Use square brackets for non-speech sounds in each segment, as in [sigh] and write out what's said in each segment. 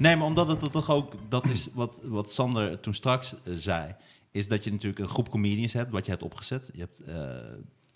Nee, maar omdat het toch ook, dat is wat, wat Sander toen straks eh, zei, is dat je natuurlijk een groep comedians hebt, wat je hebt opgezet. Je hebt eh,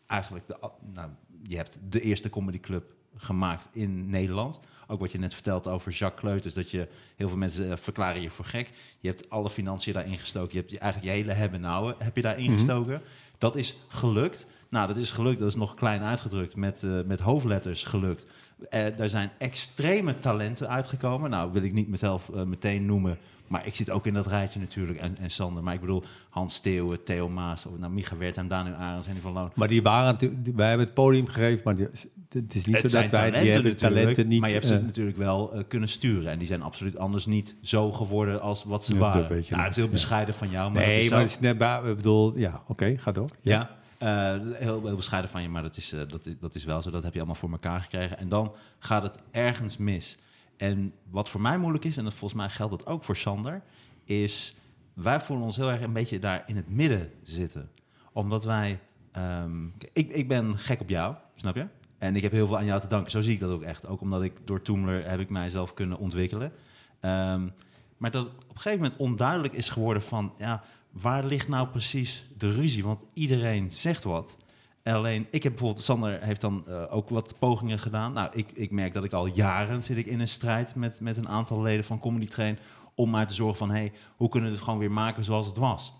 eigenlijk de, nou, je hebt de eerste comedyclub gemaakt in Nederland. Ook wat je net vertelt over Jacques Kleuters, dat je heel veel mensen uh, verklaren je voor gek. Je hebt alle financiën daarin gestoken. Je hebt je, eigenlijk je hele hebben nou heb je daarin Mhm. gestoken. Dat is gelukt. Nou, dat is gelukt. Dat is nog klein uitgedrukt met, eh, met hoofdletters gelukt. Eh, er zijn extreme talenten uitgekomen. Nou, wil ik niet mezelf eh, meteen noemen. Maar ik zit ook in dat rijtje natuurlijk. En, en Sander. Maar ik bedoel Hans Steeuwen, Theo Maas. Of, nou, Micha Wertheim, Daniel Arends, Henny van Loon. Maar die waren natuurlijk, wij hebben het podium gegeven, maar die- het is niet Het zo dat wij die hebben talenten niet. Maar je hebt ze eh, natuurlijk wel kunnen sturen. En die zijn absoluut anders niet zo geworden als wat ze Ja, waren. Nou, het is heel Ja. bescheiden van jou. Maar dat nee, is maar zo. het is net bij, ik bedoel, ja, oké, ga door. Ja, heel, heel bescheiden van je, maar dat is, eh, dat, is, dat is wel zo. Dat heb je allemaal voor elkaar gekregen. En dan gaat het ergens mis. En wat voor mij moeilijk is, en dat volgens mij geldt dat ook voor Sander, is wij voelen ons heel erg een beetje daar in het midden zitten. Omdat wij, ehm, ik, ik ben gek op jou, snap je? En ik heb heel veel aan jou te danken. Zo zie ik dat ook echt. Ook omdat ik door Toomler heb ik mijzelf kunnen ontwikkelen. Ehm, maar dat op een gegeven moment onduidelijk is geworden van... Ja, waar ligt nou precies de ruzie? Want iedereen zegt wat. En alleen, ik heb bijvoorbeeld... Sander heeft dan eh, ook wat pogingen gedaan. Nou, ik, ik merk dat ik al jaren zit ik in een strijd... met, met een aantal leden van Comedy Train... om maar te zorgen van... hey, hoe kunnen we het gewoon weer maken zoals het was?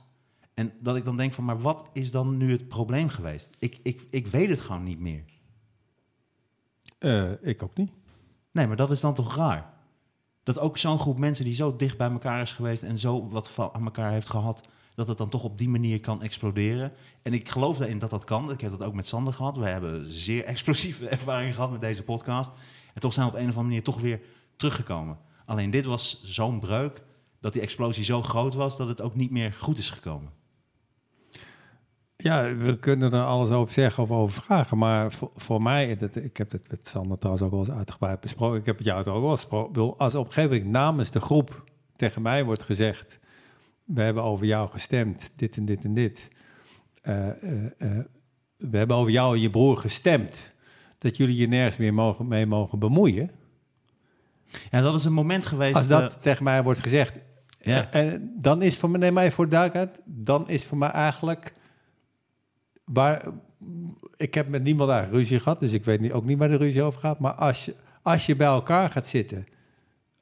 En dat ik dan denk van... maar wat is dan nu het probleem geweest? Ik, ik, ik weet het gewoon niet meer. Eh, ik ook niet. Nee, maar dat is dan toch raar? Dat ook zo'n groep mensen die zo dicht bij elkaar is geweest en zo wat van aan elkaar heeft gehad, dat het dan toch op die manier kan exploderen. En ik geloof daarin dat dat kan. Ik heb dat ook met Sander gehad. We hebben zeer [laughs] explosieve ervaringen gehad met deze podcast. En toch zijn we op een of andere manier toch weer teruggekomen. Alleen dit was zo'n breuk dat die explosie zo groot was dat het ook niet meer goed is gekomen. Ja, we kunnen er alles over zeggen of over vragen. Maar voor, mij, dat, ik heb het met Sander trouwens ook wel eens uitgebreid besproken. Ik heb het jou ook wel eens besproken. Als op een gegeven moment namens de groep tegen mij wordt gezegd... we hebben over jou gestemd, dit en dit en dit. Eh, eh, eh, we hebben over jou en je broer gestemd... dat jullie je nergens meer mogen, mee mogen bemoeien. Ja, dat is een moment geweest. Als dat tegen mij wordt gezegd... Ja. eh, dan is voor mij, neem mij voor duidelijkheid... dan is voor mij eigenlijk... Waar, ik heb met niemand daar ruzie gehad, dus ik weet niet, ook niet waar de ruzie over gaat. Maar als je, als je bij elkaar gaat zitten...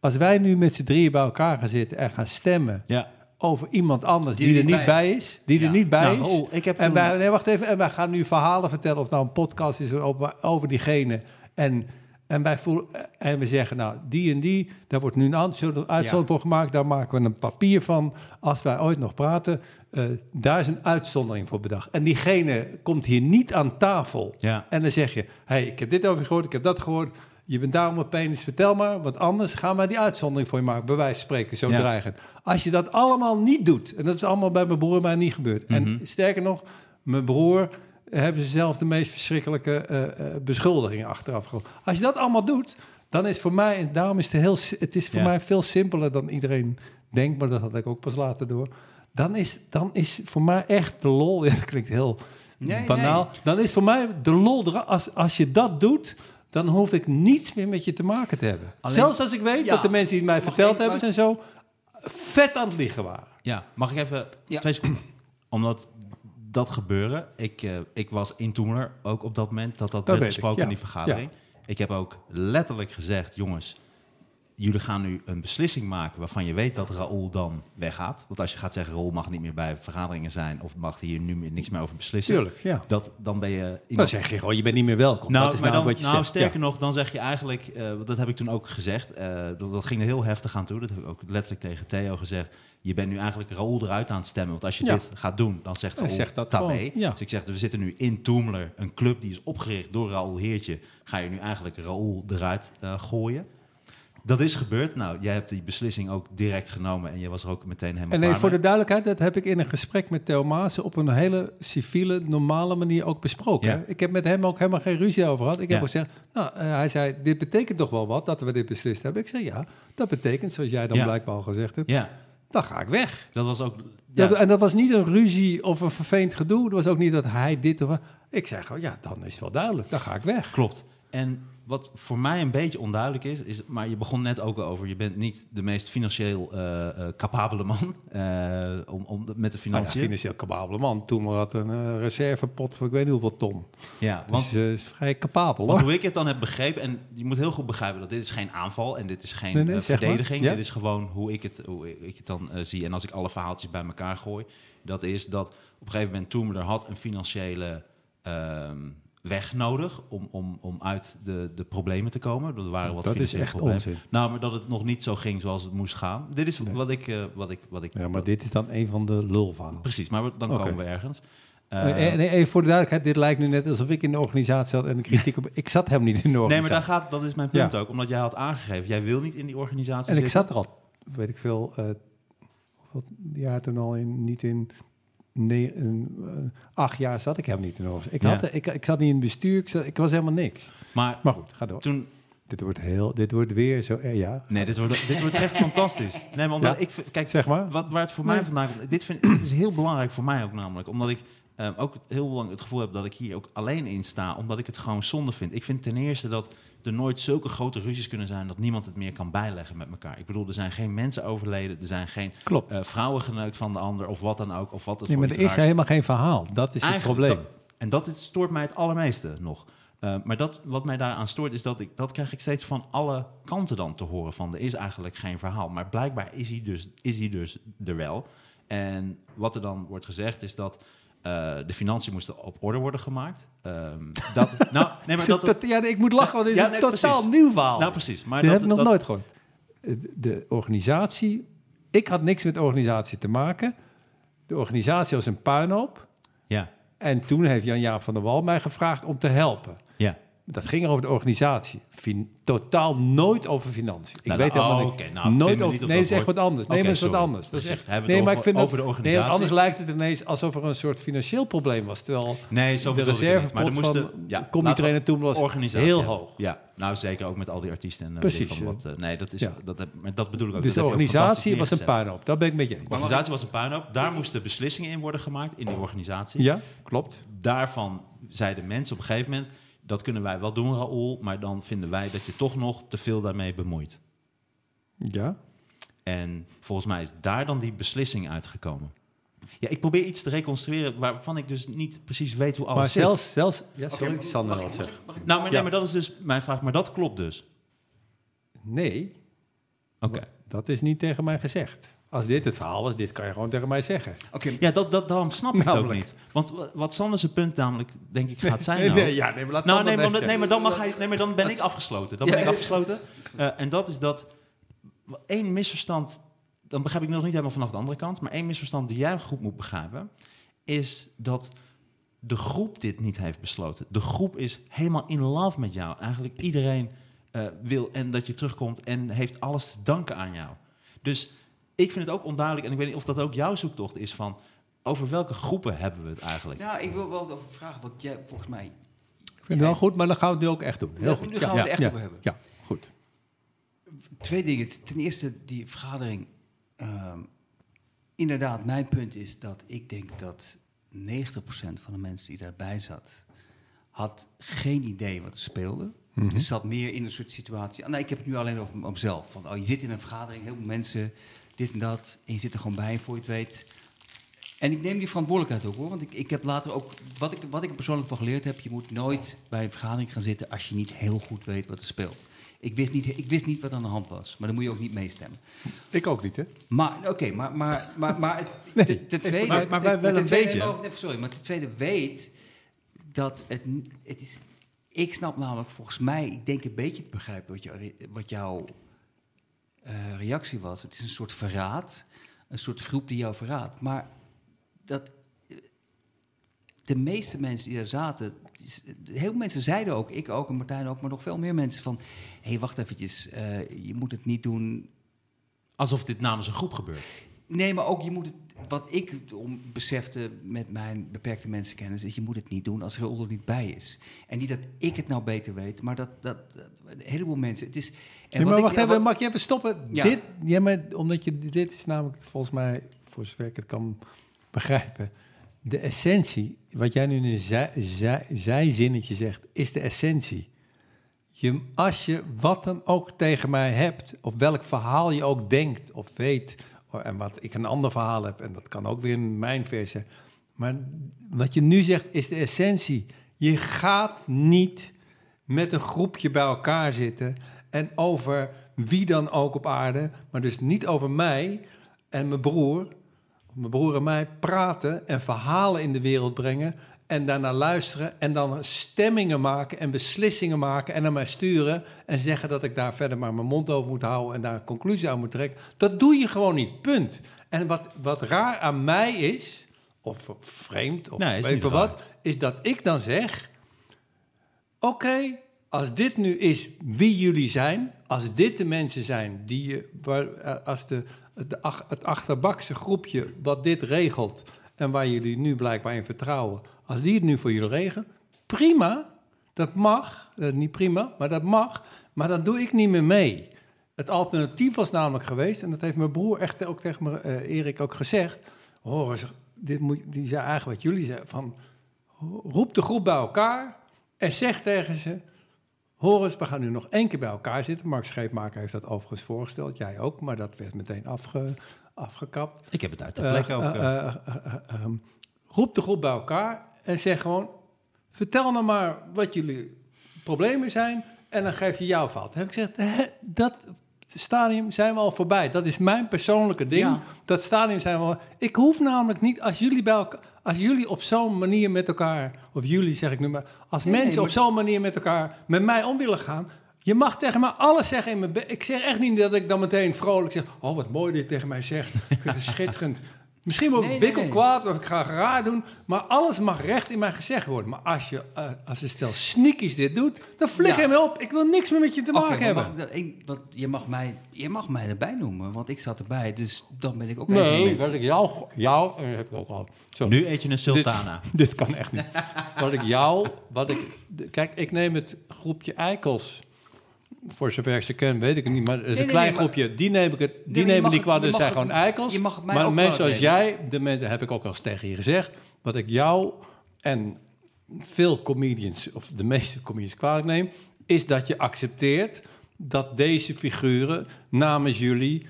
Als wij nu met z'n drieën bij elkaar gaan zitten en gaan stemmen... ja. Over iemand anders die, Die er niet bij is... die Ja. er niet bij Nou, is... Raoul, ik heb En wij, nee, wacht even. En wij gaan nu verhalen vertellen, of nou een podcast is over, over diegene. En, en, wij voelen, en we zeggen, nou, die en die, daar wordt nu een uitzondering uitzondering voor gemaakt. Daar maken we een papier van. Als wij ooit nog praten, eh, daar is een uitzondering voor bedacht. En diegene komt hier niet aan tafel. Ja. En dan zeg je, hey, ik heb dit over gehoord, ik heb dat gehoord. Je bent daarom een penis, vertel maar. Want anders gaan wij die uitzondering voor je maken. Bij wijze van spreken, zo Ja. dreigend. Als je dat allemaal niet doet... en dat is allemaal bij mijn broer en mij niet gebeurd. Mhm. En sterker nog, mijn broer... hebben ze zelf de meest verschrikkelijke eh, eh, beschuldigingen achteraf gehad. Als je dat allemaal doet, dan is voor mij... en daarom is het, heel, het is voor Ja. mij veel simpeler dan iedereen denkt... maar dat had ik ook pas later door. Dan is, dan is voor mij echt de lol... [laughs] Ja, dat klinkt heel Nee, banaal. Dan is voor mij de lol... er- Als, als je dat doet... Dan hoef ik niets meer met je te maken te hebben. Alleen- Zelfs als ik weet Ja. dat de mensen die het mij verteld hebben... zijn zo vet aan het liegen waren. Ja, mag ik even Ja. twee seconden? Omdat dat gebeuren, ik, eh, ik was in Toemler ook op dat moment dat dat werd besproken ja. in die vergadering. Ik heb ook letterlijk gezegd, jongens, jullie gaan nu een beslissing maken waarvan je weet dat Raoul dan weggaat. Want als je gaat zeggen, Raoul mag niet meer bij vergaderingen zijn of mag hier nu meer, niks meer over beslissen. Tuurlijk, ja. Dat, dan ben je Dan zeg je gewoon, je bent niet meer welkom. nou, dat is maar nou dan, wat je nou zegt. sterker Ja. nog, dan zeg je eigenlijk, eh, dat heb ik toen ook gezegd, eh, dat ging er heel heftig aan toe. Dat heb ik ook letterlijk tegen Theo gezegd. Je bent nu eigenlijk Raoul eruit aan het stemmen. Want als je Ja. dit gaat doen, dan zegt Raoul zegt dat tabé. ja. Dus ik zeg, we zitten nu in Toemler, een club die is opgericht door Raoul Heertje. Ga je nu eigenlijk Raoul eruit eh, gooien? Dat is gebeurd. Nou, jij hebt die beslissing ook direct genomen en je was er ook meteen helemaal En nee, voor de duidelijkheid, dat heb ik in een gesprek met Theo Maassen op een hele civiele, normale manier ook besproken. Ja. Ik heb met hem ook helemaal geen ruzie over gehad. Ik heb Ja. gezegd, nou, eh, hij zei, dit betekent toch wel wat dat we dit beslist hebben. Ik zei, ja, dat betekent, zoals jij dan Ja. blijkbaar al gezegd hebt, Ja, dan ga ik weg. dat was ook... Ja, Dat- en dat was niet een ruzie of een vervelend gedoe. Dat was ook niet dat hij dit of... Ik zei gewoon, ja, dan is het wel duidelijk, dan ga ik weg. Klopt. En wat voor mij een beetje onduidelijk is, is, maar je begon net ook al over, je bent niet de meest financieel eh, eh, capabele man eh, om, om, met de Nou ja, financiën. financieel capabele man. Toen maar had een reservepot voor ik weet niet hoeveel ton. ja, want dus is vrij capabel hoor. hoe ik het dan heb begrepen, en je moet heel goed begrijpen dat dit is geen aanval en dit is geen Nee, nee, zeg maar. verdediging. Ja. Dit is gewoon hoe ik het, hoe ik het dan zie. En als ik alle verhaaltjes bij elkaar gooi, dat is dat op een gegeven moment Toomler had een financiële ehm, weg nodig om, om, om uit de, de problemen te komen. Er waren wat Dat is echt problemen. onzin. Nou, maar dat het nog niet zo ging zoals het moest gaan. Dit is Nee. wat ik, eh, wat ik, wat ik. Ja, maar dit is dan een van de lulverhalen. Precies, maar dan komen we ergens. Eh, Eh, eh, nee, even voor de duidelijkheid, dit lijkt nu net alsof ik in de organisatie zat en de kritiek [laughs] op... Ik zat helemaal niet in de nee, organisatie. maar daar gaat, dat is mijn punt Ja. ook. Omdat jij had aangegeven, jij wil niet in die organisatie En ik zitten. zat er al, weet ik veel, wat jaar toen al in, niet in, nee, in, eh, acht jaar zat ik helemaal niet in. Ik, Ja. had, ik, ik zat niet in het bestuur, ik, zat- ik was helemaal niks. Maar Maar goed, ga door. toen, Dit wordt heel, dit wordt weer zo, eh, ja, Nee, dit wordt, dit wordt echt [laughs] fantastisch. Nee, maar omdat Ja. ik kijk, zeg maar. wat, waar het voor Nee. mij vandaan komt, dit, vind, dit is heel belangrijk voor mij ook namelijk, omdat ik eh, ook heel lang het gevoel heb dat ik hier ook alleen in sta, omdat ik het gewoon zonde vind. Ik vind ten eerste dat er nooit zulke grote ruzies kunnen zijn dat niemand het meer kan bijleggen met elkaar. Ik bedoel, er zijn geen mensen overleden, er zijn geen Klopt. eh, vrouwen geneukt van de ander of wat dan ook, of wat het Nee, maar er is raars helemaal geen verhaal. Dat is het probleem. dat- en dat stoort mij het allermeeste nog. Uh, maar dat, wat mij daaraan stoort, is dat ik dat krijg ik steeds van alle kanten dan te horen. Van er is eigenlijk geen verhaal. Maar blijkbaar is hij dus, is hij dus er wel. En wat er dan wordt gezegd, is dat uh, de financiën moesten op orde worden gemaakt. Um, dat, [laughs] nou, nee, maar dat, dat, ja, ik moet lachen, want het is Ja, een totaal precies. nieuw verhaal. nou precies. Maar Dit dat, heb ik nog nooit gehoord. Eh, De organisatie, ik had niks met de organisatie te maken. De organisatie was een puinhoop. Ja, En toen heeft Jan-Jaap van der Wal mij gevraagd om te helpen. ja. Dat ging over de organisatie. Fin- totaal nooit over financiën. Ik Nou, weet helemaal oh, oké, nou, nooit over. niet Nee, dat is echt wat anders. Nee, Oké, maar is wat anders. Dat is echt, nee, het maar ik over- vind dat, over de Nee, organisatie? anders lijkt het ineens alsof er een soort financieel probleem was. Terwijl Nee, zo de niet. Er reservepot moesten, van ja, de combi-trainer toen was heel hoog. Ja, nou zeker ook met al die artiesten en eh, Precies, van wat. eh, nee, dat is, Ja. dat, heb, dat bedoel ik ook. Dus de dat organisatie was een puinhoop. Dat ben ik met je eens. De organisatie was een puinhoop. Daar moesten beslissingen in worden gemaakt in die organisatie. Ja, klopt. Daarvan zeiden mensen op een gegeven moment... dat kunnen wij wel doen, Raoul... maar dan vinden wij dat je toch nog te veel daarmee bemoeit. Ja. En volgens mij is daar dan die beslissing uitgekomen. Ja, ik probeer iets te reconstrueren... waarvan ik dus niet precies weet hoe alles Maar zit. zelfs, zelfs ja, sorry, Sander ik- zeggen. Nou, maar, nee, Ja. maar dat is dus mijn vraag. Maar dat klopt dus. Nee, Oké. dat is niet tegen mij gezegd. Als dit het verhaal was, dit kan je gewoon tegen mij zeggen. Oké, Ja, dat, dat, daarom snap ik het ook niet. Want wa- wat Sanders punt namelijk, denk ik, gaat zijn [laughs] Nee, nou... nee, ja, nee, maar laat nou, Sander nee, maar, nee, maar dan, mag hij, nee, maar dan ben ik afgesloten. Dan ben Ja, ik ja. afgesloten. Eh, en dat is dat... één misverstand... Dan begrijp ik nog niet helemaal vanaf de andere kant... maar één misverstand die jij goed moet begrijpen... is dat de groep dit niet heeft besloten. De groep is helemaal in love met jou. Eigenlijk iedereen eh, wil en dat je terugkomt... en heeft alles te danken aan jou. Dus ik vind het ook onduidelijk... en ik weet niet of dat ook jouw zoektocht is van... over welke groepen hebben we het eigenlijk? nou, ik wil wel over vragen, want jij volgens mij... Ik vind het wel goed, maar dan gaan we het nu ook echt doen. Heel Ja, goed. nu gaan we het echt ja, over hebben. Ja, goed. Twee dingen. Ten eerste, die vergadering. ehm, inderdaad, mijn punt is dat ik denk dat 90% van de mensen die daarbij zat, had geen idee wat er speelde. Mhm. Dus zat meer in een soort situatie. ah, Nee, ik heb het nu alleen over mezelf. Van, oh, je zit in een vergadering, heel veel mensen, dit en dat. En je zit er gewoon bij, voor je het weet. En ik neem die verantwoordelijkheid ook hoor. Want ik, ik heb later ook. Wat ik, wat ik er persoonlijk van geleerd heb. Je moet nooit bij een vergadering gaan zitten. als je niet heel goed weet wat er speelt. Ik wist niet, ik wist niet wat aan de hand was. Maar dan moet je ook niet meestemmen. Ik ook niet, hè? Maar, oké, maar, maar, maar, maar het, [laughs] ten tweede... Maar- maar wij wel een tweede- beetje. oh, sorry, maar ten tweede weet dat het, het is... Ik snap namelijk volgens mij, ik denk een beetje te begrijpen wat, jou, wat jouw eh, reactie was. Het is een soort verraad, een soort groep die jou verraadt. Maar dat... eh, De meeste mensen die daar zaten, heel veel mensen zeiden ook, ik ook en Martijn ook, maar nog veel meer mensen van, hé, hey, wacht eventjes, eh, je moet het niet doen Alsof dit namens een groep gebeurt. Nee, maar ook je moet het, wat ik om, besefte met mijn beperkte mensenkennis, is je moet het niet doen als er niet bij is. En niet dat ik het nou beter weet, maar dat, dat, dat een heleboel mensen. Het is, en Nee, maar wacht en even, wat- mag je even stoppen? Ja. Dit, ja, maar omdat je, dit is namelijk volgens mij, voor zover ik het kan begrijpen, de essentie, wat jij nu in een zij, zij, zijzinnetje zegt, is de essentie. je, als je wat dan ook tegen mij hebt, of welk verhaal je ook denkt of weet, en wat ik een ander verhaal heb, en dat kan ook weer in mijn versie. Maar wat je nu zegt is de essentie. Je gaat niet met een groepje bij elkaar zitten en over wie dan ook op aarde, maar dus niet over mij en mijn broer, mijn broer en mij praten en verhalen in de wereld brengen en daarna luisteren en dan stemmingen maken en beslissingen maken en naar mij sturen en zeggen dat ik daar verder maar mijn mond over moet houden en daar een conclusie aan moet trekken. Dat doe je gewoon niet, punt. En wat, wat raar aan mij is, of vreemd, of Nee, weet je wat, is dat ik dan zeg, oké, als dit nu is wie jullie zijn, als dit de mensen zijn die je, eh, als de, het achterbakse groepje wat dit regelt en waar jullie nu blijkbaar in vertrouwen, als die het nu voor jullie regelen, prima, dat mag, eh, niet prima, maar dat mag, maar dan doe ik niet meer mee. Het alternatief was namelijk geweest, en dat heeft mijn broer echt ook tegen me, eh, Erik ook gezegd, hoor eens, dit moet, die zei eigenlijk wat jullie zeiden, van roep de groep bij elkaar en zeg tegen ze... Hoor eens, we gaan nu nog één keer bij elkaar zitten. Mark Scheepmaker heeft dat overigens voorgesteld, jij ook, maar dat werd meteen afge, afgekapt. Ik heb het uit de plek Eh, ook. eh, eh, ehm, roep de groep bij elkaar en zeg gewoon... vertel nou maar wat jullie problemen zijn en dan geef je jouw fout. Dan heb ik gezegd, hè, dat stadium zijn we al voorbij. Dat is mijn persoonlijke ding. Ja. Dat stadium zijn we al... Ik hoef namelijk niet, als jullie, bij elkaar, als jullie op zo'n manier met elkaar... of jullie zeg ik nu maar... als Nee, nee, mensen op zo'n manier met elkaar met mij om willen gaan... Je mag tegen mij alles zeggen in mijn Ik zeg echt niet dat ik dan meteen vrolijk zeg... Oh, wat mooi dit tegen mij zegt. Ik vind het [laughs] schitterend. Misschien word ik Nee, nee, bikkel nee. kwaad of ik ga raar doen. Maar alles mag recht in mij gezegd worden. Maar als je eh, als een stel sneakies dit doet... dan flikker Ja. me op. Ik wil niks meer met je te maken hebben. mag ik je, mag mij, je mag mij erbij noemen, want ik zat erbij. Dus dan ben ik ook een van die Nee, wat ik jou... jou eh, heb ik ook al. Zo. nu eet je een sultana. Dit, [laughs] dit kan echt niet. wat ik jou... Wat ik, kijk, ik neem het groepje eikels... Voor zover ik ze ken, weet ik het niet. Maar het is Nee, een nee, klein nee, maar- groepje. Die neem ik het. Die nemen die kwaad. Dat zijn het- gewoon eikels. maar mensen nemen. jij, de mensen heb ik ook al eens tegen je gezegd. Wat ik jou en veel comedians, of de meeste comedians kwalijk neem, is dat je accepteert dat deze figuren namens jullie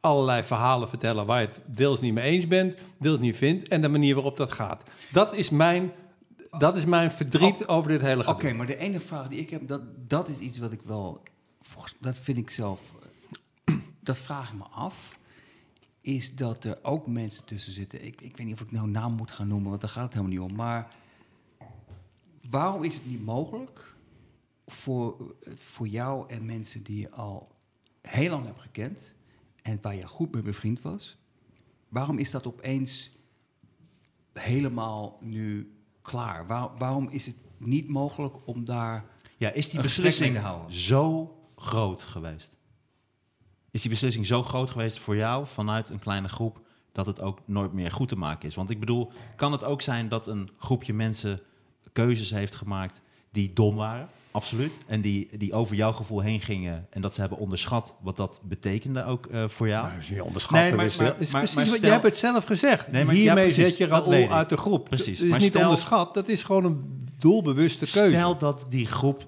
allerlei verhalen vertellen waar je het deels niet mee eens bent, deels niet vindt en de manier waarop dat gaat. Dat is mijn, dat is mijn verdriet over dit hele Oké, gedoe. maar de enige vraag die ik heb, dat, dat is iets wat ik wel, volgens, dat vind ik zelf, [clears throat] dat vraag ik me af, is dat er ook mensen tussen zitten. Ik, ik weet niet of ik nou naam moet gaan noemen, want daar gaat het helemaal niet om. Maar waarom is het niet mogelijk voor, voor jou en mensen die je al heel lang hebt gekend en waar je goed mee bevriend was, waarom is dat opeens helemaal nu klaar? Waar- waarom is het niet mogelijk om daar... Ja, is die beslissing zo groot geweest? Is die beslissing zo groot geweest voor jou vanuit een kleine groep dat het ook nooit meer goed te maken is? Want ik bedoel, kan het ook zijn dat een groepje mensen keuzes heeft gemaakt die dom waren? Absoluut. En die, die over jouw gevoel heen gingen en dat ze hebben onderschat wat dat betekende ook eh, voor jou? Maar niet onderschatten. Nee, maar- dus, maar- is maar- precies maar wat, stel- je hebt het zelf gezegd. Nee, maar- ja, Hiermee precies, zet je Raoul uit de groep. Precies, Het is maar niet stel- onderschat, dat is gewoon een doelbewuste keuze. Stel dat die groep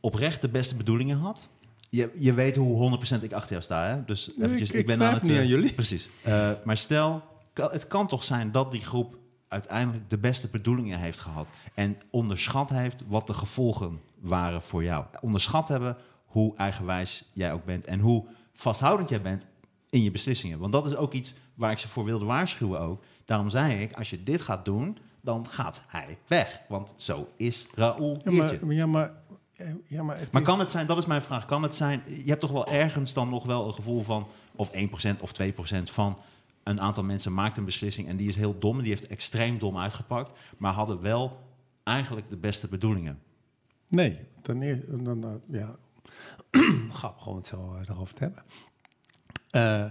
oprecht de beste bedoelingen had. Je, je weet hoe 100% ik achter jou sta, hè? Dus eventjes, ik- ik, ik ben aan het... niet eh, aan jullie. Precies. Eh, maar stel, kan- het kan toch zijn dat die groep uiteindelijk de beste bedoelingen heeft gehad. En onderschat heeft wat de gevolgen waren voor jou. Onderschat hebben hoe eigenwijs jij ook bent. En hoe vasthoudend jij bent in je beslissingen. Want dat is ook iets waar ik ze voor wilde waarschuwen ook. Daarom zei ik, als je dit gaat doen, dan gaat hij weg. Want zo is Raoul Ja, maar, ja, maar, ja, maar, het Maar is- kan het zijn, dat is mijn vraag, kan het zijn, je hebt toch wel ergens dan nog wel een gevoel van, of 1% of 2% van een aantal mensen maakt een beslissing en die is heel dom, die heeft extreem dom uitgepakt, maar hadden wel eigenlijk de beste bedoelingen. Nee, ten eerste, dan, dan, ja, [clears throat] grappig om het zo eh, erover te hebben. Eh,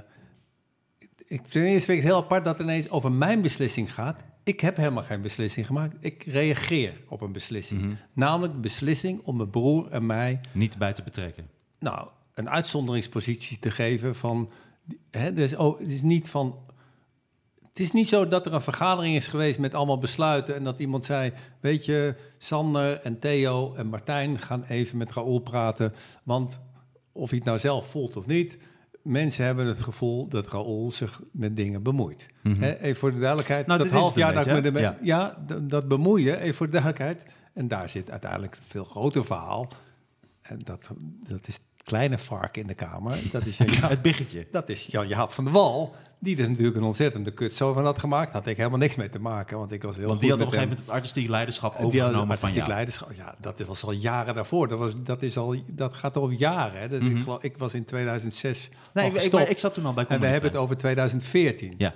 ik, ten eerste vind ik het heel apart dat het ineens over mijn beslissing gaat. Ik heb helemaal geen beslissing gemaakt. Ik reageer op een beslissing. Mhm. Namelijk de beslissing om mijn broer en mij Niet bij te betrekken. nou, een uitzonderingspositie te geven van... Hè, dus, oh, het is niet van Het is niet zo dat er een vergadering is geweest met allemaal besluiten en dat iemand zei, weet je, Sander en Theo en Martijn gaan even met Raoul praten, want of hij het nou zelf voelt of niet, mensen hebben het gevoel dat Raoul zich met dingen bemoeit. Mhm. Even voor de duidelijkheid, Nou, dat half jaar dat ik me. Ja, d- dat bemoeien, even voor de duidelijkheid. En daar zit uiteindelijk een veel groter verhaal. En dat, dat is kleine vark in de kamer. Dat is, [laughs] Jan, Het biggetje. dat is Jan Jaap van der Wal, die er natuurlijk een ontzettende kutzo van had gemaakt. Had ik helemaal niks mee te maken, want ik was heel Want die had op een gegeven moment het artistiek leiderschap hem. Die had overgenomen van artistiek jou. leiderschap. Ja, dat was al jaren daarvoor. Dat, was, dat, is al, dat gaat over jaren. Hè. Dat ik, geloof, ik was in 2006 Mhm. Nee, al ik, ik, zat toen al bij en we hebben het over 2014 Ja.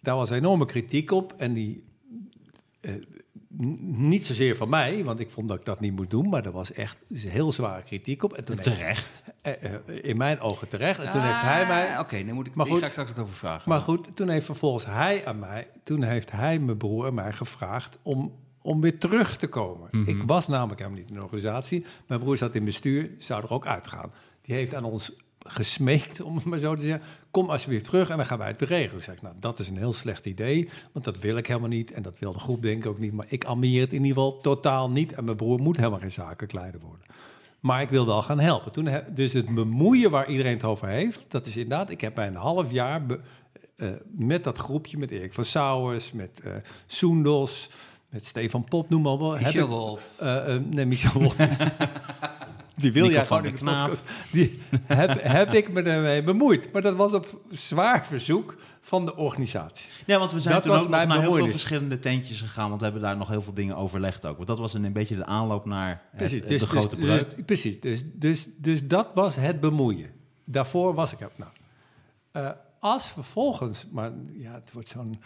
daar was enorme kritiek op. En die. eh, niet zozeer van mij, want ik vond dat ik dat niet moet doen. Maar er was echt heel zware kritiek op. En toen heeft, Terecht. eh, eh, in mijn ogen terecht. En toen heeft hij mij. Ah, Oké, dan moet ik, Maar ik goed. ga ik straks wat over vragen. Maar goed, toen heeft vervolgens hij aan mij. Toen heeft hij mijn broer en mij gevraagd om. Om weer terug te komen. Mhm. Ik was namelijk helemaal niet in de organisatie. Mijn broer zat in bestuur, zou er ook uitgaan. Die heeft aan ons gesmeekt, om het maar zo te zeggen. Kom alsjeblieft terug en dan gaan wij het regelen. Ik zeg, nou, dat is een heel slecht idee, want dat wil ik helemaal niet. En dat wil de groep denk ik ook niet. Maar ik ambieer het in ieder geval totaal niet. En mijn broer moet helemaal geen zakelijk leider worden. Maar ik wil wel gaan helpen. Toen, dus het bemoeien waar iedereen het over heeft, dat is inderdaad... Ik heb mij een half jaar be- eh, met dat groepje, met Erik van Sauers, met eh Soendos, met Stefan Pop, noem maar heb Michel ik- Wolf. eh, nee, Michel Wolf. [laughs] Die wil jij gewoon der in de Knaap. podcast. Die heb, heb ik me ermee bemoeid. Maar dat was op zwaar verzoek van de organisatie. Ja, want we zijn Dat toen ook naar heel veel verschillende tentjes gegaan. Want we hebben daar nog heel veel dingen overlegd ook. Want dat was een, een beetje de aanloop naar het, Precies, de dus, grote dus, breuk. dus- precies dus, dus, dus dat was het bemoeien. Daarvoor was ik... Nou, eh, als vervolgens... Maar ja, het wordt zo'n...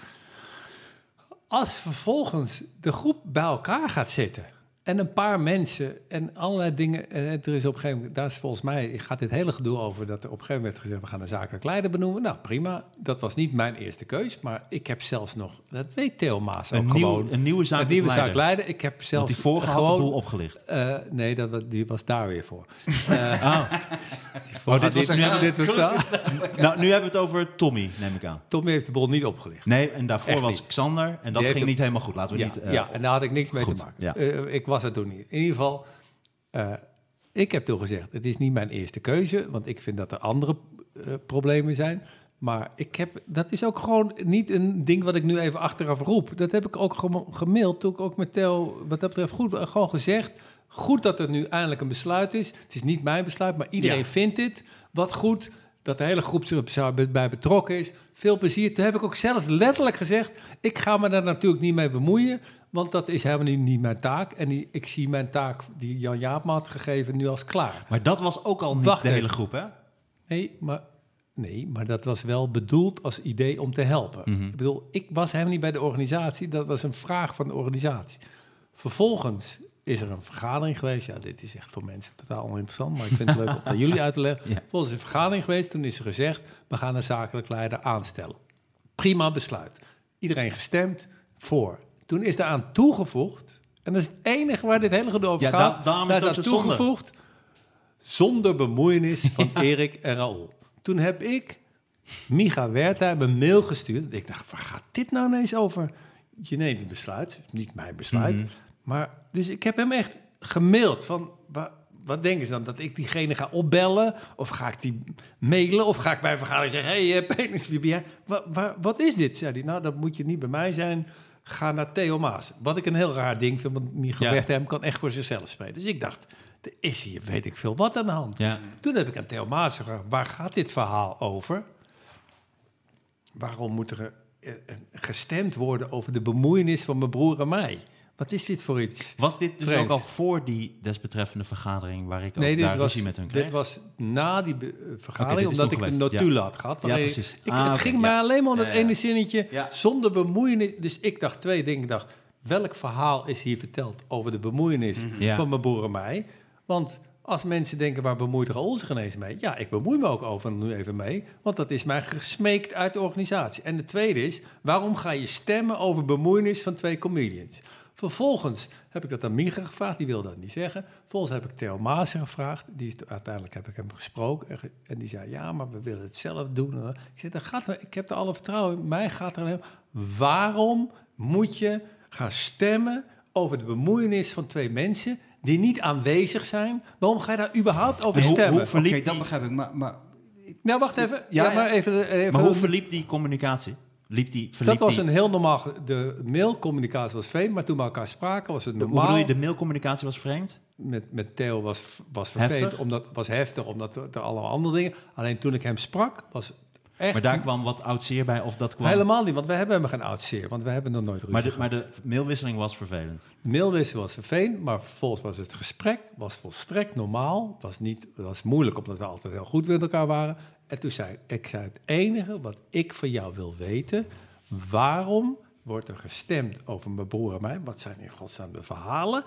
Als vervolgens de groep bij elkaar gaat zitten... en een paar mensen en allerlei dingen... en er is op een gegeven moment... daar is volgens mij gaat dit hele gedoe over... dat er op een gegeven moment werd gezegd... we gaan een zakelijk leider benoemen. Nou, prima. Dat was niet mijn eerste keus. Maar ik heb zelfs nog... dat weet Theo Maas ook een, gewoon... nieuw, een nieuwe zaak een nieuwe leider. Ik heb Want zelfs die vorige had de boel opgelicht. Eh, nee, dat, die was daar weer voor. [laughs] Oh. voor dit was dit was daar. nou, nu hebben we het over Tommy, neem ik aan. Tommy heeft de bol niet opgelicht. Nee, en daarvoor Echt was niet. Xander. En dat ging het- niet helemaal goed. Laten we Ja, niet... eh, ja, en daar had ik niks mee goed, te maken. ja. Ik was er toen niet. In ieder geval, eh, ik heb toen gezegd, het is niet mijn eerste keuze, want ik vind dat er andere eh, problemen zijn. Maar ik heb, dat is ook gewoon niet een ding wat ik nu even achteraf roep. Dat heb ik ook gemaild, toen ik ook met Theo, wat dat betreft, goed, eh, gewoon gezegd. Goed dat er nu eindelijk een besluit is. Het is niet mijn besluit, maar iedereen Ja. vindt dit. Wat goed dat de hele groep zich zou- bij betrokken is. Veel plezier. Toen heb ik ook zelfs letterlijk gezegd... ik ga me daar natuurlijk niet mee bemoeien... want dat is helemaal niet, niet mijn taak. En die, ik zie mijn taak die Jan Jaap me had gegeven nu als klaar. Maar dat was ook al niet Wacht de hele groep, hè? Nee, maar, nee, maar dat was wel bedoeld als idee om te helpen. Mhm. Ik bedoel, ik was helemaal niet bij de organisatie. Dat was een vraag van de organisatie. Vervolgens is er een vergadering geweest. Ja, dit is echt voor mensen totaal oninteressant, maar ik vind het leuk om aan jullie uit te leggen. [laughs] Ja. Is een vergadering geweest. Toen is er gezegd, we gaan een zakelijk leider aanstellen. Prima besluit. Iedereen gestemd voor. Toen is daaraan toegevoegd, en dat is het enige waar dit hele gedoe over Ja, gaat. da- daar is aan zonde. toegevoegd, zonder bemoeienis van [laughs] Erik en Raoul. Toen heb ik Micha Wertheim een mail gestuurd. Ik dacht, waar gaat dit nou ineens over? Je neemt een besluit, niet mijn besluit. Mhm. Maar, dus ik heb hem echt gemaild van... wa- wat denken ze dan? Dat ik diegene ga opbellen? Of ga ik die mailen? Of ga ik bij een vergadering zeggen... Hé, hey, Penis, wie ben jij? Wa- wa- wat is dit? Zei hij, nou, dat moet je niet bij mij zijn. Ga naar Theo Maas. Wat ik een heel raar ding vind, want Micha Ja. Wertheim kan echt voor zichzelf spelen. Dus ik dacht, er is hier weet ik veel wat aan de hand. Ja. Toen heb ik aan Theo Maas gevraagd, waar gaat dit verhaal over? Waarom moet er eh, gestemd worden over de bemoeienis van mijn broer en mij? Wat is dit voor iets? Was dit dus Vreemd. ook al voor die desbetreffende vergadering... waar ik ook Nee, daar was, met hun kreeg? dit was na die eh, vergadering, omdat ik een notulen had gehad. Ja, precies. Ik, Ah, het ging ja. mij alleen maar om dat ja. ene zinnetje, zonder bemoeienis. Dus ik dacht twee dingen. Ik dacht, welk verhaal is hier verteld over de bemoeienis Ja. van mijn broer en mij? Want als mensen denken, waar bemoeit Raoul zich ineens mee? Ja, ik bemoei me ook over nu even mee, want dat is mij gesmeekt uit de organisatie. En de tweede is, waarom ga je stemmen over bemoeienis van twee comedians? Vervolgens heb ik dat aan Micha gevraagd, die wilde dat niet zeggen. Vervolgens heb ik Theo Maassen gevraagd, die is, uiteindelijk heb ik hem gesproken. En, die zei, ja, maar we willen het zelf doen. Ik zei, dat gaat, ik heb er alle vertrouwen in. Mij gaat er waarom moet je gaan stemmen over de bemoeienis van twee mensen die niet aanwezig zijn? Waarom ga je daar überhaupt over hoe- stemmen? hoe Oké, verliep dat die- begrijp ik. Maar, maar nou, wacht even. Ja, Ja, maar even, even Maar hoe verliep die communicatie? Liep die, verliep dat was die, een heel normaal. De mailcommunicatie was vreemd, maar toen we elkaar spraken was het Hoe normaal. bedoel je, de mailcommunicatie was vreemd? Met, met Theo was, was vervelend, Heftig? omdat was heftig, omdat er er alle andere dingen. Alleen toen ik hem sprak, was echt Maar daar kwam wat oud zeer bij, of dat kwam... helemaal niet, want we hebben helemaal geen oud zeer, want we hebben nog nooit ruzie Maar de, maar de mailwisseling was vervelend. De mailwissel was vervelend, maar vervolgens was het gesprek was volstrekt normaal. Het was, niet, het was moeilijk, omdat we altijd heel goed met elkaar waren. En toen zei ik, zei het enige wat ik van jou wil weten, waarom wordt er gestemd over mijn broer en mij? Wat zijn in godsnaam de verhalen?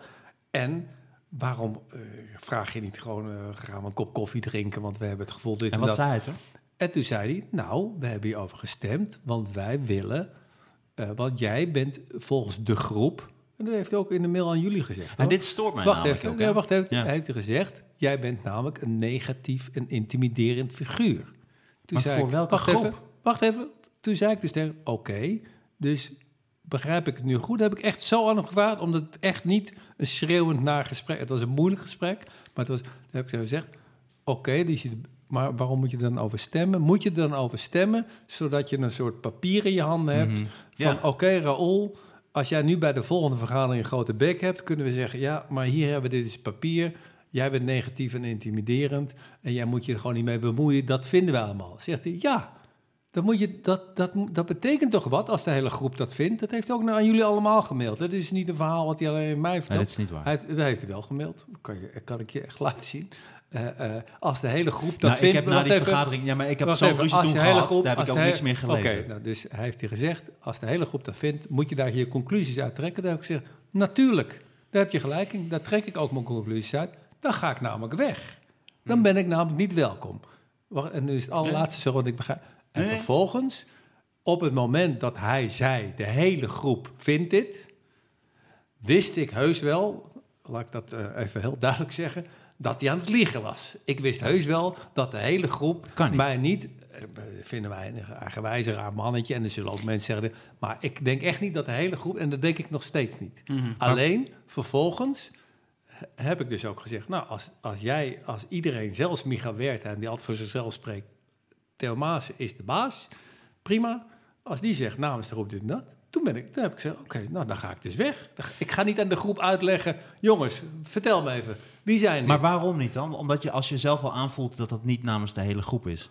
En waarom eh, vraag je niet gewoon, eh, gaan we een kop koffie drinken, want we hebben het gevoel dit En en, wat dat. zei hij toen? En toen zei hij, nou, we hebben hierover gestemd, want wij willen, eh, want jij bent volgens de groep, en dat heeft hij ook in de mail aan jullie gezegd. En hoor. dit stoort mij wacht namelijk even, ook, wacht even. Ja. Hij heeft gezegd, jij bent namelijk een negatief en intimiderend figuur. Toen Maar zei voor ik, welke wacht groep? Even, wacht even. Toen zei ik dus tegen, oké, dus begrijp ik het nu goed? Heb ik echt zo aan hem gevraagd, omdat het echt niet een schreeuwend naar gesprek, het was een moeilijk gesprek, maar het was, toen heb ik tegen gezegd, oké, dus je, maar waarom moet je er dan over stemmen? Moet je er dan over stemmen, zodat je een soort papier in je handen hebt, Mhm. van Ja. oké, Raoul, als jij nu bij de volgende vergadering een grote bek hebt, kunnen we zeggen, ja, maar hier hebben we dit is papier. Jij bent negatief en intimiderend en jij moet je er gewoon niet mee bemoeien. Dat vinden we allemaal. Zegt hij, ja, dan moet je, dat, dat, dat betekent toch wat als de hele groep dat vindt? Dat heeft hij ook naar aan jullie allemaal gemaild. Dat is niet een verhaal wat hij alleen mij Nee, vertelt. dit is niet waar. Hij heeft, dat heeft hij wel gemaild. Kan, je, kan ik je echt laten zien. Eh, eh, als de hele groep dat nou, ik vindt... heb na die even. vergadering... Ja, maar ik heb zo'n ruzie toen de gehad, groep- daar heb ik ook niks meer gelezen. Oké, nou, dus hij heeft hij gezegd, als de hele groep dat vindt, moet je daar je conclusies uit trekken. Dan heb ik gezegd, natuurlijk, daar heb je gelijk in. Daar trek ik ook mijn conclusies uit. Dan ga ik namelijk weg. Dan ben ik namelijk niet welkom. Wacht, en nu is het allerlaatste zo, want ik begrijp. En vervolgens, op het moment dat hij zei, de hele groep vindt dit, wist ik heus wel, laat ik dat eh, even heel duidelijk zeggen, dat hij aan het liegen was. Ik wist heus wel dat de hele groep Kan niet. mij niet, eh, vinden wij een eigenwijze raar mannetje, en er zullen ook mensen zeggen, maar ik denk echt niet dat de hele groep, en dat denk ik nog steeds niet. Mhm. Alleen, vervolgens heb ik dus ook gezegd, nou, als, als jij, als iedereen, zelfs Micha Wertheim, die altijd voor zichzelf spreekt, Theo Maas is de baas, prima. Als die zegt namens de groep dit en dat, toen, ben ik, toen heb ik gezegd, oké, nou dan ga ik dus weg. Ik ga niet aan de groep uitleggen, jongens, vertel me even, wie zijn die? Maar waarom niet dan? Omdat je als je zelf al aanvoelt dat dat niet namens de hele groep is.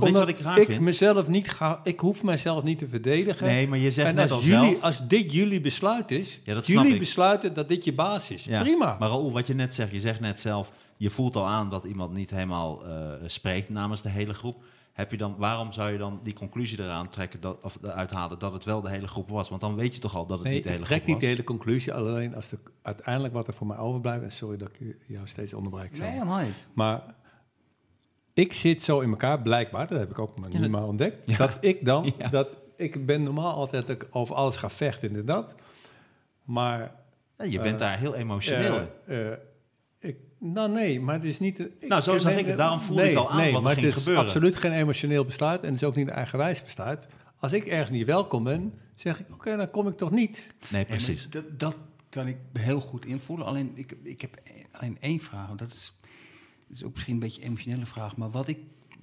Want weet je Omdat wat ik raar ik vind? mezelf niet ga, ik hoef mezelf niet te verdedigen. Nee, maar je zegt en net als, al jullie, zelf... als dit jullie besluit is, Ja, dat snap jullie ik. besluiten dat dit je baas is. Ja, Prima. Maar Raoul, wat je net zegt, je zegt net zelf, je voelt al aan dat iemand niet helemaal eh, spreekt namens de hele groep. Heb je dan, waarom zou je dan die conclusie eraan trekken dat, of eruit halen dat het wel de hele groep was? Want dan weet je toch al dat het Nee, niet de hele ik trek groep niet de was. hele conclusie, alleen als de, uiteindelijk wat er voor mij overblijft, en sorry dat ik jou steeds onderbreek. Nee, helemaal niet. Maar ik zit zo in elkaar, blijkbaar, dat heb ik ook maar Ja, maar ontdekt, Ja. dat ik dan, [laughs] Ja. dat ik ben normaal altijd dat ik over alles ga vechten, inderdaad. Maar... Ja, je bent Eh, daar heel emotioneel in. eh, eh, ik, nou nee, maar het is niet... ik- Nou, zo zag ik het. Daarom voelde nee, ik al aan nee, wat er maar ging het is gebeuren. absoluut geen emotioneel besluit en het is ook niet een eigenwijs besluit. Als ik ergens niet welkom ben, zeg ik, oké, dan kom ik toch niet. Nee, precies. Dat, dat kan ik heel goed invoelen. Alleen, ik, ik heb alleen één vraag. Dat is, is ook misschien een beetje een emotionele vraag. Maar wat ik,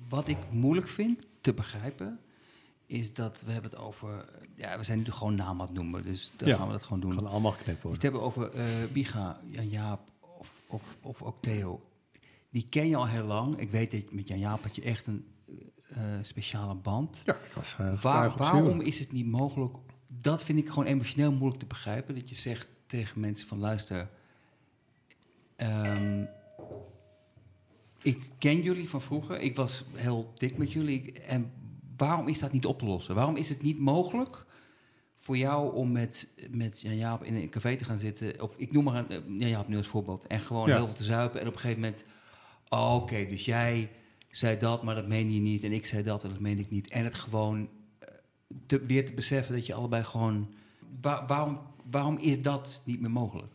wat ik moeilijk vind te begrijpen... is dat we hebben het over... Ja, we zijn nu gewoon naam aan het noemen. Dus dan Ja. gaan we dat gewoon doen. Kan allemaal geknipt We worden. het hebben over eh Biga, Jan Jaap of, of, of ook Theo. Die ken je al heel lang. Ik weet dat met Jan Jaap had je echt een eh, speciale band. Ja, ik was uh, Waar, waarom is het niet mogelijk? Dat vind ik gewoon emotioneel moeilijk te begrijpen. Dat je zegt tegen mensen van luister, ehm, ik ken jullie van vroeger. Ik was heel dik met jullie. En waarom is dat niet op te lossen? Waarom is het niet mogelijk voor jou om met, met Jan Jaap in een café te gaan zitten? Of ik noem maar een eh, Jan Jaap nu als voorbeeld. En gewoon Ja. heel veel te zuipen. En op een gegeven moment, oh, oké, dus jij zei dat, maar dat meen je niet. En ik zei dat en dat meen ik niet. En het gewoon eh, te, weer te beseffen dat je allebei gewoon... Waar, waarom, waarom is dat niet meer mogelijk?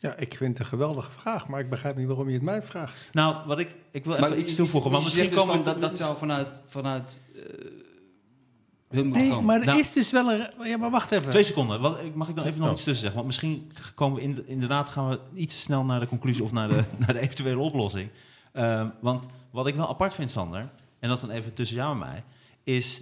Ja, ik vind het een geweldige vraag, maar ik begrijp niet waarom je het mij vraagt. Nou, wat ik, ik wil Maar even iets toevoegen. Want je misschien dus komen dat, dat zou vanuit, vanuit eh, hun Nee, komen. maar er Nou- is dus wel een... Ja, maar wacht even. Twee seconden. Wat, mag ik dan even nog Oh. iets tussen zeggen? Want misschien komen we in- inderdaad gaan we iets te snel naar de conclusie of naar de, [laughs] naar de eventuele oplossing. Ehm, want wat ik wel apart vind, Sander, en dat is dan even tussen jou en mij, is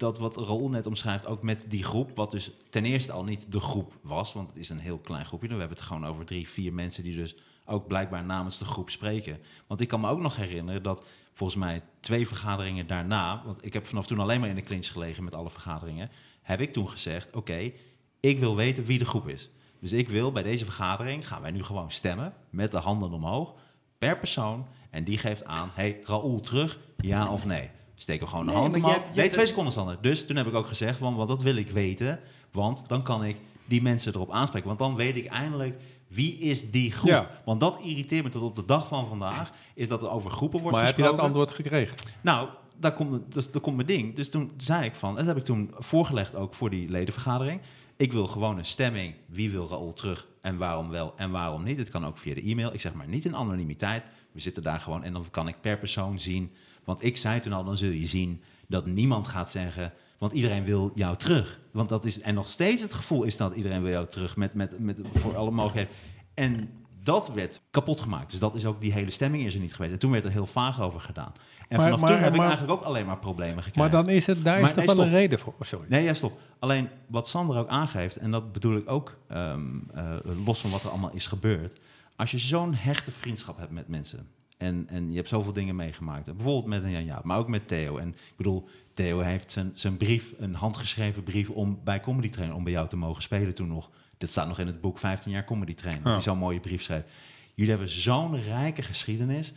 dat wat Raoul net omschrijft, ook met die groep, wat dus ten eerste al niet de groep was, want het is een heel klein groepje. We hebben het gewoon over drie, vier mensen die dus ook blijkbaar namens de groep spreken. Want ik kan me ook nog herinneren dat volgens mij twee vergaderingen daarna, want ik heb vanaf toen alleen maar in de clinch gelegen met alle vergaderingen, heb ik toen gezegd, oké, ik wil weten wie de groep is. Dus ik wil bij deze vergadering, gaan wij nu gewoon stemmen, met de handen omhoog, per persoon. En die geeft aan, hey, Raoul terug, ja of nee. Steken we gewoon de Nee, hand maar je Nee, twee seconden, Sander. Dus toen heb ik ook gezegd, want, want dat wil ik weten. Want dan kan ik die mensen erop aanspreken. Want dan weet ik eindelijk, wie is die groep? Ja. Want dat irriteert me tot op de dag van vandaag, is dat er over groepen wordt maar heb je dat gesproken. antwoord gekregen? Nou, daar komt, dus, daar komt mijn ding. Dus toen zei ik van, en dat heb ik toen voorgelegd ook voor die ledenvergadering. Ik wil gewoon een stemming. Wie wil Raoul terug en waarom wel en waarom niet? Het kan ook via de e-mail. Ik zeg maar niet in anonimiteit. We zitten daar gewoon en dan kan ik per persoon zien. Want ik zei toen al, dan zul je zien dat niemand gaat zeggen... Want iedereen wil jou terug. Want dat is, en nog steeds het gevoel is dat iedereen wil jou terug met, met, met, voor alle mogelijkheden. En dat werd kapot gemaakt. Dus dat is ook, die hele stemming is er niet geweest. En toen werd er heel vaag over gedaan. En Maar- vanaf maar- toen heb ik eigenlijk ook alleen maar problemen gekregen. Maar dan is het, daar is toch nee, wel een reden voor. Oh, sorry. Nee, ja, stop. Alleen wat Sander ook aangeeft, en dat bedoel ik ook ehm, eh, los van wat er allemaal is gebeurd. Als je zo'n hechte vriendschap hebt met mensen. En, en je hebt zoveel dingen meegemaakt. Bijvoorbeeld met een Jan Jaap, maar ook met Theo. En ik bedoel, Theo heeft zijn, zijn brief, een handgeschreven brief om bij Comedy Train, om bij jou te mogen spelen toen nog. Dit staat nog in het boek 15 jaar Comedy Train. Ja. hij zo'n mooie brief schreef. Jullie hebben zo'n rijke geschiedenis.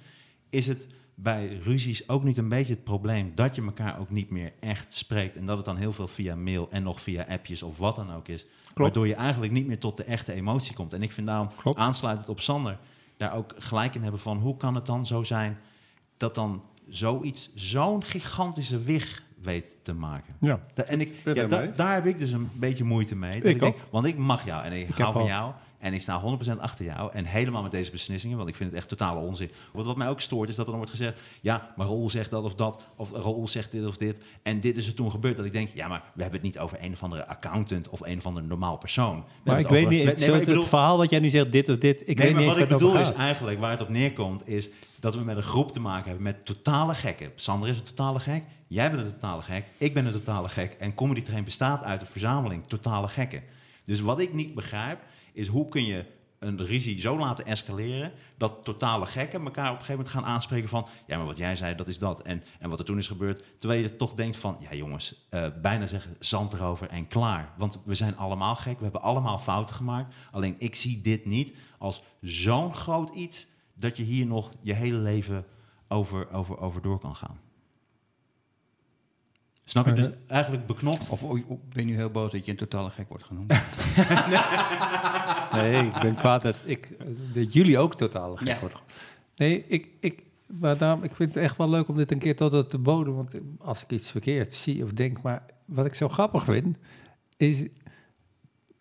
Is het bij ruzies ook niet een beetje het probleem dat je elkaar ook niet meer echt spreekt en dat het dan heel veel via mail en nog via appjes of wat dan ook is, waardoor je eigenlijk niet meer tot de echte emotie komt. En ik vind daarom Klopt. aansluitend op Sander daar ook gelijk in hebben van hoe kan het dan zo zijn dat dan zoiets zo'n gigantische wig weet te maken. Ja. Da- en ik, ja, da- daar heb ik dus een beetje moeite mee. Ik ik denk, want ik mag jou en ik, Ik hou van al- jou. En ik sta 100% achter jou. En helemaal met deze beslissingen, want ik vind het echt totale onzin. Wat, wat mij ook stoort, is dat er dan wordt gezegd... ja, maar Raoul zegt dat of dat, of Raoul zegt dit of dit. En dit is er toen gebeurd. Dat ik denk, ja, maar we hebben het niet over een of andere accountant... of een of ander normaal persoon. We Maar ik het weet niet, Nee, maar ik het verhaal wat jij nu zegt, dit of dit, ik nee, weet maar niet wat eens ik het bedoel is eigenlijk, waar het op neerkomt... is dat we met een groep te maken hebben met totale gekken. Sander is een totale gek, jij bent een totale gek... ik ben een totale gek. En Comedy Train bestaat uit een verzameling totale gekken. Dus wat ik niet begrijp, is hoe kun je een ruzie zo laten escaleren... dat totale gekken elkaar op een gegeven moment gaan aanspreken van... ja, maar wat jij zei, dat is dat. En, en wat er toen is gebeurd, terwijl je toch denkt van... ja jongens, eh, bijna zeggen zand erover en klaar. Want we zijn allemaal gek, we hebben allemaal fouten gemaakt. Alleen ik zie dit niet als zo'n groot iets... dat je hier nog je hele leven over, over, over door kan gaan. Snap je? Eh, Dus eigenlijk beknopt. Of, of ben je nu heel boos dat je een totale gek wordt genoemd? [laughs] Nee, ik ben kwaad dat, ik, eh, dat jullie ook totaal gek Ja. worden. Nee, ik, ik, maar daarom, ik vind het echt wel leuk om dit een keer tot op de bodem... want als ik iets verkeerd zie of denk... maar wat ik zo grappig vind, is...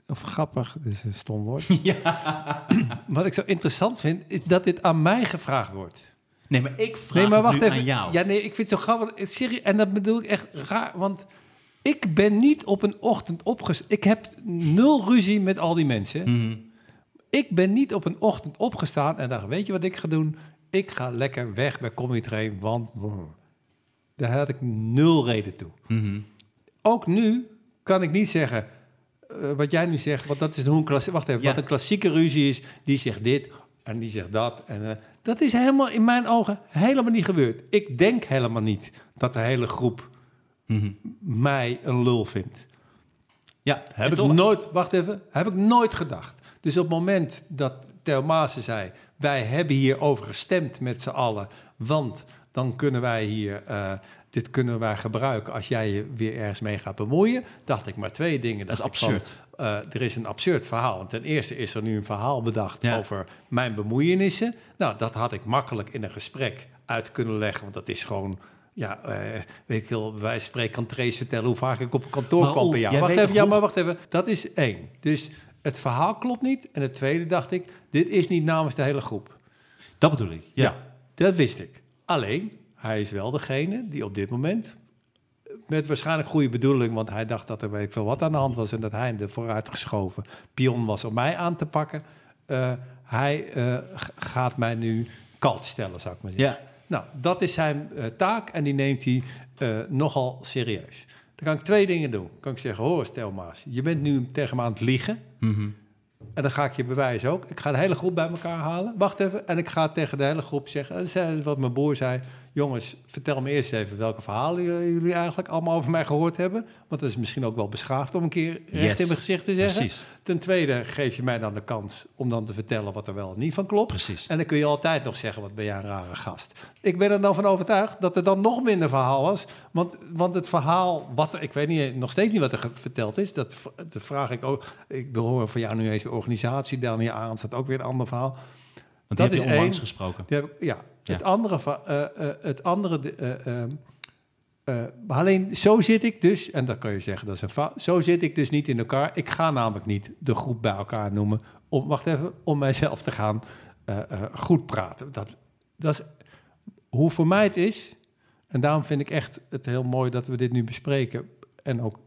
of grappig, dat is een stom woord. [laughs] Wat ik zo interessant vind, is dat dit aan mij gevraagd wordt. Nee, maar ik vraag Nee, maar het wacht nu even. aan jou. Ja, nee, ik vind het zo grappig. Serieus, en dat bedoel ik echt raar, want ik ben niet op een ochtend opgestaan. Ik heb nul ruzie met al die mensen. Mhm. Ik ben niet op een ochtend opgestaan en dacht, weet je wat ik ga doen? Ik ga lekker weg bij Comedy Train, want daar had ik nul reden toe. Mhm. Ook nu kan ik niet zeggen, eh, wat jij nu zegt, want dat is hoe een klassieke, wacht even, Ja. wat een klassieke ruzie is, die zegt dit en die zegt dat. En, eh, dat is helemaal in mijn ogen helemaal niet gebeurd. Ik denk helemaal niet dat de hele groep Mhm. mij een lul vindt. Ja, Heb ik toch- nooit, wacht even, heb ik nooit gedacht. Dus op het moment dat Theo Maassen zei, wij hebben hierover gestemd met z'n allen, want dan kunnen wij hier, eh, dit kunnen wij gebruiken als jij je weer ergens mee gaat bemoeien, dacht ik maar twee dingen. Dat is ik van, absurd. Eh, er is een absurd verhaal. Want ten eerste is er nu een verhaal bedacht Ja. over mijn bemoeienissen. Nou, dat had ik makkelijk in een gesprek uit kunnen leggen, want dat is gewoon Ja, eh, weet ik veel, van spreken kan Trace vertellen hoe vaak ik op kantoor Maar kwam per jaar. Wacht even, ja, maar wacht even. Dat is één. Dus het verhaal klopt niet. En het tweede dacht ik, dit is niet namens de hele groep. Dat bedoel ik. Ja. Ja, dat wist ik. Alleen, hij is wel degene die op dit moment, met waarschijnlijk goede bedoeling, want hij dacht dat er weet ik veel wat aan de hand was en dat hij de vooruitgeschoven pion was om mij aan te pakken. Eh, hij eh, gaat mij nu kalt stellen, zou ik maar zeggen. Ja. Nou, dat is zijn eh, taak en die neemt hij nogal serieus. Dan kan ik twee dingen doen. Dan kan ik zeggen, hoor stel Maas, je bent nu tegen me aan het liegen. Mhm. En dan ga ik je bewijzen ook. Ik ga de hele groep bij elkaar halen. Wacht even. En ik ga tegen de hele groep zeggen... Dat is wat mijn broer zei. Jongens, vertel me eerst even welke verhalen jullie eigenlijk allemaal over mij gehoord hebben. Want dat is misschien ook wel beschaafd om een keer recht Yes. in mijn gezicht te zeggen. Precies. Ten tweede geef je mij dan de kans om dan te vertellen wat er wel en niet van klopt. Precies. En dan kun je altijd nog zeggen, wat ben jij een rare gast. Ik ben er dan van overtuigd dat er dan nog minder verhaal was. Want, want het verhaal, wat, ik weet niet, nog steeds niet wat er verteld is. Dat, dat vraag ik ook. Ik horen van jou nu eens de organisatie. Daniel aan staat ook weer een ander verhaal. Want Dat is onlangs één. gesproken. Heb Ja. Het andere... eh, eh, het andere de- eh, ehm, eh, alleen zo zit ik dus, en dat kan je zeggen, dat is een. Zo zit ik dus niet in elkaar. Ik ga namelijk niet de groep bij elkaar noemen. Om, wacht even, om mijzelf te gaan goed praten. Dat, dat is hoe voor mij het is. En daarom vind ik echt het heel mooi dat we dit nu bespreken. En ook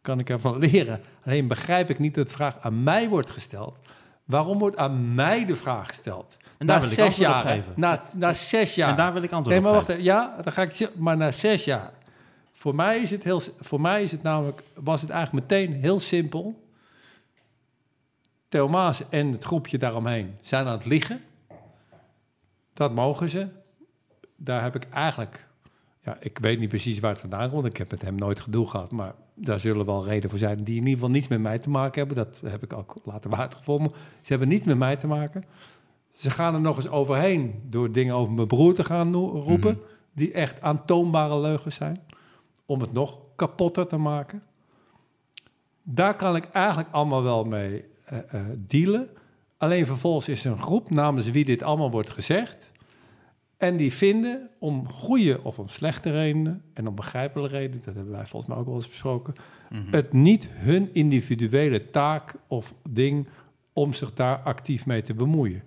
kan ik ervan [laughs] leren. Alleen begrijp ik niet dat de vraag aan mij wordt gesteld. Waarom wordt aan mij de vraag gesteld? En daar na wil ik zes antwoord op jaar. geven. Na, na zes jaar. En daar wil ik antwoord Nee, maar op wacht. Ja, dan ga ik je- Maar na zes jaar. Voor mij is het heel. Voor mij is het namelijk. Was het eigenlijk meteen heel simpel. Theo Maas en het groepje daaromheen zijn aan het liegen. Dat mogen ze. Daar heb ik eigenlijk. Ja, ik weet niet precies waar het vandaan komt. Ik heb met hem nooit gedoe gehad. Maar daar zullen wel redenen voor zijn die in ieder geval niets met mij te maken hebben. Dat heb ik ook later uitgevonden. Ze hebben niet met mij te maken. Ze gaan er nog eens overheen door dingen over mijn broer te gaan roepen. Mhm. Die echt aantoonbare leugens zijn. Om het nog kapotter te maken. Daar kan ik eigenlijk allemaal wel mee eh, eh, dealen. Alleen vervolgens is er een groep namens wie dit allemaal wordt gezegd. En die vinden om goede of om slechte redenen, en om begrijpelijke redenen, dat hebben wij volgens mij ook wel eens besproken, het niet hun individuele taak of ding om zich daar actief mee te bemoeien.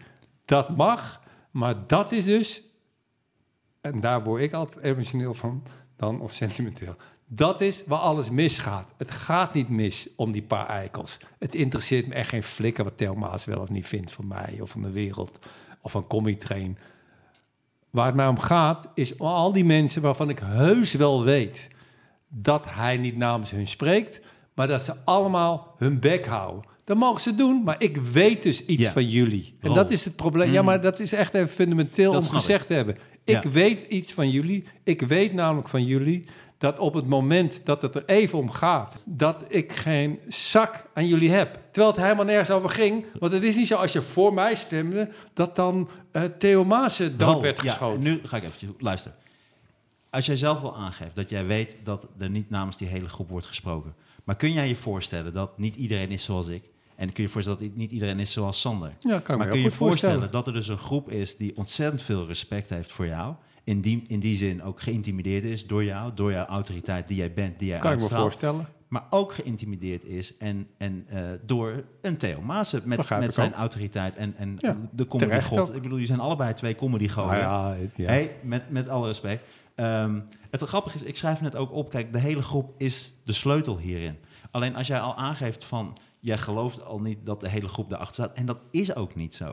Dat mag, maar dat is dus, en daar word ik altijd emotioneel van, dan of sentimenteel. Dat is waar alles misgaat. Het gaat niet mis om die paar eikels. Het interesseert me echt geen flikker wat Theo Maas wel of niet vindt van mij of van de wereld of van Comic Train. Waar het mij om gaat, is om al die mensen waarvan ik heus wel weet dat hij niet namens hun spreekt, maar dat ze allemaal hun bek houden. Dat mogen ze doen, maar ik weet dus iets Ja. van jullie. En Rol. dat is het probleem. Ja, maar dat is echt even fundamenteel Dat om gezegd te hebben. Ik Ja. weet iets van jullie. Ik weet namelijk van jullie dat op het moment dat het er even om gaat, dat ik geen zak aan jullie heb. Terwijl het helemaal nergens over ging. Want het is niet zo als je voor mij stemde, dat dan eh Theo Maassen dood Rol, werd ja, geschoten. nu ga ik eventjes luisteren. Als jij zelf wel aangeeft dat jij weet dat er niet namens die hele groep wordt gesproken. Maar kun jij je voorstellen dat niet iedereen is zoals ik? En kun je je voorstellen dat niet iedereen is zoals Sander? Ja, kan ik maar me kun je voorstellen voorstellen. dat er dus een groep is die ontzettend veel respect heeft voor jou? In die, in die zin ook geïntimideerd is door jou, door jouw autoriteit die jij bent, die jij Kan ik me uitstraalt. voorstellen. Maar ook geïntimideerd is en, en, eh, door een Theo Maassen met, met zijn ook. autoriteit en, en Ja, de comedy god. ook. Ik bedoel, die zijn allebei twee comedy goden. Nou ja, ja. Hey, met, met alle respect. Ehm, het grappige is, ik schrijf net ook op, kijk, de hele groep is de sleutel hierin. Alleen als jij al aangeeft van, jij gelooft al niet dat de hele groep daarachter staat, en dat is ook niet zo.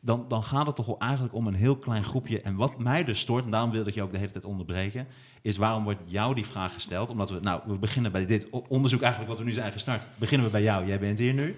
Dan, dan gaat het toch wel eigenlijk om een heel klein groepje. En wat mij dus stoort, en daarom wilde ik je ook de hele tijd onderbreken, is waarom wordt jou die vraag gesteld? Omdat we, nou, we beginnen bij dit onderzoek eigenlijk wat we nu zijn gestart. Beginnen we bij jou, jij bent hier nu.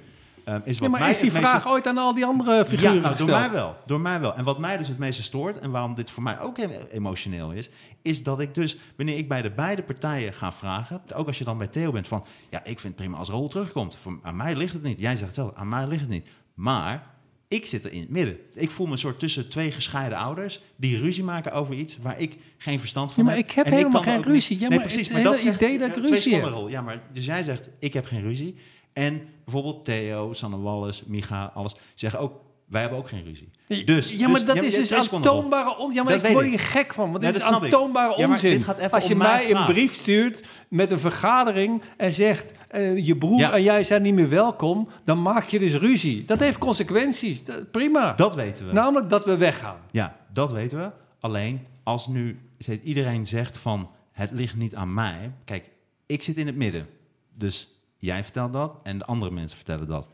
Ehm, is Ja, wat maar mij is die meeste- vraag ooit aan al die andere figuren ja, nou, door mij wel. Door mij wel. En wat mij dus het meeste stoort, en waarom dit voor mij ook em- emotioneel is, is dat ik dus, wanneer ik bij de beide partijen ga vragen, ook als je dan bij Theo bent van, ja, ik vind het prima als Rol terugkomt. Voor, aan mij ligt het niet. Jij zegt het zelf, aan mij ligt het niet. Maar ik zit er in het midden. Ik voel me een soort tussen twee gescheiden ouders die ruzie maken over iets waar ik geen verstand van Ja, maar heb. ik heb En helemaal geen niet- ruzie. Ja, nee, maar precies. het Maar hele dat zegt, idee dat ik ruzie heb. Ja, maar dus jij zegt, ik heb geen ruzie. En bijvoorbeeld Theo, Sanne Wallis, Micha, alles zeggen ook Wij hebben ook geen ruzie. Nee, Dus, ja, maar dus- dat ja, is dus aantoonbare onzin. Ja, maar Dat ik word hier gek van, want Ja, dit is aantoonbare Ja, onzin. Als je mij een brief stuurt met een vergadering en zegt... eh, je broer Ja. en jij zijn niet meer welkom, dan maak je dus ruzie. Dat heeft consequenties. Dat- prima. Dat weten we. Namelijk dat we weggaan. Ja, dat weten we. Alleen als nu iedereen zegt van het ligt niet aan mij. Kijk, ik zit in het midden. Dus jij vertelt dat en de andere mensen vertellen dat.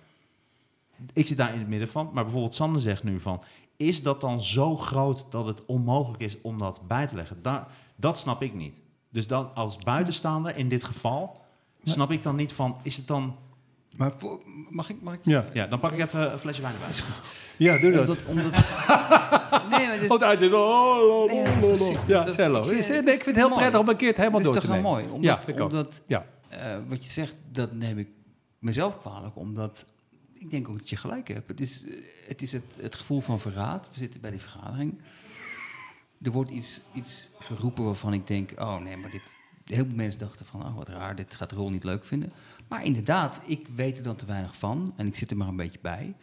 Ik zit daar in het midden van. Maar bijvoorbeeld Sander zegt nu van... Is dat dan zo groot dat het onmogelijk is om dat bij te leggen? Daar, dat snap ik niet. Dus dan als buitenstaander in dit geval... snap ik dan niet van... Is het dan... Maar voor, mag ik... Mag ik Ja, Ja, dan pak ik even een flesje wijn erbij. ja doe dat. Omdat, omdat, nee, maar zit... Oh, is Ja, cello. ik vind- Is- nee, dat ik vind het is heel mooi. prettig om een keer het helemaal is door toch te wel nemen. mooi? Omdat, ja, vind ik ook. omdat Ja. Eh, wat je zegt, dat neem ik mezelf kwalijk. Omdat ik denk ook dat je gelijk hebt. Het is, eh, het, is het, gevoel van verraad. We zitten bij die vergadering. Er wordt iets, geroepen waarvan ik denk... Oh nee, maar dit... Heel veel mensen dachten van, oh wat raar, dit gaat Rol niet leuk vinden. Maar inderdaad, ik weet er dan te weinig van. En ik zit er maar een beetje bij.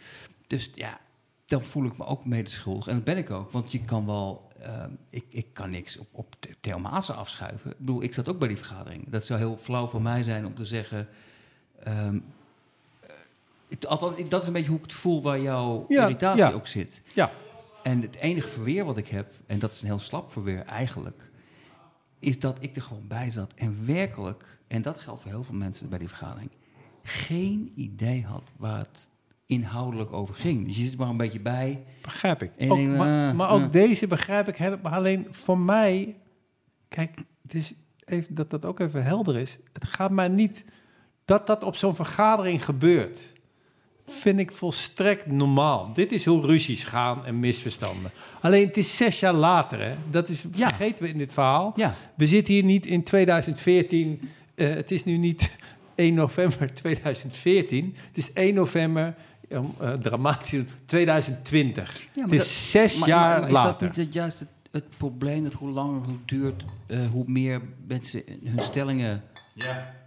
Dus ja, dan voel ik me ook mede schuldig. En dat ben ik ook, want je kan wel... ehm, ik, ik kan niks op, op de Theo Maassen afschuiven. Ik bedoel, ik zat ook bij die vergadering. Dat zou heel flauw van mij zijn om te zeggen... ehm, eh, het- althans, ik- dat is een beetje hoe ik het voel waar jouw Ja, irritatie ja. ook zit. Ja. En het enige verweer wat ik heb, en dat is een heel slap verweer eigenlijk... is dat ik er gewoon bij zat en werkelijk... en dat geldt voor heel veel mensen bij die vergadering... geen idee had waar het inhoudelijk over ging. Dus je zit er maar een beetje bij... Begrijp ik. Ook, denk, maar, eh, maar ook eh. deze begrijp ik helemaal. Alleen voor mij, kijk, dus even, dat dat ook even helder is. Het gaat mij niet dat dat op zo'n vergadering gebeurt. Vind ik volstrekt normaal. Dit is hoe ruzies gaan en misverstanden. Alleen het is zes jaar later, hè? Dat is, Ja. vergeten we in dit verhaal. Ja, We zitten hier niet in 2014. eh, het is nu niet [laughs] 1 november 2014. Het is 1 november, um, eh, dramatisch, 2020. Ja, maar het is dat- zes maar, jaar maar- maar is later. dat niet het, juist het, het probleem... dat hoe langer hoe het duurt, eh, hoe meer mensen hun stellingen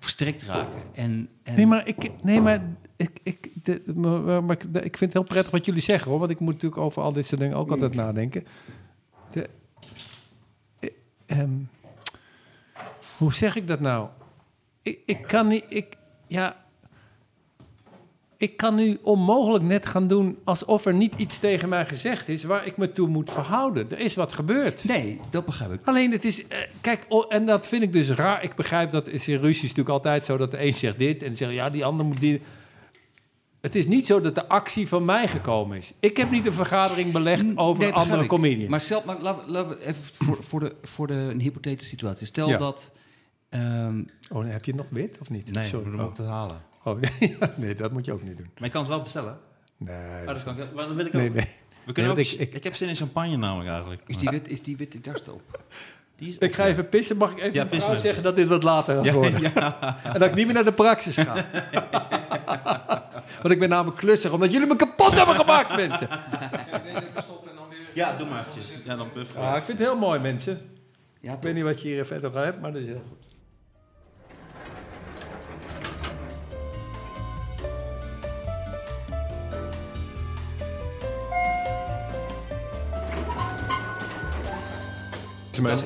verstrikt raken? En, en Nee, maar ik, nee, maar ik, ik, de, maar, maar ik- ik vind het heel prettig wat jullie zeggen, hoor. Want ik moet natuurlijk over al dit soort dingen ook altijd nadenken. De, eh, ehm, hoe zeg ik dat nou? Ik, ik kan niet, ik, ja, ik kan nu onmogelijk net gaan doen alsof er niet iets tegen mij gezegd is waar ik me toe moet verhouden. Er is wat gebeurd. Nee, dat begrijp ik. Alleen het is, eh, kijk, oh, en dat vind ik dus raar. Ik begrijp dat is in ruzies natuurlijk altijd zo dat de een zegt dit en zegt ja, die ander moet die. Het is niet zo dat de actie van mij gekomen is. Ik heb niet een vergadering belegd over Nee, andere ik. comedians. Maar stel, maar laten we- laten we even voor, voor, de, voor de, een hypothetische situatie. Stel Ja. dat... ehm, oh, heb je nog wit of niet? Nee, Sorry. om Oh. te halen. Oh, [laughs] nee, dat moet je ook niet doen. Maar je kan het wel bestellen. Nee, Oh, dat kan ik, maar dan wil ik ook. nee, nee. We kunnen Nee, ook ik- ik, heb zin in champagne namelijk eigenlijk. is, die wit, is die witte das op? Die is Ik ga even pissen. Mag ik even Ja, zeggen dat dit wat later gaat Ja, worden? ja. En dat ik niet meer naar de praxis ga. [laughs] Want ik ben namelijk klussig, omdat jullie me kapot hebben gemaakt, mensen. ja, doe maar eventjes. Ja, dan Ah, ik vind het heel mooi, mensen. Ja, Ik weet niet wat je hier verder van hebt, maar dat is heel goed.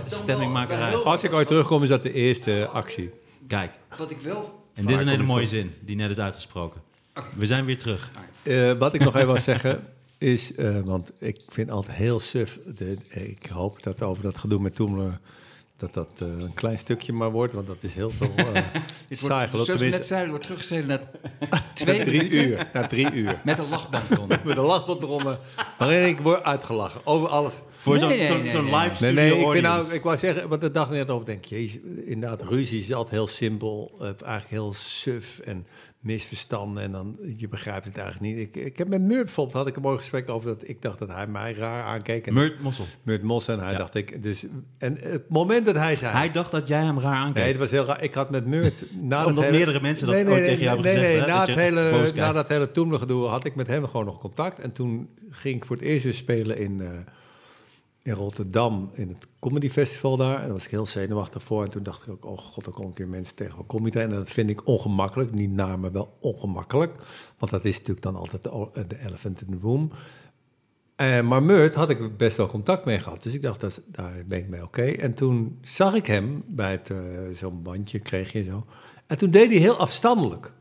Stemmingmakerij. Als ik ooit terugkom, is dat de eerste actie. Kijk, Wat ik wel... en dit is een hele mooie zin die net is uitgesproken. We zijn weer terug. Eh, wat ik nog even wil zeggen is, eh, want ik vind altijd heel suf. De, ik hoop dat over dat gedoe met Toemler dat dat eh, een klein stukje maar wordt, want dat is heel veel [laughs] uh, saai wordt, zoals we net zeiden, wordt teruggeschreven naar [laughs] twee Drie minuten uur, na drie uur. met een lachband eronder. [laughs] Met een lachband eronder, waarin ik word uitgelachen over alles. Voor Nee, zo'n nee, nee, nee. live Nee, studio nee, ik, vind audience. nou, ik wou zeggen, want de dag net over denk, jezus, inderdaad, ruzie is altijd heel simpel, eh, eigenlijk heel suf en misverstanden en dan, je begrijpt het eigenlijk niet. Ik, ik heb met Murt bijvoorbeeld, had ik een mooi gesprek over dat ik dacht dat hij mij raar aankeek. En Murt Mossel. Murt Mos en hij Ja. dacht ik, dus, en het moment dat hij zei... Hij dacht dat jij hem raar Nee, aankeek. het was heel raar. Ik had met Murt... Na [laughs] Omdat hele- meerdere mensen dat nee, nee, ooit nee, tegen jou nee, hebben nee, gezegd, na, het dat je hele, na dat hele gedoe had ik met hem gewoon nog contact. En toen ging ik voor het eerst weer spelen in, eh, in Rotterdam, in het Comedy Festival daar. En daar was ik heel zenuwachtig voor. En toen dacht ik ook, oh god, er komen een keer mensen tegen mijn comedy. En dat vind ik ongemakkelijk. Niet naar, maar wel ongemakkelijk. Want dat is natuurlijk dan altijd de, de elephant in the room. Eh, maar Murt had ik best wel contact mee gehad. Dus ik dacht, dat, daar ben ik mee oké. En toen zag ik hem bij het, eh, zo'n bandje, kreeg je zo. En toen deed hij heel afstandelijk.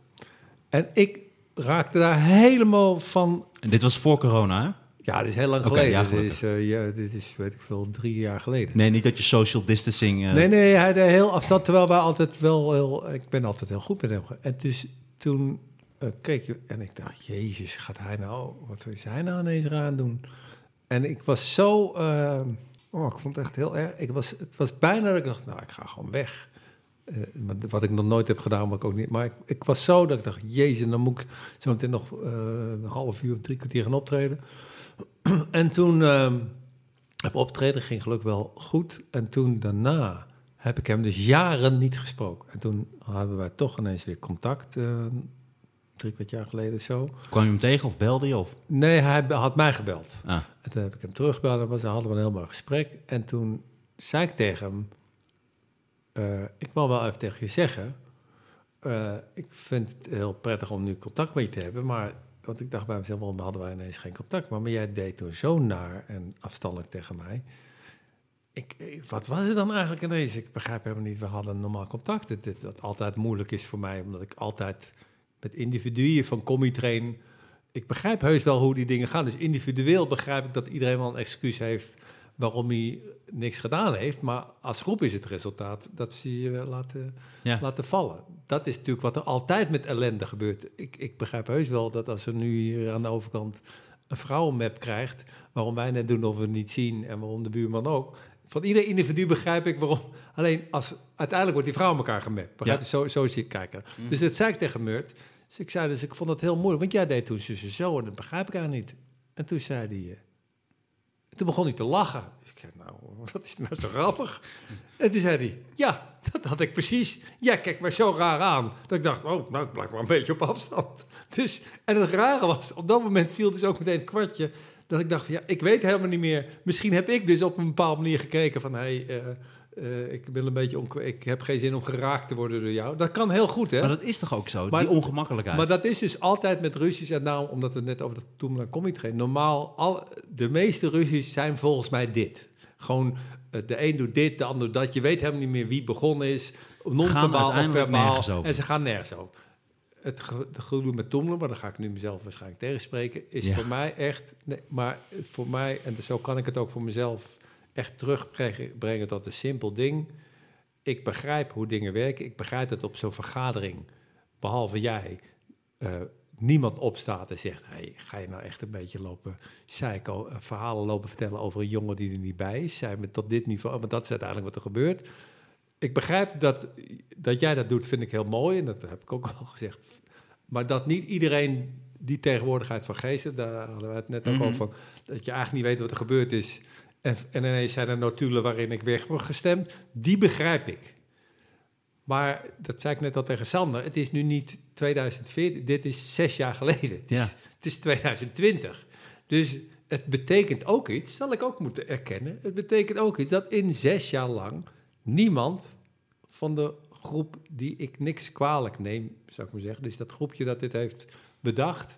En ik raakte daar helemaal van... En dit was voor corona? Ja, dit is heel lang geleden. ja, dit, is, eh, ja, dit is, weet ik veel, drie jaar geleden. Nee, niet dat je social distancing... eh, Nee, nee, hij deed heel afstand, terwijl wij altijd wel heel... Ik ben altijd heel goed met hem. En dus toen eh, keek je en ik dacht, jezus, gaat hij nou... Wat is hij nou ineens eraan doen? En ik was zo... oh, ik vond het echt heel erg... Ik was, het was bijna dat ik dacht, nou, ik ga gewoon weg. Wat ik nog nooit heb gedaan, maar ik ook niet. Maar ik, ik was zo dat ik dacht, jezus, dan moet ik zo meteen nog een half uur of drie kwartier gaan optreden. [clears throat] en toen ehm, heb optreden, ging gelukkig wel goed. En toen daarna heb ik hem dus jaren niet gesproken. En toen hadden wij toch ineens weer contact, eh, drie kwart jaar geleden of zo. Kwam je hem tegen of belde je? Of? Nee, hij had mij gebeld. Ah, En toen heb ik hem teruggebeld en was, hadden we een heel mooi gesprek. En toen zei ik tegen hem, eh, ik wil wel even tegen je zeggen, eh, ik vind het heel prettig om nu contact met je te hebben, maar, want ik dacht bij mezelf, waarom hadden wij ineens geen contact? Maar, maar jij deed toen zo naar en afstandelijk tegen mij. Ik, wat was het dan eigenlijk ineens? Ik begrijp helemaal niet, we hadden normaal contact. Dit, altijd moeilijk is voor mij, omdat ik altijd met individuen van comedy train ik begrijp heus wel hoe die dingen gaan. Dus individueel begrijp ik dat iedereen wel een excuus heeft waarom hij niks gedaan heeft. Maar als groep is het resultaat dat ze je laten, ja. laten vallen. Dat is natuurlijk wat er altijd met ellende gebeurt. Ik, ik begrijp heus wel dat als er nu hier aan de overkant een vrouwenmap krijgt, waarom wij net doen of we het niet zien en waarom de buurman ook. Van ieder individu begrijp ik waarom. Alleen als uiteindelijk wordt die vrouw elkaar gemapt. Begrijp Ja. Zo, zo zie ik kijken. Dus dat zei ik tegen Murt. Dus ik zei dus, ik vond het heel moeilijk. Want jij deed toen zo en dat begrijp ik eigenlijk niet. En toen zei hij... toen begon hij te lachen. Ik zei, nou, [laughs] wat is nou zo grappig? En toen zei hij, ja, dat had ik precies. Ja, kijk maar zo raar aan. Dat ik dacht, oh, nou, ik blijf maar een beetje op afstand. [laughs] Dus, en het rare was, op dat moment viel dus ook meteen kwartje... dat ik dacht, ja, ik weet helemaal niet meer. Misschien heb ik dus op een bepaalde manier gekeken van... hey, eh, eh, ik, wil een beetje on- ik heb geen zin om geraakt te worden door jou. Dat kan heel goed, hè? Maar dat is toch ook zo, Maar- die ongemakkelijkheid. Maar dat is dus altijd met ruzies. En daarom, omdat we het net over de toen naar comedy trainen. Normaal, al, de meeste ruzies zijn volgens mij dit. Gewoon, eh, de een doet dit, de ander dat. Je weet helemaal niet meer wie begonnen is. Non-verbaal of verbaal. En ze gaan nergens over. Het gedoe met Tomlen, maar daar ga ik nu mezelf waarschijnlijk tegenspreken, is Ja. voor mij echt, nee, maar voor mij, en zo kan ik het ook voor mezelf echt terugbrengen tot een simpel ding. Ik begrijp hoe dingen werken. Ik begrijp dat op zo'n vergadering, behalve jij, eh, niemand opstaat en zegt: hey, ga je nou echt een beetje lopen psycho, eh, verhalen lopen vertellen over een jongen die er niet bij is? Zijn we tot dit niveau? Want dat is uiteindelijk wat er gebeurt. Ik begrijp dat, dat jij dat doet, vind ik heel mooi. En dat heb ik ook al gezegd. Maar dat niet iedereen die tegenwoordigheid van geesten, daar hadden we het net ook Mhm. over, van, dat je eigenlijk niet weet wat er gebeurd is. En, en ineens zijn er notulen waarin ik weg word gestemd. Die begrijp ik. Maar dat zei ik net al tegen Sander. Het is nu niet 2014, dit is zes jaar geleden. Het is, Ja. het is 2020. Dus het betekent ook iets, zal ik ook moeten erkennen. Het betekent ook iets dat in zes jaar lang niemand van de groep die ik niks kwalijk neem, zou ik maar zeggen. Dus dat groepje dat dit heeft bedacht,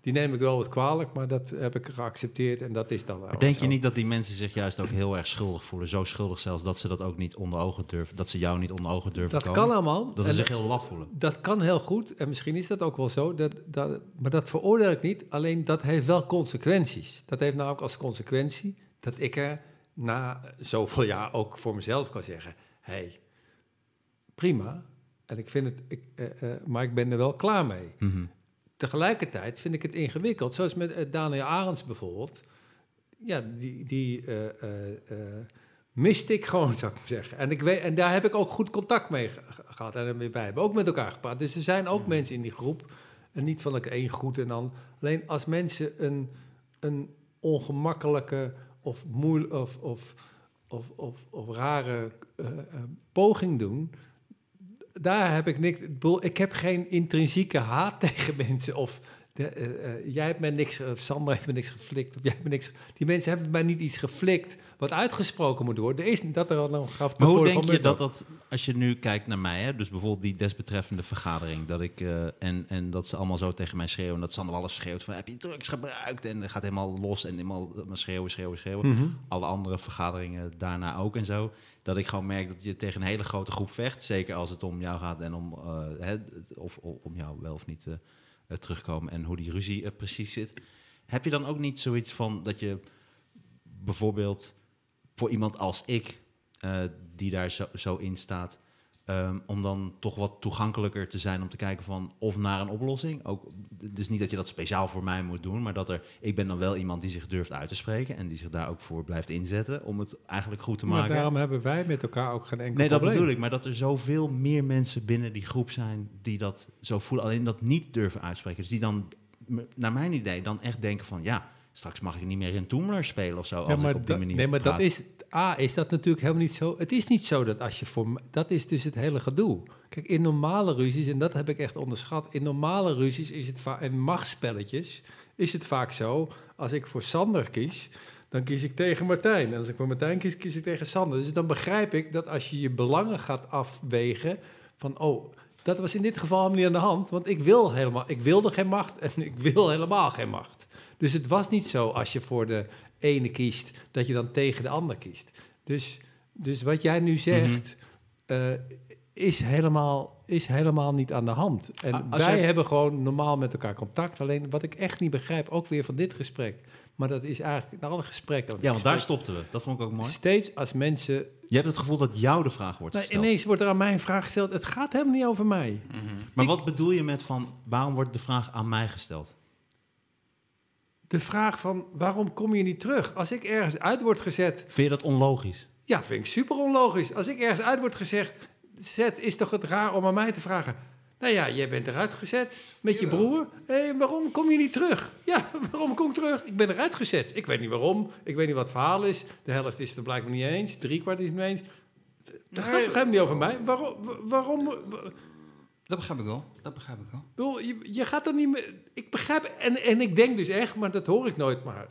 die neem ik wel wat kwalijk, maar dat heb ik geaccepteerd en dat is dan. Maar denk je niet dat die mensen zich juist ook heel erg schuldig voelen? Zo schuldig zelfs dat ze dat ook niet onder ogen durven, dat ze jou niet onder ogen durven Dat komen? kan allemaal. Dat ze En- zich heel laf voelen. Dat kan heel goed en misschien is dat ook wel zo, dat, dat, maar dat veroordeel ik niet. Alleen dat heeft wel consequenties. Dat heeft nou ook als consequentie dat ik er na zoveel jaar ook voor mezelf kan zeggen: hé, hey, prima. En ik vind het, ik, eh, eh, maar ik ben er wel klaar mee. Mhm. Tegelijkertijd vind ik het ingewikkeld, zoals met eh, Daniel Arends bijvoorbeeld. Ja, die, die miste ik gewoon, [laughs] zou ik maar zeggen. En, ik weet, en daar heb ik ook goed contact mee ge- ge- gehad en bij hebben. Ook met elkaar gepraat. Dus er zijn ook mensen in die groep. En niet van ik één goed en dan. Alleen als mensen een, een ongemakkelijke of moeilijke of, of, of, of, of rare poging doen. Daar heb ik niks. Ik heb geen intrinsieke haat [laughs] tegen mensen. Of de, eh, eh, jij hebt mij niks, of Sander heeft me niks geflikt, of jij hebt me niks. Die mensen hebben mij niet iets geflikt wat uitgesproken moet worden. Er is dat er al nog gaf. Maar hoe denk je dat dat, als je nu kijkt naar mij, hè, dus bijvoorbeeld die desbetreffende vergadering, dat ik, eh, en, en dat ze allemaal zo tegen mij schreeuwen, en dat Sander alles schreeuwt van, heb je drugs gebruikt? En het gaat helemaal los en helemaal schreeuwen, schreeuwen, schreeuwen. Mhm. Alle andere vergaderingen daarna ook en zo. Dat ik gewoon merk dat je tegen een hele grote groep vecht, zeker als het om jou gaat en om, eh, hè, of, of om jou wel of niet eh, eh, terugkomen en hoe die ruzie eh, precies zit. Heb je dan ook niet zoiets van dat je bijvoorbeeld voor iemand als ik, eh, die daar zo, zo in staat, ehm, om dan toch wat toegankelijker te zijn om te kijken van of naar een oplossing. Ook, dus niet dat je dat speciaal voor mij moet doen, maar dat er, ik ben dan wel iemand die zich durft uit te spreken en die zich daar ook voor blijft inzetten om het eigenlijk goed te Maar maken. daarom hebben wij met elkaar ook geen enkel Nee, dat probleem. bedoel ik. Maar dat er zoveel meer mensen binnen die groep zijn die dat zo voelen. Alleen dat niet durven uitspreken. Dus die dan, naar mijn idee, dan echt denken van... ja, straks mag ik niet meer in Toomler spelen of zo. Ja, als maar ik op die manier Nee, maar dat is... A, is dat natuurlijk helemaal niet zo... Het is niet zo dat als je voor... Dat is dus het hele gedoe. Kijk, in normale ruzies, en dat heb ik echt onderschat... In normale ruzies is het vaak... En machtsspelletjes is het vaak zo... Als ik voor Sander kies, dan kies ik tegen Martijn. En als ik voor Martijn kies, kies ik tegen Sander. Dus dan begrijp ik dat als je je belangen gaat afwegen... Van, oh, dat was in dit geval helemaal niet aan de hand. Want ik wil helemaal... Ik wilde geen macht en [laughs] ik wil helemaal geen macht. Dus het was niet zo als je voor de ene kiest, dat je dan tegen de ander kiest. Dus, dus wat jij nu zegt, eh, is, helemaal, is helemaal niet aan de hand. En A- wij jij- hebben gewoon normaal met elkaar contact. Alleen wat ik echt niet begrijp, ook weer van dit gesprek, maar dat is eigenlijk in alle gesprekken. Ja, want daar stopten we. Dat vond ik ook mooi. Steeds als mensen. Je hebt het gevoel dat jou de vraag wordt Nou, gesteld. ineens wordt er aan mij een vraag gesteld. Het gaat helemaal niet over mij. Maar ik- wat bedoel je met van... waarom wordt de vraag aan mij gesteld? De vraag van waarom kom je niet terug? Als ik ergens uit word gezet, Vind je dat onlogisch? Ja, vind ik super onlogisch. Als ik ergens uit word gezegd, zet, is toch het raar om aan mij te vragen. Nou ja, jij bent eruit gezet met je broer. Hé, waarom kom je niet terug? Ja, [laughs] waarom kom ik terug? Ik ben eruit gezet. Ik weet niet waarom. Ik weet niet wat het verhaal is. De helft is het er blijkbaar niet eens. Drie kwart is het niet eens. Dat gaat toch helemaal niet over mij? Waarom? wa- waarom wa- Dat begrijp ik wel. Dat begrijp ik wel. bedoel, je, je gaat toch niet meer... Ik begrijp... En, en ik denk dus echt, maar dat hoor ik nooit maar...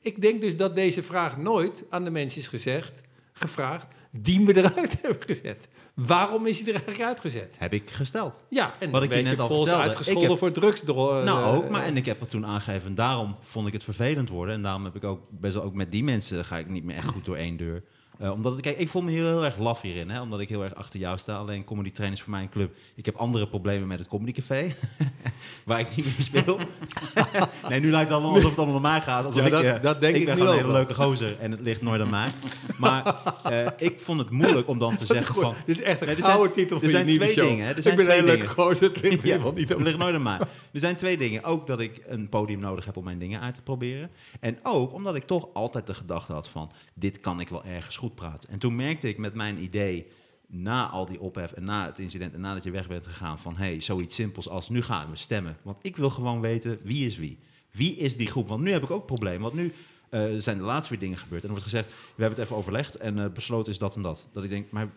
Ik denk dus dat deze vraag nooit aan de mensen is gezegd, gevraagd, die me eruit [laughs] hebben gezet. Waarom is hij er eigenlijk uitgezet? Heb ik gesteld. Ja, en Wat ik je net al vertelde, uitgescholden ik heb- voor drugsdro. nou, eh, ook. Maar, en ik heb het toen aangegeven. Daarom vond ik het vervelend worden. En daarom heb ik ook best wel ook met die mensen... ga ik niet meer echt goed door één deur. Eh, omdat ik, kijk, ik voel me hier heel erg laf hierin. Hè, omdat ik heel erg achter jou sta. Alleen comedy train is voor mij een club. Ik heb andere problemen met het comedy café. [laughs] waar ik niet meer speel. [laughs] nee, nu lijkt het allemaal alsof het allemaal om mij gaat. Alsof Ja, ik, dat- eh, dat denk ik ik ben gewoon een hele leuke gozer. En het ligt nooit aan mij. Maar eh, ik vond het moeilijk om dan te [laughs] zeggen van... Dit is echt een Nee, er zijn- titel voor je zijn nieuwe twee show. dingen, hè. Er zijn ik ben een hele leuke gozer, het ligt Ja, niet het aan ligt nooit aan mij. Er zijn twee dingen. Ook dat ik een podium nodig heb om mijn dingen uit te proberen. En ook omdat ik toch altijd de gedachte had van... dit kan ik wel ergens goed En toen merkte ik met mijn idee... na al die ophef en na het incident... en nadat je weg bent gegaan van... hey, zoiets simpels als nu gaan we stemmen. Want ik wil gewoon weten wie is wie. Wie is die groep? Want nu heb ik ook problemen. Want nu eh, zijn de laatste weer dingen gebeurd. En er wordt gezegd, we hebben het even overlegd... en eh, besloten is dat en dat. Dat ik denk, maar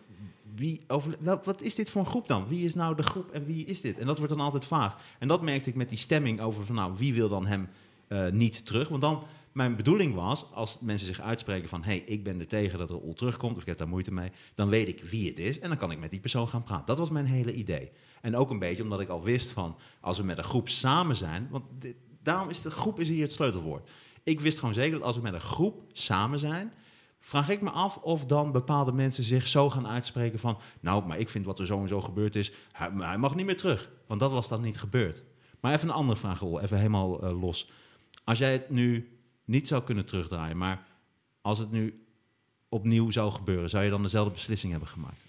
wie over, wat is dit voor een groep dan? Wie is nou de groep en wie is dit? En dat wordt dan altijd vaag. En dat merkte ik met die stemming over van nou, wie wil dan hem eh, niet terug? Want dan, mijn bedoeling was, als mensen zich uitspreken van hé, hey, ik ben er tegen dat Raoul terugkomt, of ik heb daar moeite mee, dan weet ik wie het is en dan kan ik met die persoon gaan praten. Dat was mijn hele idee. En ook een beetje omdat ik al wist van, als we met een groep samen zijn, want daarom is de groep is hier het sleutelwoord. Ik wist gewoon zeker dat als we met een groep samen zijn, vraag ik me af of dan bepaalde mensen zich zo gaan uitspreken van... nou, maar ik vind wat er zo en zo gebeurd is, hij, hij mag niet meer terug. Want dat was dan niet gebeurd. Maar even een andere vraag, Roel, even helemaal eh, los. Als jij het nu niet zou kunnen terugdraaien, maar als het nu opnieuw zou gebeuren... zou je dan dezelfde beslissing hebben gemaakt?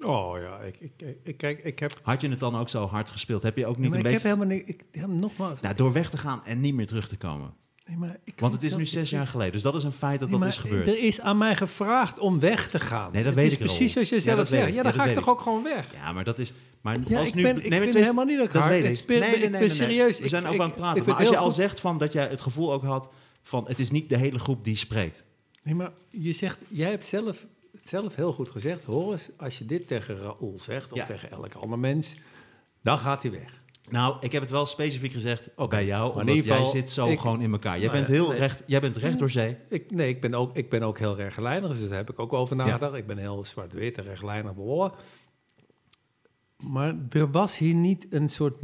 Oh ja, ik, ik, ik, kijk, ik heb... Had je het dan ook zo hard gespeeld? Heb je ook niet maar een ik beetje... heb helemaal niet... Ik, ja, nogmaals... Nou, door weg te gaan en niet meer terug te komen. Nee, maar ik Want het is nu zes jaar geleden, dus dat is een feit dat Nee, dat is gebeurd. Er is aan mij gevraagd om weg te gaan. Nee, dat het weet is ik, precies zoals je zelf zegt. Ja, dan ga ik toch ik. ook gewoon weg. Ja, maar dat is... Maar Ja, als ik, nu, ben, ik nee, vind helemaal niet dat ik Dat weet ik. Nee, nee, ik ben serieus. We zijn over aan het praten. Maar als je al zegt van dat jij het gevoel ook had van het is niet de hele groep die spreekt. Nee, maar je zegt, jij hebt zelf, zelf heel goed gezegd. Hoor eens, als je dit tegen Raoul zegt, of Ja. tegen elk ander mens, dan gaat hij weg. Nou, ik heb het wel specifiek gezegd Oké, bij jou, maar in ieder jij geval, zit zo ik- gewoon in elkaar. Jij Nou bent heel nee. recht, jij bent recht door zee. Ik, nee, ik ben, ook, ik ben ook heel rechtlijnig, dus daar heb ik ook over Ja. nagedacht. Ik ben heel zwart-wit en rechtlijnig. Maar er was hier niet een soort...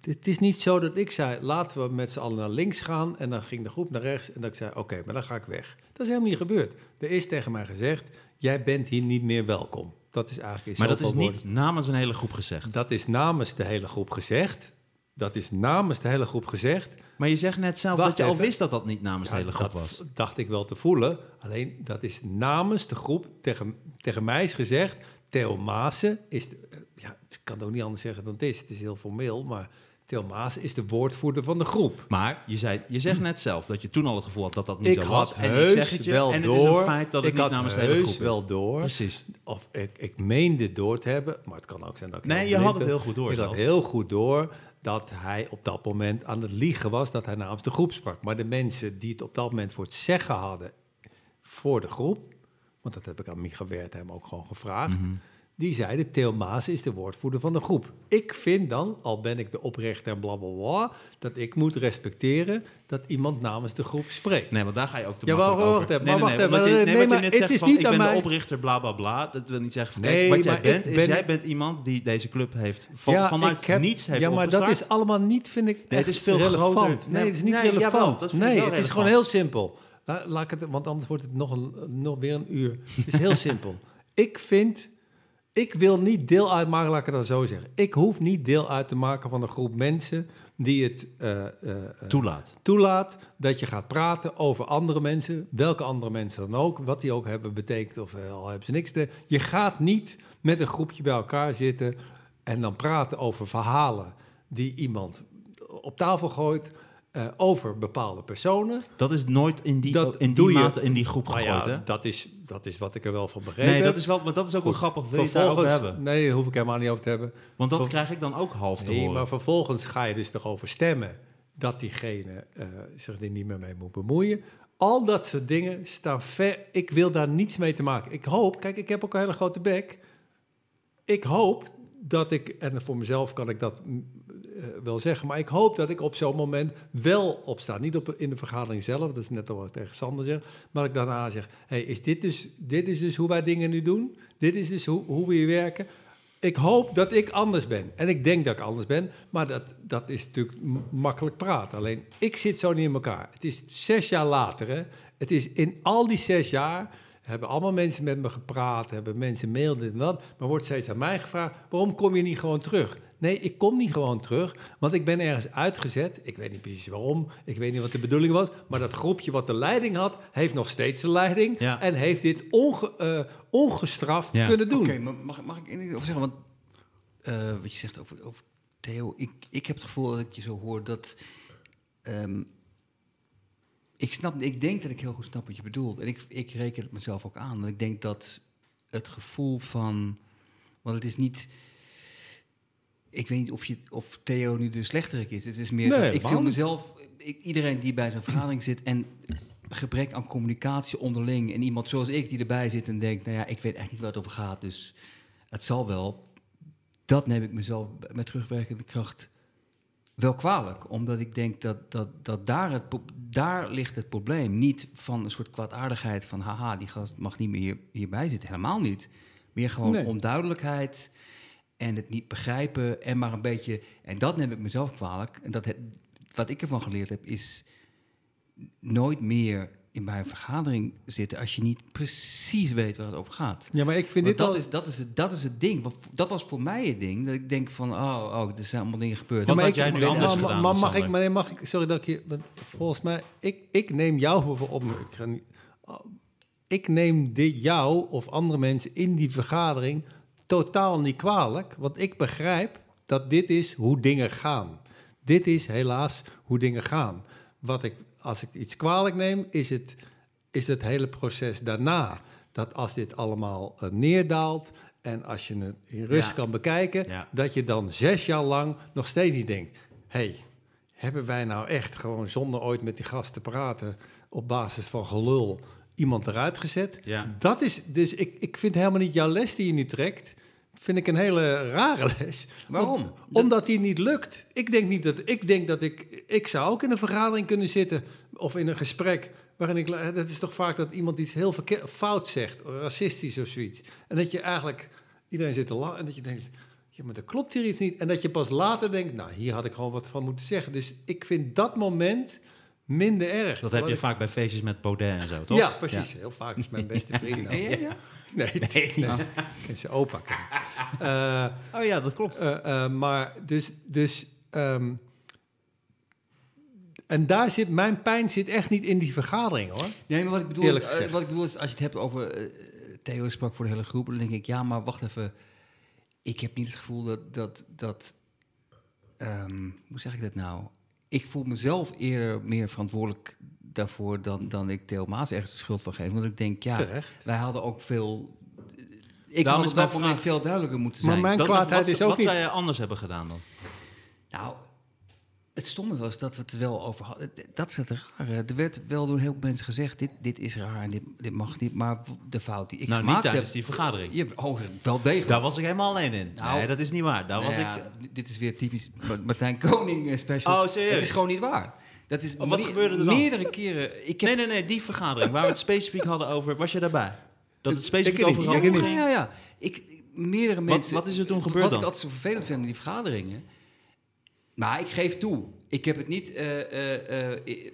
Het is niet zo dat ik zei, laten we met z'n allen naar links gaan. En dan ging de groep naar rechts en dat ik zei, oké, maar dan ga ik weg. Dat is helemaal niet gebeurd. Er is tegen mij gezegd, jij bent hier niet meer welkom. Dat is eigenlijk Maar dat is niet namens een hele groep gezegd. Dat is namens de hele groep gezegd. Dat is namens de hele groep gezegd. Maar je zegt net zelf Wacht dat je al wist dat dat niet namens de hele groep dat was. dacht ik wel te voelen. Alleen dat is namens de groep tegen, tegen mij is gezegd. Theo Maassen is. De, ja, ik kan het ook niet anders zeggen dan is. Het is heel formeel, maar Maassen is de woordvoerder van de groep. Maar je, zei, je zegt net zelf dat je toen al het gevoel had dat dat niet ik zo had was. En ik zeg het je, wel en door. het is een feit dat het ik niet had namens de hele groep is. wel door. Precies. Of ik, ik meende door te hebben, maar het kan ook zijn dat ik Nee, je had het heel goed door Ik had heel goed door dat hij op dat moment aan het liegen was, dat hij namens de groep sprak. Maar de mensen die het op dat moment voor het zeggen hadden voor de groep, want dat heb ik aan Micha Wertheim ook gewoon gevraagd, Mhm. Die zeiden Theo Maas is de woordvoerder van de groep. Ik vind dan, al ben ik de oprichter en blablabla, dat ik moet respecteren dat iemand namens de groep spreekt. Nee, want daar ga je ook te Ja, makkelijk over. nee, maar nee, wacht even, nee, nee, wat maar je net het zegt is van, niet ik ben de oprichter, bla, bla, bla. Dat wil niet zeggen... Nee, Kijk, wat jij bent, is jij bent iemand die deze club heeft van, Ja, vanuit heb- niets heeft Ja, maar dat is allemaal niet, vind ik, het is veel relevant. groter. Nee, het is niet relevant. jawel, nee, het is gewoon heel simpel. La- laat ik het, want anders wordt het nog, een, nog weer een uur. Het is heel [laughs] simpel. Ik vind, ik wil niet deel uitmaken, laat ik het dan zo zeggen. Ik hoef niet deel uit te maken van een groep mensen die het eh, eh, eh, Toelaat. toelaat dat je gaat praten over andere mensen, welke andere mensen dan ook, wat die ook hebben betekend of al hebben ze niks betekend. Je gaat niet met een groepje bij elkaar zitten en dan praten over verhalen die iemand op tafel gooit eh, over bepaalde personen. Dat is nooit in die, Dat in die je- mate in die groep Nou gegooid, ja, hè? dat is, dat is wat ik er wel van begrepen Nee, dat is, wel, maar dat is ook wel Goed. grappig. Wil je daarover hebben? Nee, daar hoef ik helemaal niet over te hebben. Want dat Ver- krijg ik dan ook half te Nee, horen. maar vervolgens ga je dus toch over stemmen dat diegene eh, zich er niet meer mee moet bemoeien. Al dat soort dingen staan ver. Ik wil daar niets mee te maken. Ik hoop, kijk, ik heb ook een hele grote bek. Ik hoop dat ik, en voor mezelf kan ik dat eh, wel zeggen, maar ik hoop dat ik op zo'n moment wel opsta. Niet op, in de vergadering zelf, dat is net al wat ik tegen Sander zeg, maar ik daarna zeg, hey, is dit, dus, dit is dus hoe wij dingen nu doen? Dit is dus hoe, hoe we hier werken? Ik hoop dat ik anders ben. En ik denk dat ik anders ben, maar dat, dat is natuurlijk makkelijk praten. Alleen, ik zit zo niet in elkaar. Het is zes jaar later, hè. Het is in al die zes jaar hebben allemaal mensen met me gepraat, hebben mensen mail dit en dat, maar wordt steeds aan mij gevraagd, waarom kom je niet gewoon terug? Nee, ik kom niet gewoon terug, want ik ben ergens uitgezet. Ik weet niet precies waarom, ik weet niet wat de bedoeling was, maar dat groepje wat de leiding had, heeft nog steeds de leiding Ja. en heeft dit onge, eh, ongestraft Ja. kunnen doen. Oké, maar mag, mag ik één ding over zeggen? Want eh, wat je zegt over, over Theo, ik, ik heb het gevoel dat ik je zo hoor dat. ehm, ik, snap, ik denk dat ik heel goed snap wat je bedoelt. En ik, ik reken het mezelf ook aan. Want ik denk dat het gevoel van. Want het is niet. Ik weet niet of, je, of Theo nu de slechterik is. Het is meer. Nee, ik voel mezelf. Ik, iedereen die bij zo'n vergadering zit. en gebrek aan communicatie onderling. en iemand zoals ik die erbij zit en denkt. Nou ja, ik weet echt niet waar het over gaat. Dus het zal wel. Dat neem ik mezelf met terugwerkende kracht wel kwalijk. Omdat ik denk dat, dat, dat daar, het, daar ligt het probleem. Niet van een soort kwaadaardigheid van... haha, die gast mag niet meer hier, hierbij zitten. Helemaal niet. Meer gewoon Nee. onduidelijkheid en het niet begrijpen... en maar een beetje... En dat neem ik mezelf kwalijk. En dat het, wat ik ervan geleerd heb is... nooit meer in bij een vergadering zitten... als je niet precies weet waar het over gaat. Ja, maar ik vind Want dit dat, al... is, dat, is het, dat is het ding. Want Dat was voor mij het ding. Dat ik denk van, oh, oh er zijn allemaal dingen gebeurd. Wat maar had ik- jij nu maar- anders maar- gedaan Maar dan mag ik, maar nee, mag ik, sorry dat ik je, volgens mij, ik, ik neem jou voor op, ik ga niet, oh, ik neem dit jou of andere mensen in die vergadering totaal niet kwalijk, want ik begrijp dat dit is hoe dingen gaan. Dit is helaas hoe dingen gaan. Wat ik, als ik iets kwalijk neem, is het, is het hele proces daarna. Dat als dit allemaal eh, neerdaalt en als je het in rust Ja. kan bekijken, Ja. dat je dan zes jaar lang nog steeds niet denkt: hey, hebben wij nou echt gewoon zonder ooit met die gast te praten op basis van gelul iemand eruit gezet? Ja. Dat is, dus ik, ik vind helemaal niet jouw les die je nu trekt, vind ik een hele rare les. Waarom? Want- omdat die niet lukt. Ik denk niet dat ik denk dat ik ik zou ook in een vergadering kunnen zitten of in een gesprek waarin ik dat is toch vaak dat iemand iets heel verkeerd fout zegt, racistisch of zoiets. En dat je eigenlijk iedereen zit te lachen en dat je denkt ja, maar dat klopt hier iets niet. En dat je pas later denkt, nou, hier had ik gewoon wat van moeten zeggen. Dus ik vind dat moment minder erg. Dat heb je ik- vaak bij feestjes met Baudet en zo, toch? Ja, precies. Heel vaak is mijn [laughs] beste vriend. Ken nou. je? Ja? Nee, nee. nee. Zijn opa. Eh, Oh ja, dat klopt. eh, eh, maar dus... dus ehm, en daar zit... Mijn pijn zit echt niet in die vergadering, hoor. Nee, maar wat ik bedoel, is, wat ik bedoel is, als je het hebt over Theo sprak voor de hele groep, dan denk ik, ja, maar wacht even. Ik heb niet het gevoel dat, dat, dat ehm, hoe zeg ik dat nou? Ik voel mezelf eerder meer verantwoordelijk daarvoor dan, dan ik Theo Maas ergens de schuld van geef. Want ik denk, ja, Terecht. wij hadden ook veel... Ik Daarom had is dat mijn vraag- veel duidelijker moeten Maar zijn. mijn Dat- kwaadheid wat, is ook wat niet... zou je anders hebben gedaan dan? Nou, het stomme was dat we het wel over hadden. Dat is het rare. Er werd wel door heel veel mensen gezegd: dit, dit is raar en dit, dit mag niet. Maar de fout die ik nou, niet tijdens heb. die vergadering. Je, oh, wel degelijk. Daar was ik helemaal alleen in. Nou, nee, dat is niet waar. Daar was Nou ja, ik... Dit is weer typisch Ma- Martijn Koning eh, special. Oh, serieus? Het is gewoon niet waar. Dat is Oh, wat gebeurde er dan? Meerdere keren. Ik heb, Nee, nee, nee, die vergadering waar we het specifiek hadden over... Was je daarbij? Dat het specifiek over niet. ja, ging? ja, ja. Ik, meerdere mensen. wat is er toen gebeurd Wat dan? ik altijd zo vervelend vind in die vergaderingen. Maar ik geef toe. Ik heb het niet. eh, eh, eh, eh,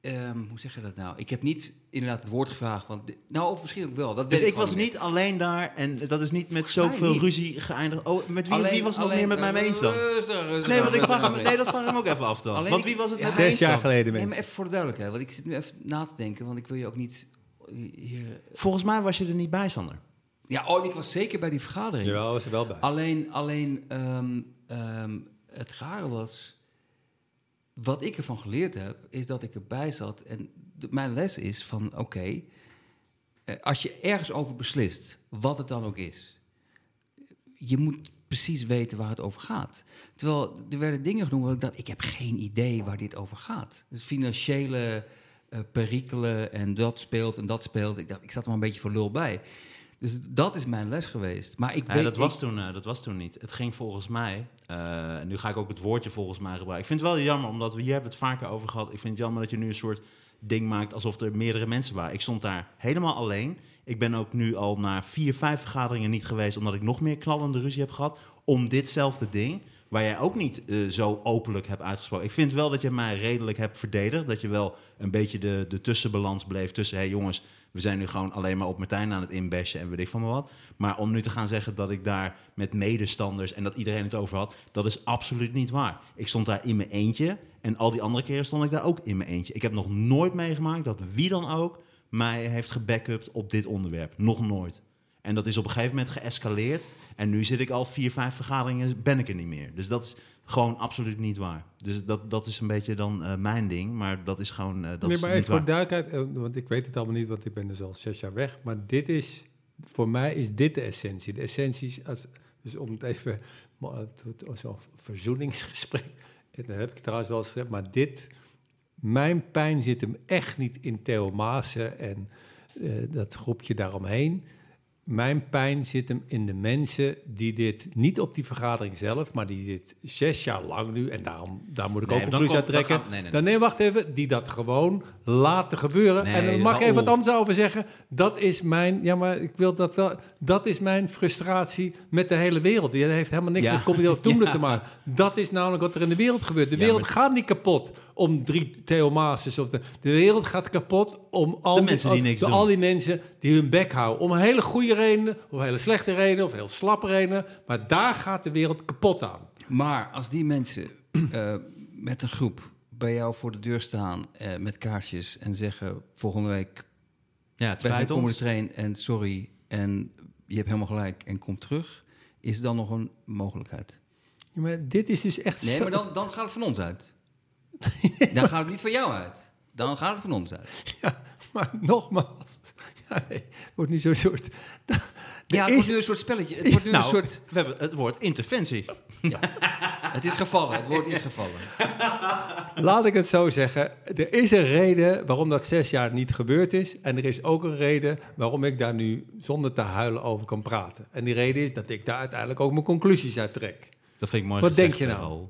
ehm, hoe zeg je dat nou? Ik heb niet inderdaad het woord gevraagd van. Nou, of misschien ook wel. Dat Dus ik was niet alleen daar en dat is niet met zoveel ruzie geëindigd. Oh, met wie, Alleen- wie was nog alleen- meer met mij mee eens dan? Rustig, rustig, Nee, want ik vraag hem, nee, dat vraag ik hem ook even af dan. Alleen Want wie was het Ja, met mij eens Zes jaar dan? geleden, Nee, maar even voor de duidelijkheid, want ik zit nu even na te denken, want ik wil je ook niet hier. Volgens mij was je er niet bij, Sander. Ja, oh, ik was zeker bij die vergadering. Jawel, was er wel bij. Alleen, alleen ehm, ehm, het rare was, wat ik ervan geleerd heb, is dat ik erbij zat. En mijn les is van, oké, eh, als je ergens over beslist, wat het dan ook is, je moet precies weten waar het over gaat. Terwijl er werden dingen genoemd waar ik dacht, ik heb geen idee waar dit over gaat. Dus financiële eh, perikelen en dat speelt en dat speelt. Ik dacht, ik zat er maar een beetje voor lul bij. Dus dat is mijn les geweest. Maar ik weet, dat, was ik- toen, eh, dat was toen niet. Het ging volgens mij, eh, en nu ga ik ook het woordje volgens mij gebruiken. Ik vind het wel jammer, omdat we hier hebben het vaker over gehad. Ik vind het jammer dat je nu een soort ding maakt alsof er meerdere mensen waren. Ik stond daar helemaal alleen. Ik ben ook nu al naar vier, vijf vergaderingen niet geweest, omdat ik nog meer knallende ruzie heb gehad om ditzelfde ding. Waar jij ook niet eh, zo openlijk hebt uitgesproken. Ik vind wel dat je mij redelijk hebt verdedigd. Dat je wel een beetje de, de tussenbalans bleef tussen... hé hey jongens, we zijn nu gewoon alleen maar op Martijn aan het inbashen en weet ik van me wat. Maar om nu te gaan zeggen dat ik daar met medestanders... en dat iedereen het over had, dat is absoluut niet waar. Ik stond daar in mijn eentje en al die andere keren stond ik daar ook in mijn eentje. Ik heb nog nooit meegemaakt dat wie dan ook mij heeft gebackupt op dit onderwerp. Nog nooit. En dat is op een gegeven moment geëscaleerd. En nu zit ik al vier, vijf vergaderingen, ben ik er niet meer. Dus dat is gewoon absoluut niet waar. Dus dat, dat is een beetje dan eh, mijn ding. Maar dat is gewoon uh, dat nee, is maar even voor duidelijkheid, eh, want ik weet het allemaal niet, want ik ben dus al zes jaar weg. Maar dit is, voor mij is dit de essentie. De essentie is, als, dus om het even, zo'n verzoeningsgesprek, en [laughs] dat heb ik trouwens wel eens gezegd, maar dit, mijn pijn zit hem echt niet in Theo Maassen en eh, dat groepje daaromheen. Mijn pijn zit hem in de mensen die dit, niet op die vergadering zelf, maar die dit zes jaar lang nu, en daarom, daar moet ik Nee, ook een conclusie uit komt- dan trekken. gaan- nee, nee, Dan nee, wacht even, die dat gewoon laten gebeuren. En dan mag ik even wat anders over zeggen. Dat is mijn, ja, maar ik wil dat wel, dat is mijn frustratie met de hele wereld. Die heeft helemaal niks Ja. met Comedy of [laughs] Ja. te maken. Dat is namelijk wat er in de wereld gebeurt. De Ja, wereld maar- gaat niet kapot om drie Theo Maases of de, de wereld gaat kapot om al De die, mensen die niks doen. al die mensen die hun bek houden. Om hele goede redenen, of hele slechte redenen, of heel slappe redenen. Maar daar gaat de wereld kapot aan. Maar als die mensen [clears throat] eh, met een groep bij jou voor de deur staan eh, met kaarsjes en zeggen volgende week Ja, het spijt ons. train en sorry en je hebt helemaal gelijk en kom terug, is er dan nog een mogelijkheid? Ja, maar dit is dus echt Nee, zo- maar dan, dan gaat het van ons uit. [laughs] dan gaat het niet van jou uit. Dan gaat het van ons uit. Ja, maar nogmaals, ja, nee, het wordt nu zo'n soort. [laughs] Ja, het is- wordt nu een soort spelletje. Het wordt nu nou, een soort... we hebben het woord interventie. Het is gevallen, het woord is gevallen. [laughs] Laat ik het zo zeggen. Er is een reden waarom dat zes jaar niet gebeurd is. En er is ook een reden waarom ik daar nu zonder te huilen over kan praten. En die reden is dat ik daar uiteindelijk ook mijn conclusies uit trek. Dat vind ik mooi Wat gezegd, denk je nou?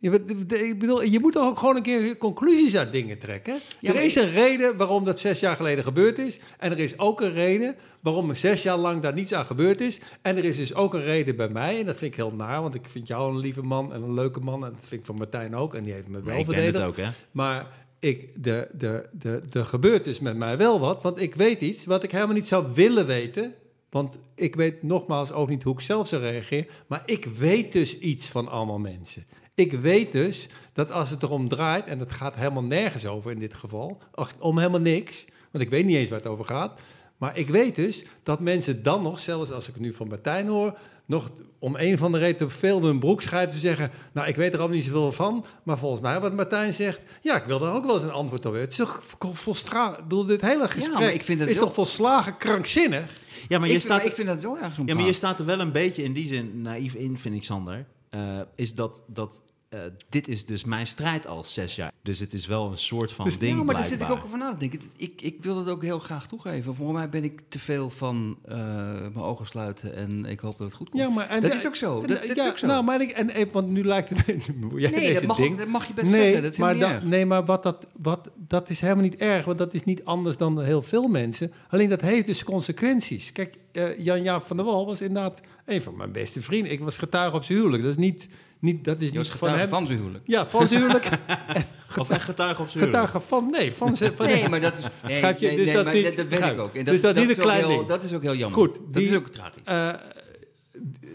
Je, wat- ik bedoel, je moet toch ook gewoon een keer conclusies uit dingen trekken. Ja, er is een reden waarom dat zes jaar geleden gebeurd is. En er is ook een reden waarom er zes jaar lang daar niets aan gebeurd is. En er is dus ook een reden bij mij. En dat vind ik heel naar, want ik vind jou een lieve man en een leuke man. En dat vind ik van Martijn ook. En die heeft me wel Nee, ik ben verdedigd. het ook, hè? Maar ik, de, de, de, er gebeurt dus met mij wel wat. Want ik weet iets wat ik helemaal niet zou willen weten. Want ik weet nogmaals ook niet hoe ik zelf zou reageren. Maar ik weet dus iets van allemaal mensen. Ik weet dus dat als het erom draait, en het gaat helemaal nergens over in dit geval, ach, om helemaal niks, want ik weet niet eens waar het over gaat. Maar ik weet dus dat mensen dan nog, zelfs als ik het nu van Martijn hoor, nog om een van de reden veel hun broek schijten te zeggen, nou ik weet er allemaal niet zoveel van, maar volgens mij wat Martijn zegt, ja ik wil daar ook wel eens een antwoord op. Het is toch volstra, ik bedoel dit hele gesprek maar ik vind het is wel- toch volslagen krankzinnig? Ja, maar je ik, staat... maar ik vind dat wel om Ja, maar je staat er wel een beetje in die zin naïef in, vind ik, Sander. Eh, is dat, dat eh, dit is dus mijn strijd al zes jaar. Dus het is wel een soort van Dus- ding Ja, maar daar zit ik ook over na te denken. Ik, ik wil het ook heel graag toegeven. Voor mij ben ik te veel van eh, mijn ogen sluiten en ik hoop dat het goed komt. Ja, maar en Dat is ook zo. en- Dat- dat is ook zo. Nou, maar ik, en, want nu lijkt het. [laughs] jij nee, deze dat mag, ding. ook- dat mag je best nee, zeggen. Dat is maar helemaal niet dat, erg. nee, maar wat dat, wat, dat is helemaal niet erg, want dat is niet anders dan heel veel mensen. Alleen dat heeft dus consequenties. Kijk, eh, Jan-Jaap van der Wal was inderdaad een van mijn beste vrienden. Ik was getuige op zijn huwelijk. Dat is niet, niet, dat is Je was niet van getuige hem. van zijn huwelijk. Ja, van zijn huwelijk. [laughs] Of echt getuige op zijn huwelijk. getuige van, nee, van zijn... Van Nee, maar dat is. Nee, je? nee, Dus nee, dat maar niet- dat, dat weet ik ook. En Dus dat is- ook klein heel-. Dat is ook heel jammer. Goed, dat die- is ook tragisch. Eh,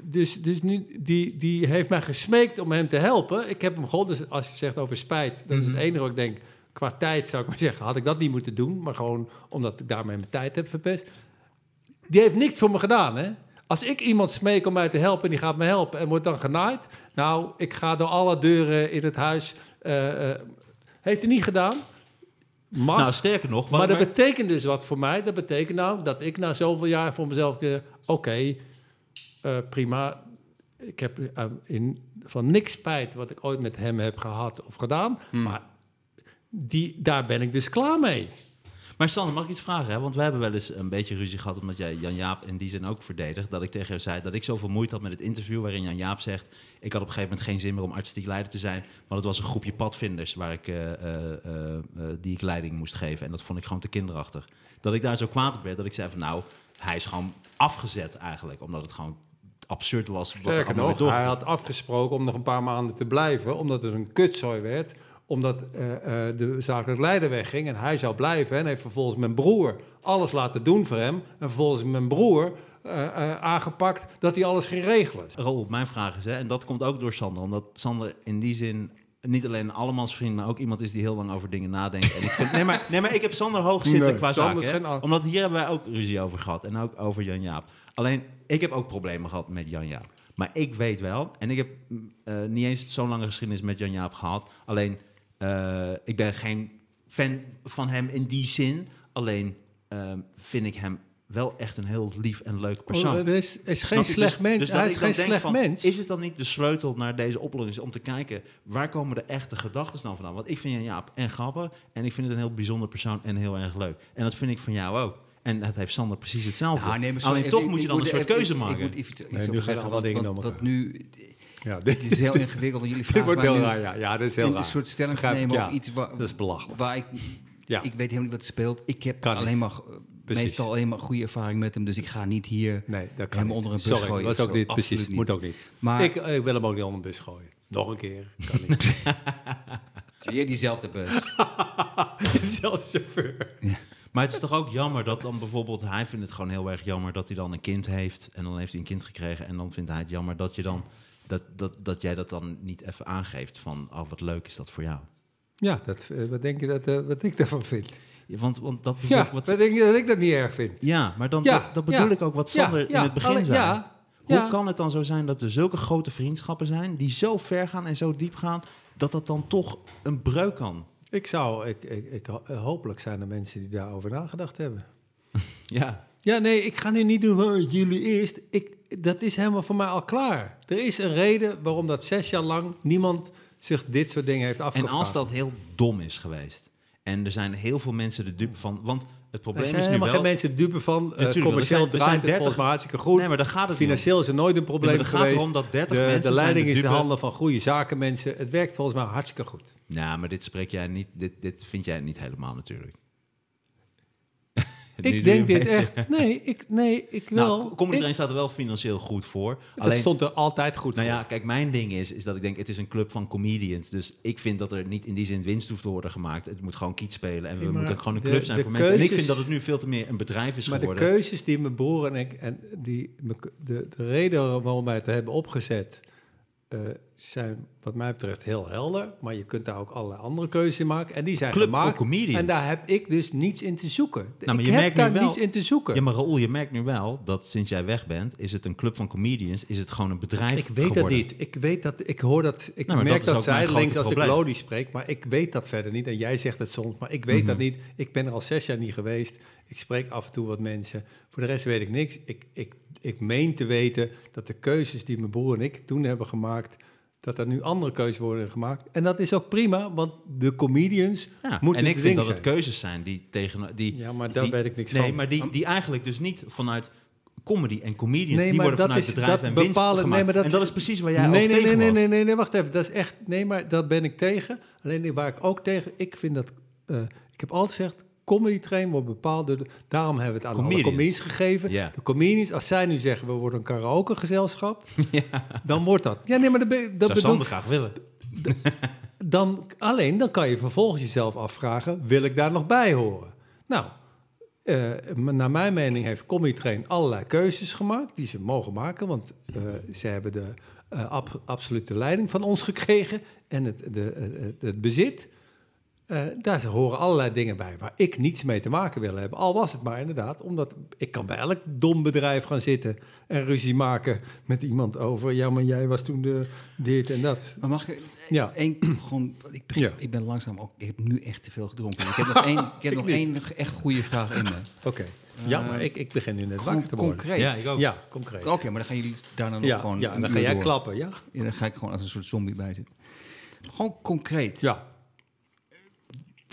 dus dus nu, die, die heeft mij gesmeekt om hem te helpen. Ik heb hem gewoon, dus als je zegt over spijt, dat is het enige wat ik denk. Qua tijd zou ik maar zeggen, had ik dat niet moeten doen. Maar gewoon omdat ik daarmee mijn tijd heb verpest. Die heeft niks voor me gedaan, hè. Als ik iemand smeek om mij te helpen en die gaat me helpen en wordt dan genaaid. Nou, ik ga door alle deuren in het huis. eh, eh, heeft hij niet gedaan. Mag. Nou, sterker nog... Maar dat maar- betekent dus wat voor mij. Dat betekent nou dat ik na zoveel jaar voor mezelf... eh, Oké, prima. Ik heb in, van niks spijt wat ik ooit met hem heb gehad of gedaan. Hmm. Maar die, daar ben ik dus klaar mee. Maar Sander, mag ik iets vragen? Hè? Want we hebben wel eens een beetje ruzie gehad... omdat jij Jan-Jaap in die zin ook verdedigt... dat ik tegen jou zei dat ik zoveel moeite had met het interview... waarin Jan-Jaap zegt... ik had op een gegeven moment geen zin meer om artistiek leider te zijn... want het was een groepje padvinders waar ik, eh, eh, eh, die ik leiding moest geven. En dat vond ik gewoon te kinderachtig. Dat ik daar zo kwaad op werd dat ik zei van... nou, hij is gewoon afgezet eigenlijk... omdat het gewoon absurd was wat er Sterker nog, hij had afgesproken om nog een paar maanden te blijven... omdat het een kutzooi werd omdat eh, eh, de zakelijk leider wegging en hij zou blijven. En heeft vervolgens mijn broer alles laten doen voor hem. En vervolgens mijn broer eh, eh, aangepakt dat hij alles ging regelen. Raoul, mijn vraag is, hè, en dat komt ook door Sander, omdat Sander in die zin niet alleen een allemansvriend, maar ook iemand is die heel lang over dingen nadenkt. En ik vind, nee, maar, nee, maar ik heb Sander hoog zitten Nee, qua Sander zaken. al- Omdat hier hebben wij ook ruzie over gehad. En ook over Jan-Jaap. Alleen, ik heb ook problemen gehad met Jan-Jaap. Maar ik weet wel, en ik heb mm, eh, niet eens zo'n lange geschiedenis met Jan-Jaap gehad. Alleen, eh, ik ben geen fan van hem in die zin. Alleen ehm, vind ik hem wel echt een heel lief en leuk persoon. Oh, er is, geen je? slecht Dus- mens. dus hij is geen slecht van, mens. Is het dan niet de sleutel naar deze oplossing om te kijken waar komen de echte gedachten dan vandaan? Want ik vind Jan Jaap en grappig en ik vind het een heel bijzonder persoon en heel erg leuk. En dat vind ik van jou ook. En dat heeft Sander precies hetzelfde. Ja, nee, maar sorry, Alleen toch ik- moet je ik dan een soort keuze maken. Ik moet iets, nu gaan alle wat, dingen elkaar. nu... ja, Het is heel [laughs] ingewikkeld, want jullie dit vragen wordt mij heel nu raar. Ja, ja, dat is heel een raar. soort stelling ik, nemen ja. of iets waar, Dat is belachelijk. waar ik... Ja. Ik weet helemaal niet wat speelt. Ik heb Kan alleen niet. maar, eh, Precies. meestal alleen maar goede ervaring met hem, dus ik ga niet hier Nee, dat kan hem niet. onder een bus Sorry, gooien. was ook zo. niet Absoluut precies. niet. Moet ook niet. Maar ik, ik wil hem ook niet onder een bus gooien. Nog een keer. Kan niet. [laughs] weer diezelfde bus. [laughs] Zelfs chauffeur. Maar het is toch ook jammer dat dan bijvoorbeeld, hij vindt het gewoon heel erg jammer dat hij dan een kind heeft. En dan heeft hij een kind gekregen. En dan vindt hij het jammer dat, je dan, dat, dat, dat jij dat dan niet even aangeeft. Van, oh wat leuk is dat voor jou. Ja, dat, eh, wat denk je dat, eh, wat ik daarvan vind? Ja, Want, want dat Ja, wat... wat denk je dat ik dat niet erg vind? Ja, maar dan, Ja, dat, dat bedoel ja, ik ook wat Sander in het begin alle- zei. ja, Hoe kan het dan zo zijn dat er zulke grote vriendschappen zijn... die zo ver gaan en zo diep gaan... dat dat dan toch een breuk kan? Ik zou, ik, ik, ik, ho- hopelijk zijn er mensen die daarover nagedacht hebben. [laughs] Ja, Ja, nee, ik ga nu niet doen van "Oh, jullie eerst. Ik, dat is helemaal voor mij al klaar. Er is een reden waarom dat zes jaar lang niemand zich dit soort dingen heeft En afgevraagd. als dat heel dom is geweest. En er zijn heel veel mensen de dupe van. Want het probleem zijn is nu wel. geen mensen dupe van. Tuurlijk, commercieel er zijn- zijn het volgens 30 mij hartstikke goed. Nee, maar daar gaat het niet. Financieel is er nooit een probleem Nee, maar het gaat erom dat 30 de, mensen de zijn leiding de is de dupe. handen van goede zakenmensen. Het werkt volgens mij hartstikke goed. Nou, maar dit spreek jij niet. Dit, dit vind jij niet helemaal natuurlijk. [laughs] Ik denk dit echt. Nee, ik, nee, ik wel. Nou, Comedy Train staat er wel financieel goed voor. dat Alleen, stond er altijd goed nou voor. ja, kijk, mijn ding is, is dat ik denk, het is een club van comedians. Dus ik vind dat er niet in die zin winst hoeft te worden gemaakt. Het moet gewoon kiet spelen. En we maar moeten gewoon een de- club zijn de voor mensen. En ik vind dat het nu veel te meer een bedrijf is Maar de geworden. keuzes die mijn broer en ik... en die, de, de reden waarom wij het hebben opgezet... eh, zijn wat mij betreft heel helder. Maar je kunt daar ook allerlei andere keuzes in maken. En die zijn Club voor gemaakt. comedians. En daar heb ik dus niets in te zoeken. ik je heb merkt nu daar wel- niets in te zoeken. Ja, maar Raoul, je merkt nu wel dat sinds jij weg bent, is het een club van comedians, is het gewoon een bedrijf ik weet dat niet. Ik weet dat, ik hoor dat, ik Nou, merk dat dat, zijdelings grote als ik. Lodi spreek, maar ik weet dat verder niet. En jij zegt het soms, maar ik weet dat Mhm. niet. Ik ben er al zes jaar niet geweest. Ik spreek af en toe wat mensen. Voor de rest weet ik niks. Ik, ik, ik meen te weten dat de keuzes die mijn broer en ik toen hebben gemaakt, dat er nu andere keuzes worden gemaakt. En dat is ook prima, want de comedians Ja, moeten en ik vind dat het keuzes zijn die tegen die. Ja, maar daar die- weet ik niks nee, van. maar die, die eigenlijk dus niet vanuit comedy en comedians, Nee, die worden dat vanuit is- bedrijven dat en winst bepalen- nee, gemaakt. maar dat- en dat is precies waar jij nee, ook nee, tegen nee, was. nee, nee, nee, wacht even. Dat is echt, nee, maar dat ben ik tegen. Alleen waar ik ook tegen, ik vind dat, eh, ik heb altijd gezegd, comedy train wordt bepaald door, de, daarom hebben we het aan Comedians. alle gegeven. Ja. De comedians, als zij nu zeggen, we worden een karaoke gezelschap, [laughs] dan wordt dat. Ja, nee, maar dat, dat Zou bedoel graag willen. dan, alleen dan kan je vervolgens jezelf afvragen: wil ik daar nog bij horen? Nou, eh, naar mijn mening heeft Comedy Train allerlei keuzes gemaakt die ze mogen maken, want eh, ze hebben de eh, ab- absolute leiding van ons gekregen en het, de, het, het bezit. Eh, daar horen allerlei dingen bij waar ik niets mee te maken wil hebben. Al was het maar inderdaad, omdat ik kan bij elk dom bedrijf gaan zitten en ruzie maken met iemand over. Ja, maar jij was toen de dit en dat. Maar mag ik Ja. één [clears throat] gewoon... Ik, begin- Ja. ik ben langzaam ook... Ik heb nu echt te veel gedronken. Ik heb [laughs] nog één, ik heb Ik nog niet. één echt goede vraag in me. Oké. Ja, Eh, maar ik, ik begin nu net wakker te worden. concreet. Ja, ik ook. Ja, concreet. Oké, maar dan gaan jullie daarna nog ja, gewoon... ja, en dan ga jij door. klappen, ja? Ja, dan ga ik gewoon als een soort zombie bij zitten. Gewoon concreet. Ja.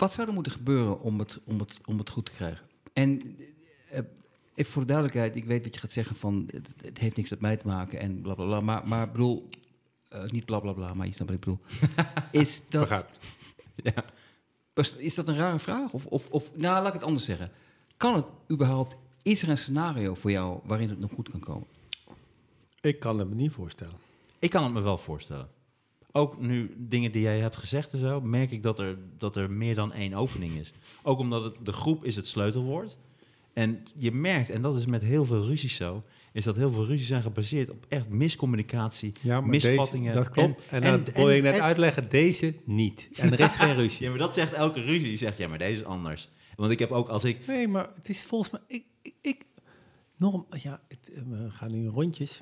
Wat zou er moeten gebeuren om het, om het, om het goed te krijgen? En eh, even voor de duidelijkheid, ik weet wat je gaat zeggen van het, het heeft niks met mij te maken en bla bla bla. Maar, maar ik bedoel, eh, niet bla bla bla, maar je snapt wat ik bedoel. [laughs] Is dat. [laughs] Ja. is, is dat een rare vraag? Of, of, of, nou, laat ik het anders zeggen. Kan het überhaupt, is er een scenario voor jou waarin het nog goed kan komen? Ik kan het me niet voorstellen. Ik kan het me wel voorstellen. Ook nu dingen die jij hebt gezegd en zo, merk ik dat er, dat er meer dan één opening is. Ook omdat het, de groep is het sleutelwoord. En je merkt, en dat is met heel veel ruzies zo, is dat heel veel ruzies zijn gebaseerd op echt miscommunicatie, Ja, maar misvattingen. Deze, dat klopt. En, en- dat en- wil ik net en- uitleggen. Deze niet. En er is geen ruzie. [laughs] Ja, maar dat zegt elke ruzie. Die zegt, ja, maar deze is anders. Want ik heb ook, als ik... Nee, maar het is volgens mij... Ik, ik, een- ja, het, eh, we gaan nu rondjes.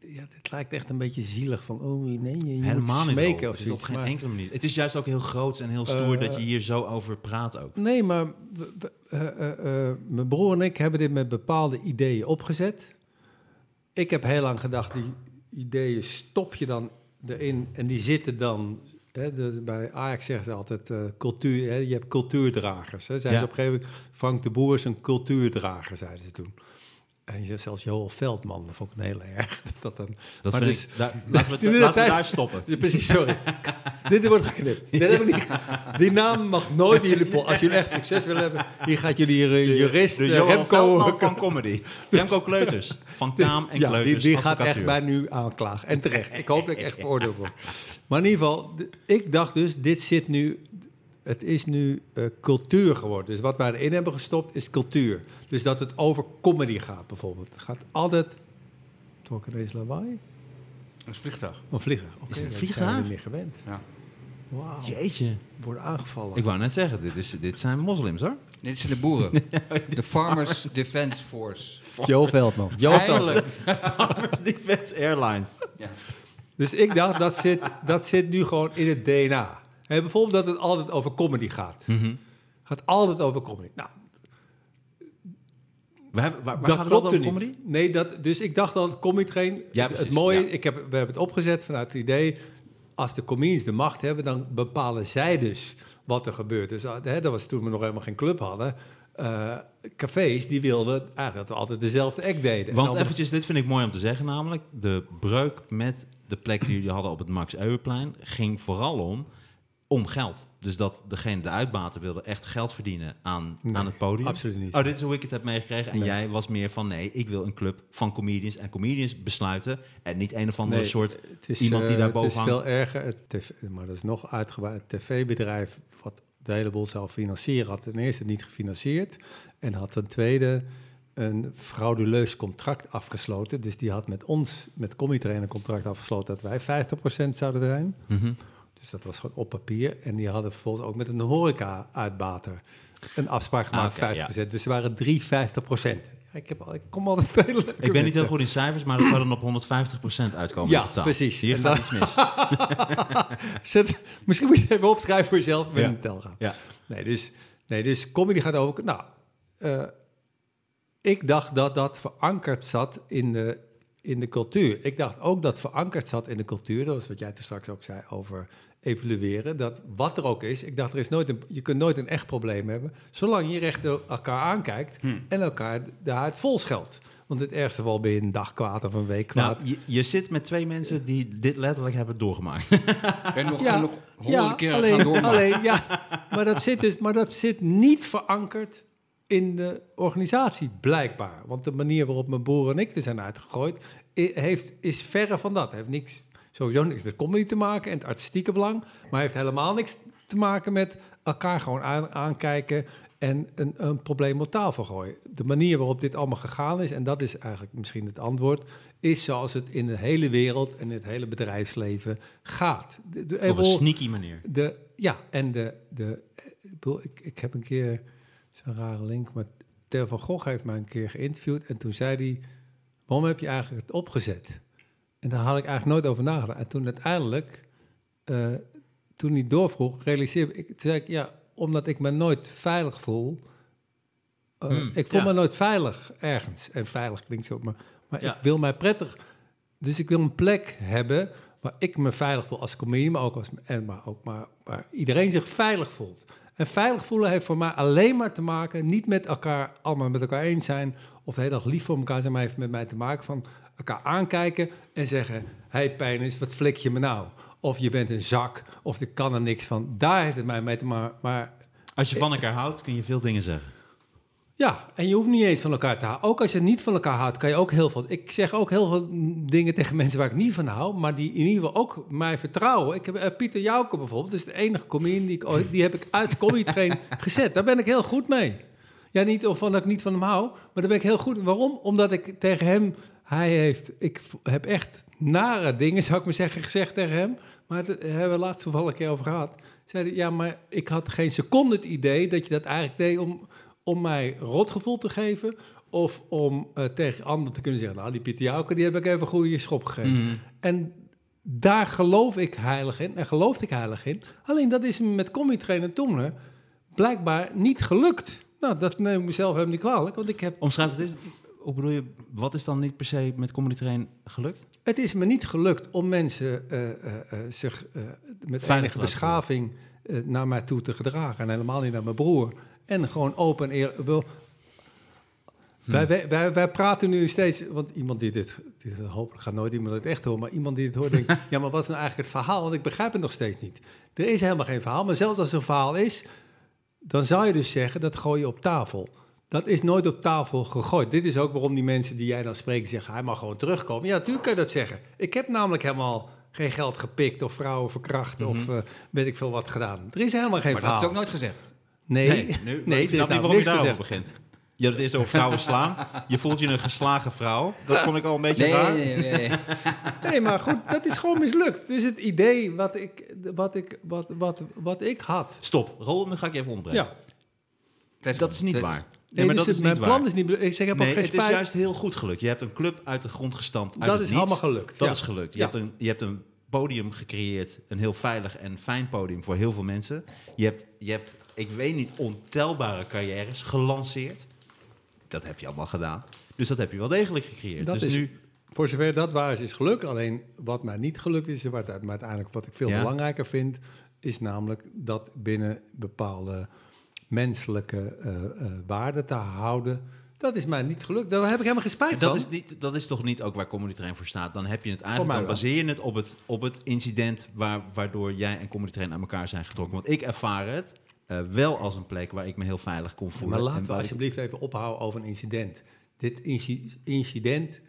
Ja, het lijkt echt een beetje zielig van... Oh, nee, je, je Helemaal niet smeken Roel. of Het is op zoiets. geen maar- enkele manier. Het is juist ook heel groot en heel stoer Eh, dat je hier zo over praat ook. Nee, maar eh, eh, eh, mijn broer en ik hebben dit met bepaalde ideeën opgezet. Ik heb heel lang gedacht, die ideeën stop je dan erin en die zitten dan... Hè, dus bij Ajax zeggen ze altijd eh, cultuur, hè, je hebt cultuurdragers. Hè. Zeiden Ja. ze op een gegeven moment, Frank de Boer is een cultuurdrager, zeiden ze toen. En zelfs Joel Veldman, dat vond ik een heel erg. [laughs] Dat dan, Dat maar dus- ik, daar, [laughs] laten we, het- laten we daar stoppen. Ja, precies, sorry. [laughs] Dit wordt geknipt. Dit niet. Die naam mag nooit in jullie. Als jullie echt succes willen hebben, hier gaat jullie jurist De eh, Remco. Veldman van comedy. Remco Kleuters. Van Kaam en ja, Kleuters. die, die gaat echt bij nu aanklagen. En terecht. Ik hoop dat ik echt veroordeeld word. Maar in ieder geval, ik dacht dus, dit zit nu... Het is nu eh, cultuur geworden. Dus wat wij erin hebben gestopt is cultuur. Dus dat het over comedy gaat bijvoorbeeld. Het gaat altijd... Trok ineens lawaai? Een vliegtuig. Een vliegtuig. Oké, Is het een vliegtuig? zijn we niet meer gewend. Ja. Wauw. Jeetje. Worden aangevallen. Ik wou net zeggen, dit, is, dit zijn moslims hoor. [laughs] Dit zijn de boeren. [laughs] De Farmers Defence Force. [laughs] Joe Veldman. Joe Veldman. Eindelijk. Farmers Defense Airlines. Ja. Dus ik dacht, dat zit, dat zit nu gewoon in het DNA. Hè, bijvoorbeeld dat het altijd over comedy gaat. Mhm. gaat altijd over comedy. Nou, We hebben, waar, waar dat gaat het altijd klopte over niet. comedy? Nee, dat, dus ik dacht dat Comedy Train... Ja, het- het precies, mooie, ja. ik heb, we hebben het opgezet vanuit het idee... als de comedians de macht hebben, dan bepalen zij dus wat er gebeurt. Dus ah, hè, dat was toen we nog helemaal geen club hadden. eh, cafés, die wilden eigenlijk dat we altijd dezelfde act deden. En Want dan- eventjes, dit vind ik mooi om te zeggen namelijk. De breuk met de plek die jullie hadden op het Max Euwerplein ging vooral om, om geld. Dus dat degene, de uitbater, wilde echt geld verdienen aan, Nee, aan het podium. absoluut niet. Oh, dit is hoe ik het heb meegekregen. En Nee. jij was meer van, nee, ik wil een club van comedians. En comedians besluiten. En niet een of andere Nee, soort... het is, iemand die eh, daarboven Het is veel erger, het tv, maar dat is nog uitgebreid. Het tv-bedrijf wat de hele boel zou financieren, had ten eerste niet gefinancierd. En had ten tweede een frauduleus contract afgesloten. Dus die had met ons, met Comedy een contract afgesloten dat wij 50% zouden zijn. Mhm. Dus dat was gewoon op papier. En die hadden vervolgens ook met een horeca-uitbater een afspraak gemaakt, Ah, oké, 50%. Dus er waren drie 50%. Ja, ik, heb al, ik kom altijd Ik ben niet heel goed in cijfers, maar dat zou dan op 150% uitkomen Ja, totaal. precies. Hier En gaat iets mis. [laughs] Zet, misschien moet je het even opschrijven voor jezelf met Ja. een. Ja. Nee, dus, nee, dus comedy gaat over... Nou, eh, ik dacht dat dat verankerd zat in de, in de cultuur. Ik dacht ook dat verankerd zat in de cultuur. Dat was wat jij toen straks ook zei over evalueren. Dat wat er ook is, ik dacht, er is nooit een, je kunt nooit een echt probleem hebben... zolang je recht door elkaar aankijkt en elkaar de huid vol scheldt. Want het ergste geval ben je een dag kwaad of een week kwaad. Nou, je, je zit met twee mensen die dit letterlijk hebben doorgemaakt. [laughs] En nog, Ja, nog honderden keren alleen, gaan doormaken. alleen, ja, maar dat, zit dus, maar dat zit niet verankerd in de organisatie, blijkbaar. Want de manier waarop mijn broer en ik er zijn uitgegooid, heeft, is verre van dat. Heeft niks, sowieso niks met comedy te maken en het artistieke belang, maar heeft helemaal niks te maken met elkaar gewoon aan- aankijken en een, een probleem op tafel gooien. De manier waarop dit allemaal gegaan is, en dat is eigenlijk misschien het antwoord, is zoals het in de hele wereld en in het hele bedrijfsleven gaat. De, de, Op een sneaky manier. de, ja, en de, de ik, bedoel, ik, heb een keer zo'n rare link, maar Theo van Gogh heeft mij een keer geïnterviewd en toen zei hij, waarom heb je eigenlijk het opgezet? En daar had ik eigenlijk nooit over nagedacht. En toen uiteindelijk, eh, toen hij doorvroeg, realiseerde ik, toen zei ik, ja, omdat ik me nooit veilig voel. Eh, Hmm, ik voel ja. me nooit veilig ergens. En veilig klinkt zo, maar, maar Ja. ik wil mij prettig. Dus ik wil een plek hebben waar ik me veilig voel als comedian, maar ook als en maar ook maar waar iedereen zich veilig voelt. En veilig voelen heeft voor mij alleen maar te maken, niet met elkaar allemaal met elkaar eens zijn of de hele dag lief voor elkaar zijn, maar heeft met mij te maken van elkaar aankijken en zeggen: Hey Pijnis, wat flik je me nou? Of je bent een zak, of ik kan er niks van. Daar heeft het mij mee te maken. Maar Als je van elkaar houdt, kun je veel dingen zeggen. ja, en je hoeft niet eens van elkaar te houden. Ook als je niet van elkaar houdt, kan je ook heel veel... Ik zeg ook heel veel dingen tegen mensen waar ik niet van hou... maar die in ieder geval ook mij vertrouwen. Ik heb eh, Pieter Jouke bijvoorbeeld, dat is de enige comedian... die, ik, ooit- die heb ik uit comedy train [laughs] gezet. Daar ben ik heel goed mee. Ja, niet of van dat ik niet van hem hou, maar daar ben ik heel goed. Waarom? Omdat ik tegen hem... Hij heeft... Ik heb echt nare dingen, zou ik maar zeggen, gezegd tegen hem... maar daar hebben we laatst toevallig een keer over gehad. Zei hij, ja, maar ik had geen seconde het idee dat je dat eigenlijk deed... om om mij rotgevoel te geven... of om eh, tegen anderen te kunnen zeggen... nou, die Pieter Jouke, die heb ik even een goede schop gegeven. Mhm. En daar geloof ik heilig in en geloofde ik heilig in. Alleen dat is me met comedy trainer Toemler blijkbaar niet gelukt. Nou, dat neem ik mezelf helemaal niet kwalijk, want ik heb... Omschrijf het eens. Hoe bedoel je, wat is dan niet per se met Comedy Train gelukt? Het is me niet gelukt om mensen eh, eh, eh, zich met Veilig enige te laten beschaving naar mij toe te gedragen. En helemaal niet naar mijn broer. En gewoon open en Hm. wij, wij, wij, wij praten nu steeds, want iemand die dit, dit, hopelijk gaat nooit iemand het echt horen, maar iemand die het hoort denkt, [laughs] ja, maar wat is nou eigenlijk het verhaal? Want ik begrijp het nog steeds niet. Er is helemaal geen verhaal, maar zelfs als er een verhaal is, dan zou je dus zeggen, dat gooi je op tafel. Dat is nooit op tafel gegooid. Dit is ook waarom die mensen die jij dan spreekt zeggen, hij mag gewoon terugkomen. Ja, natuurlijk kan je dat zeggen. Ik heb namelijk helemaal geen geld gepikt of vrouwen verkracht of uh, weet ik veel wat gedaan. Er is helemaal geen maar verhaal. dat is ook nooit gezegd. Nee, nee, nu, nee, ik snap niet nou waarom je daarover begint. Je had het eerst over vrouwen slaan. Je voelt je een geslagen vrouw. Dat vond ik al een beetje Nee, raar. nee, nee, nee. [laughs] Nee, maar goed, dat is gewoon mislukt. Dus het idee wat ik, wat ik, wat, wat, wat ik had. Stop, Rol, nu ga ik je even onderbreken. Ja, Dat is niet waar. Nee, maar dus dat is mijn plan waar. is niet... Ik zeg, ik heb Nee, ook geen het is juist heel goed gelukt. Je hebt een club uit de grond gestampt. Uit Dat is niets. allemaal gelukt, Dat ja. is gelukt. Je, Ja. hebt een, je hebt een podium gecreëerd. Een heel veilig en fijn podium voor heel veel mensen. Je hebt, je hebt ik weet niet, ontelbare carrières gelanceerd. dat heb je allemaal gedaan. Dus dat heb je wel degelijk gecreëerd. Dat dus is- nu, Voor zover dat waar is, is gelukt. Alleen wat mij niet gelukt is, wat maar uiteindelijk wat ik veel Ja. belangrijker vind, is namelijk dat binnen bepaalde menselijke eh, waarden te houden. Dat is mij niet gelukt. Daar heb ik helemaal geen spijt dat, van. is niet, dat is toch niet ook waar Comedy Train voor staat? Dan heb je het eigenlijk, mij dan baseer je het op het, op het incident waar, waardoor jij en Comedy Train aan elkaar zijn getrokken. Want ik ervaar het eh, wel als een plek waar ik me heel veilig kon voelen. maar En laten we ik- alsjeblieft even ophouden over een incident. Dit inci- incident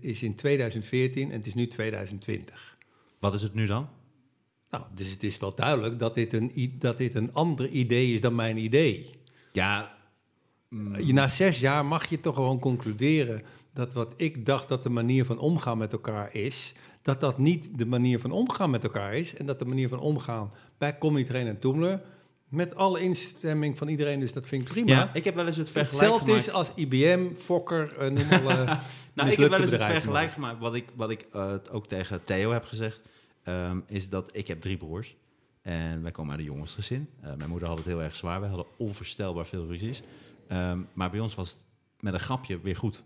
is in 2014 en het is nu 2020. Wat is het nu dan? Nou, dus het is wel duidelijk dat dit een, dat dit een ander idee is dan mijn idee. Ja, Je- Na zes jaar mag je toch gewoon concluderen dat wat ik dacht dat de manier van omgaan met elkaar is, dat dat niet de manier van omgaan met elkaar is. En dat de manier van omgaan bij Comedy Train en Toemler, met alle instemming van iedereen, dus dat vind ik prima. ja, ik heb wel eens het vergelijk Hetzelfde gemaakt. is als IBM, Fokker, eh, noem [laughs] Nou, ik heb wel eens het vergelijk gemaakt. Wat ik, wat ik eh, ook tegen Theo heb gezegd, ehm, is dat ik heb drie broers. En wij komen uit een jongensgezin. Eh, mijn moeder had het heel erg zwaar. We hadden onvoorstelbaar veel ruzies. Ehm, maar bij ons was het met een grapje weer goed.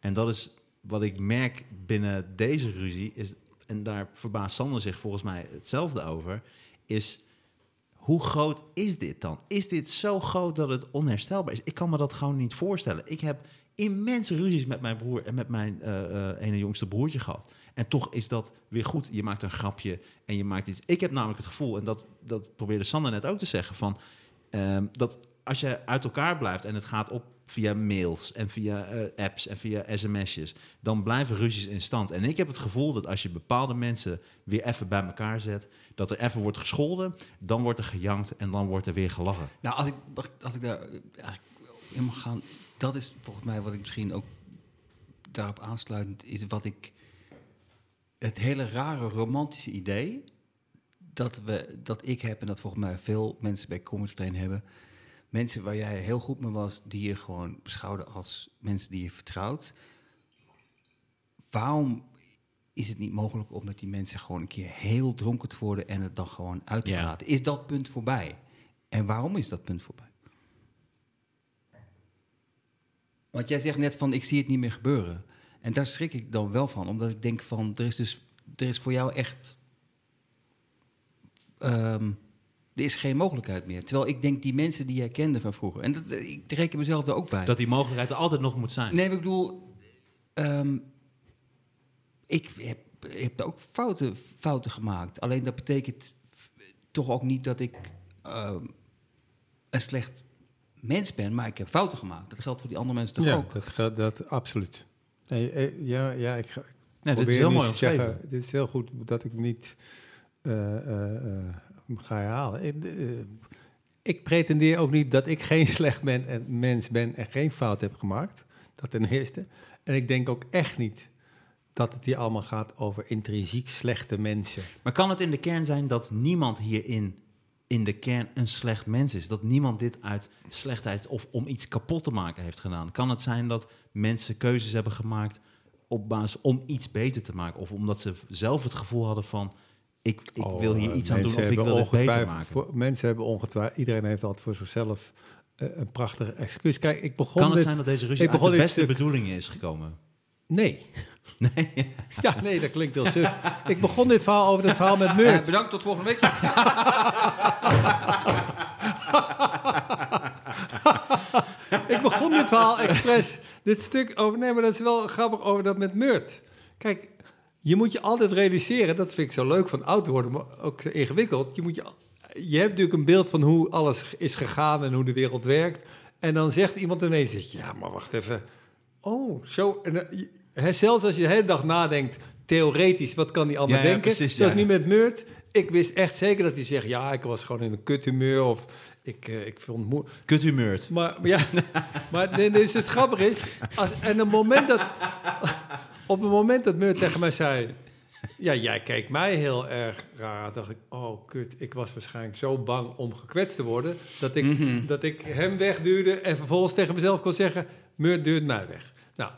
En dat is wat ik merk binnen deze ruzie. Is, en daar verbaast Sander zich volgens mij hetzelfde over. Is hoe groot is dit dan? Is dit zo groot dat het onherstelbaar is? Ik kan me dat gewoon niet voorstellen. Ik heb immense ruzies met mijn broer en met mijn eh, eh, ene jongste broertje gehad. En toch is dat weer goed. Je maakt een grapje en je maakt iets. Ik heb namelijk het gevoel, en dat, dat probeerde Sander net ook te zeggen, van ehm, dat als je uit elkaar blijft en het gaat op via mails en via eh, apps en via sms'jes, dan blijven ruzies in stand. En ik heb het gevoel dat als je bepaalde mensen weer even bij elkaar zet, dat er even wordt gescholden, dan wordt er gejankt en dan wordt er weer gelachen. Nou, als ik, als ik daar mag gaan, dat is volgens mij wat ik misschien ook daarop aansluitend is wat ik het hele rare romantische idee dat we dat ik heb en dat volgens mij veel mensen bij Comedy Train hebben. Mensen waar jij heel goed mee was, die je gewoon beschouwde als mensen die je vertrouwt. Waarom is het niet mogelijk om met die mensen gewoon een keer heel dronken te worden en het dan gewoon uit te Ja. praten? Is dat punt voorbij? En waarom is dat punt voorbij? Want jij zegt net van, ik zie het niet meer gebeuren. En daar schrik ik dan wel van, omdat ik denk van, er is dus, er is voor jou echt, ehm, er is geen mogelijkheid meer. Terwijl ik denk, die mensen die jij kende van vroeger, en dat, ik reken mezelf er ook bij. Dat die mogelijkheid er altijd nog moet zijn. Nee, ik bedoel, ehm, ik heb, ik heb ook fouten, fouten gemaakt. Alleen dat betekent toch ook niet dat ik ehm, een slecht mens ben, maar ik heb fouten gemaakt. Dat geldt voor die andere mensen toch ja, ook? dat, geldt- dat absoluut. Nee, eh, ja, ja, ik, ga- ik Nee, dit is heel mooi te zeggen. Dit is heel goed dat ik niet eh, eh, eh, ga herhalen. Ik, ik pretendeer ook niet dat ik [laughs] geen slecht ben en mens ben en geen fout heb gemaakt. Dat ten eerste. En ik denk ook echt niet dat het hier allemaal gaat over intrinsiek slechte mensen. Maar kan het in de kern zijn dat niemand hierin in de kern een slecht mens is? Dat niemand dit uit slechtheid of om iets kapot te maken heeft gedaan? Kan het zijn dat mensen keuzes hebben gemaakt op basis om iets beter te maken? Of omdat ze zelf het gevoel hadden van, ik, ik Oh, wil hier iets aan doen of ik wil het beter maken? Voor, mensen hebben ongetwijfeld, iedereen heeft altijd voor zichzelf eh, een prachtige excuus. Kijk, ik begon Kan het dit- zijn dat deze ruzie uit de beste stuk- bedoelingen is gekomen? Nee. [laughs] Nee. [laughs] Ja, nee, dat klinkt heel suf. ik begon dit verhaal over het verhaal met Eh, Meurt. bedankt, tot volgende week. [laughs] ik begon dit verhaal expres, dit stuk over... Nee, maar dat is wel grappig over dat met Meurt. Kijk, je moet je altijd realiseren, dat vind ik zo leuk van oud worden, maar ook zo ingewikkeld. Je, moet je, je hebt natuurlijk een beeld van hoe alles is gegaan en hoe de wereld werkt. En dan zegt iemand ineens, ja, maar wacht even. Oh, zo. En, hè, zelfs als je de hele dag nadenkt, theoretisch, wat kan die ander Ja, ja, denken? precies, Zoals nu met Meurt. Ik wist echt zeker dat hij zegt, ja, ik was gewoon in een kuthumeur of ik, eh, ik vond het moe. Kuthumeurd. Maar, maar ja, [laughs] maar nee, dus het grappige is, als, en op het moment dat, op het moment dat Meurt tegen mij zei, ja, jij keek mij heel erg raar, dacht ik, oh kut, ik was waarschijnlijk zo bang om gekwetst te worden, dat ik, Mhm. dat ik hem wegduwde en vervolgens tegen mezelf kon zeggen, Meurt duwt mij weg. Nou,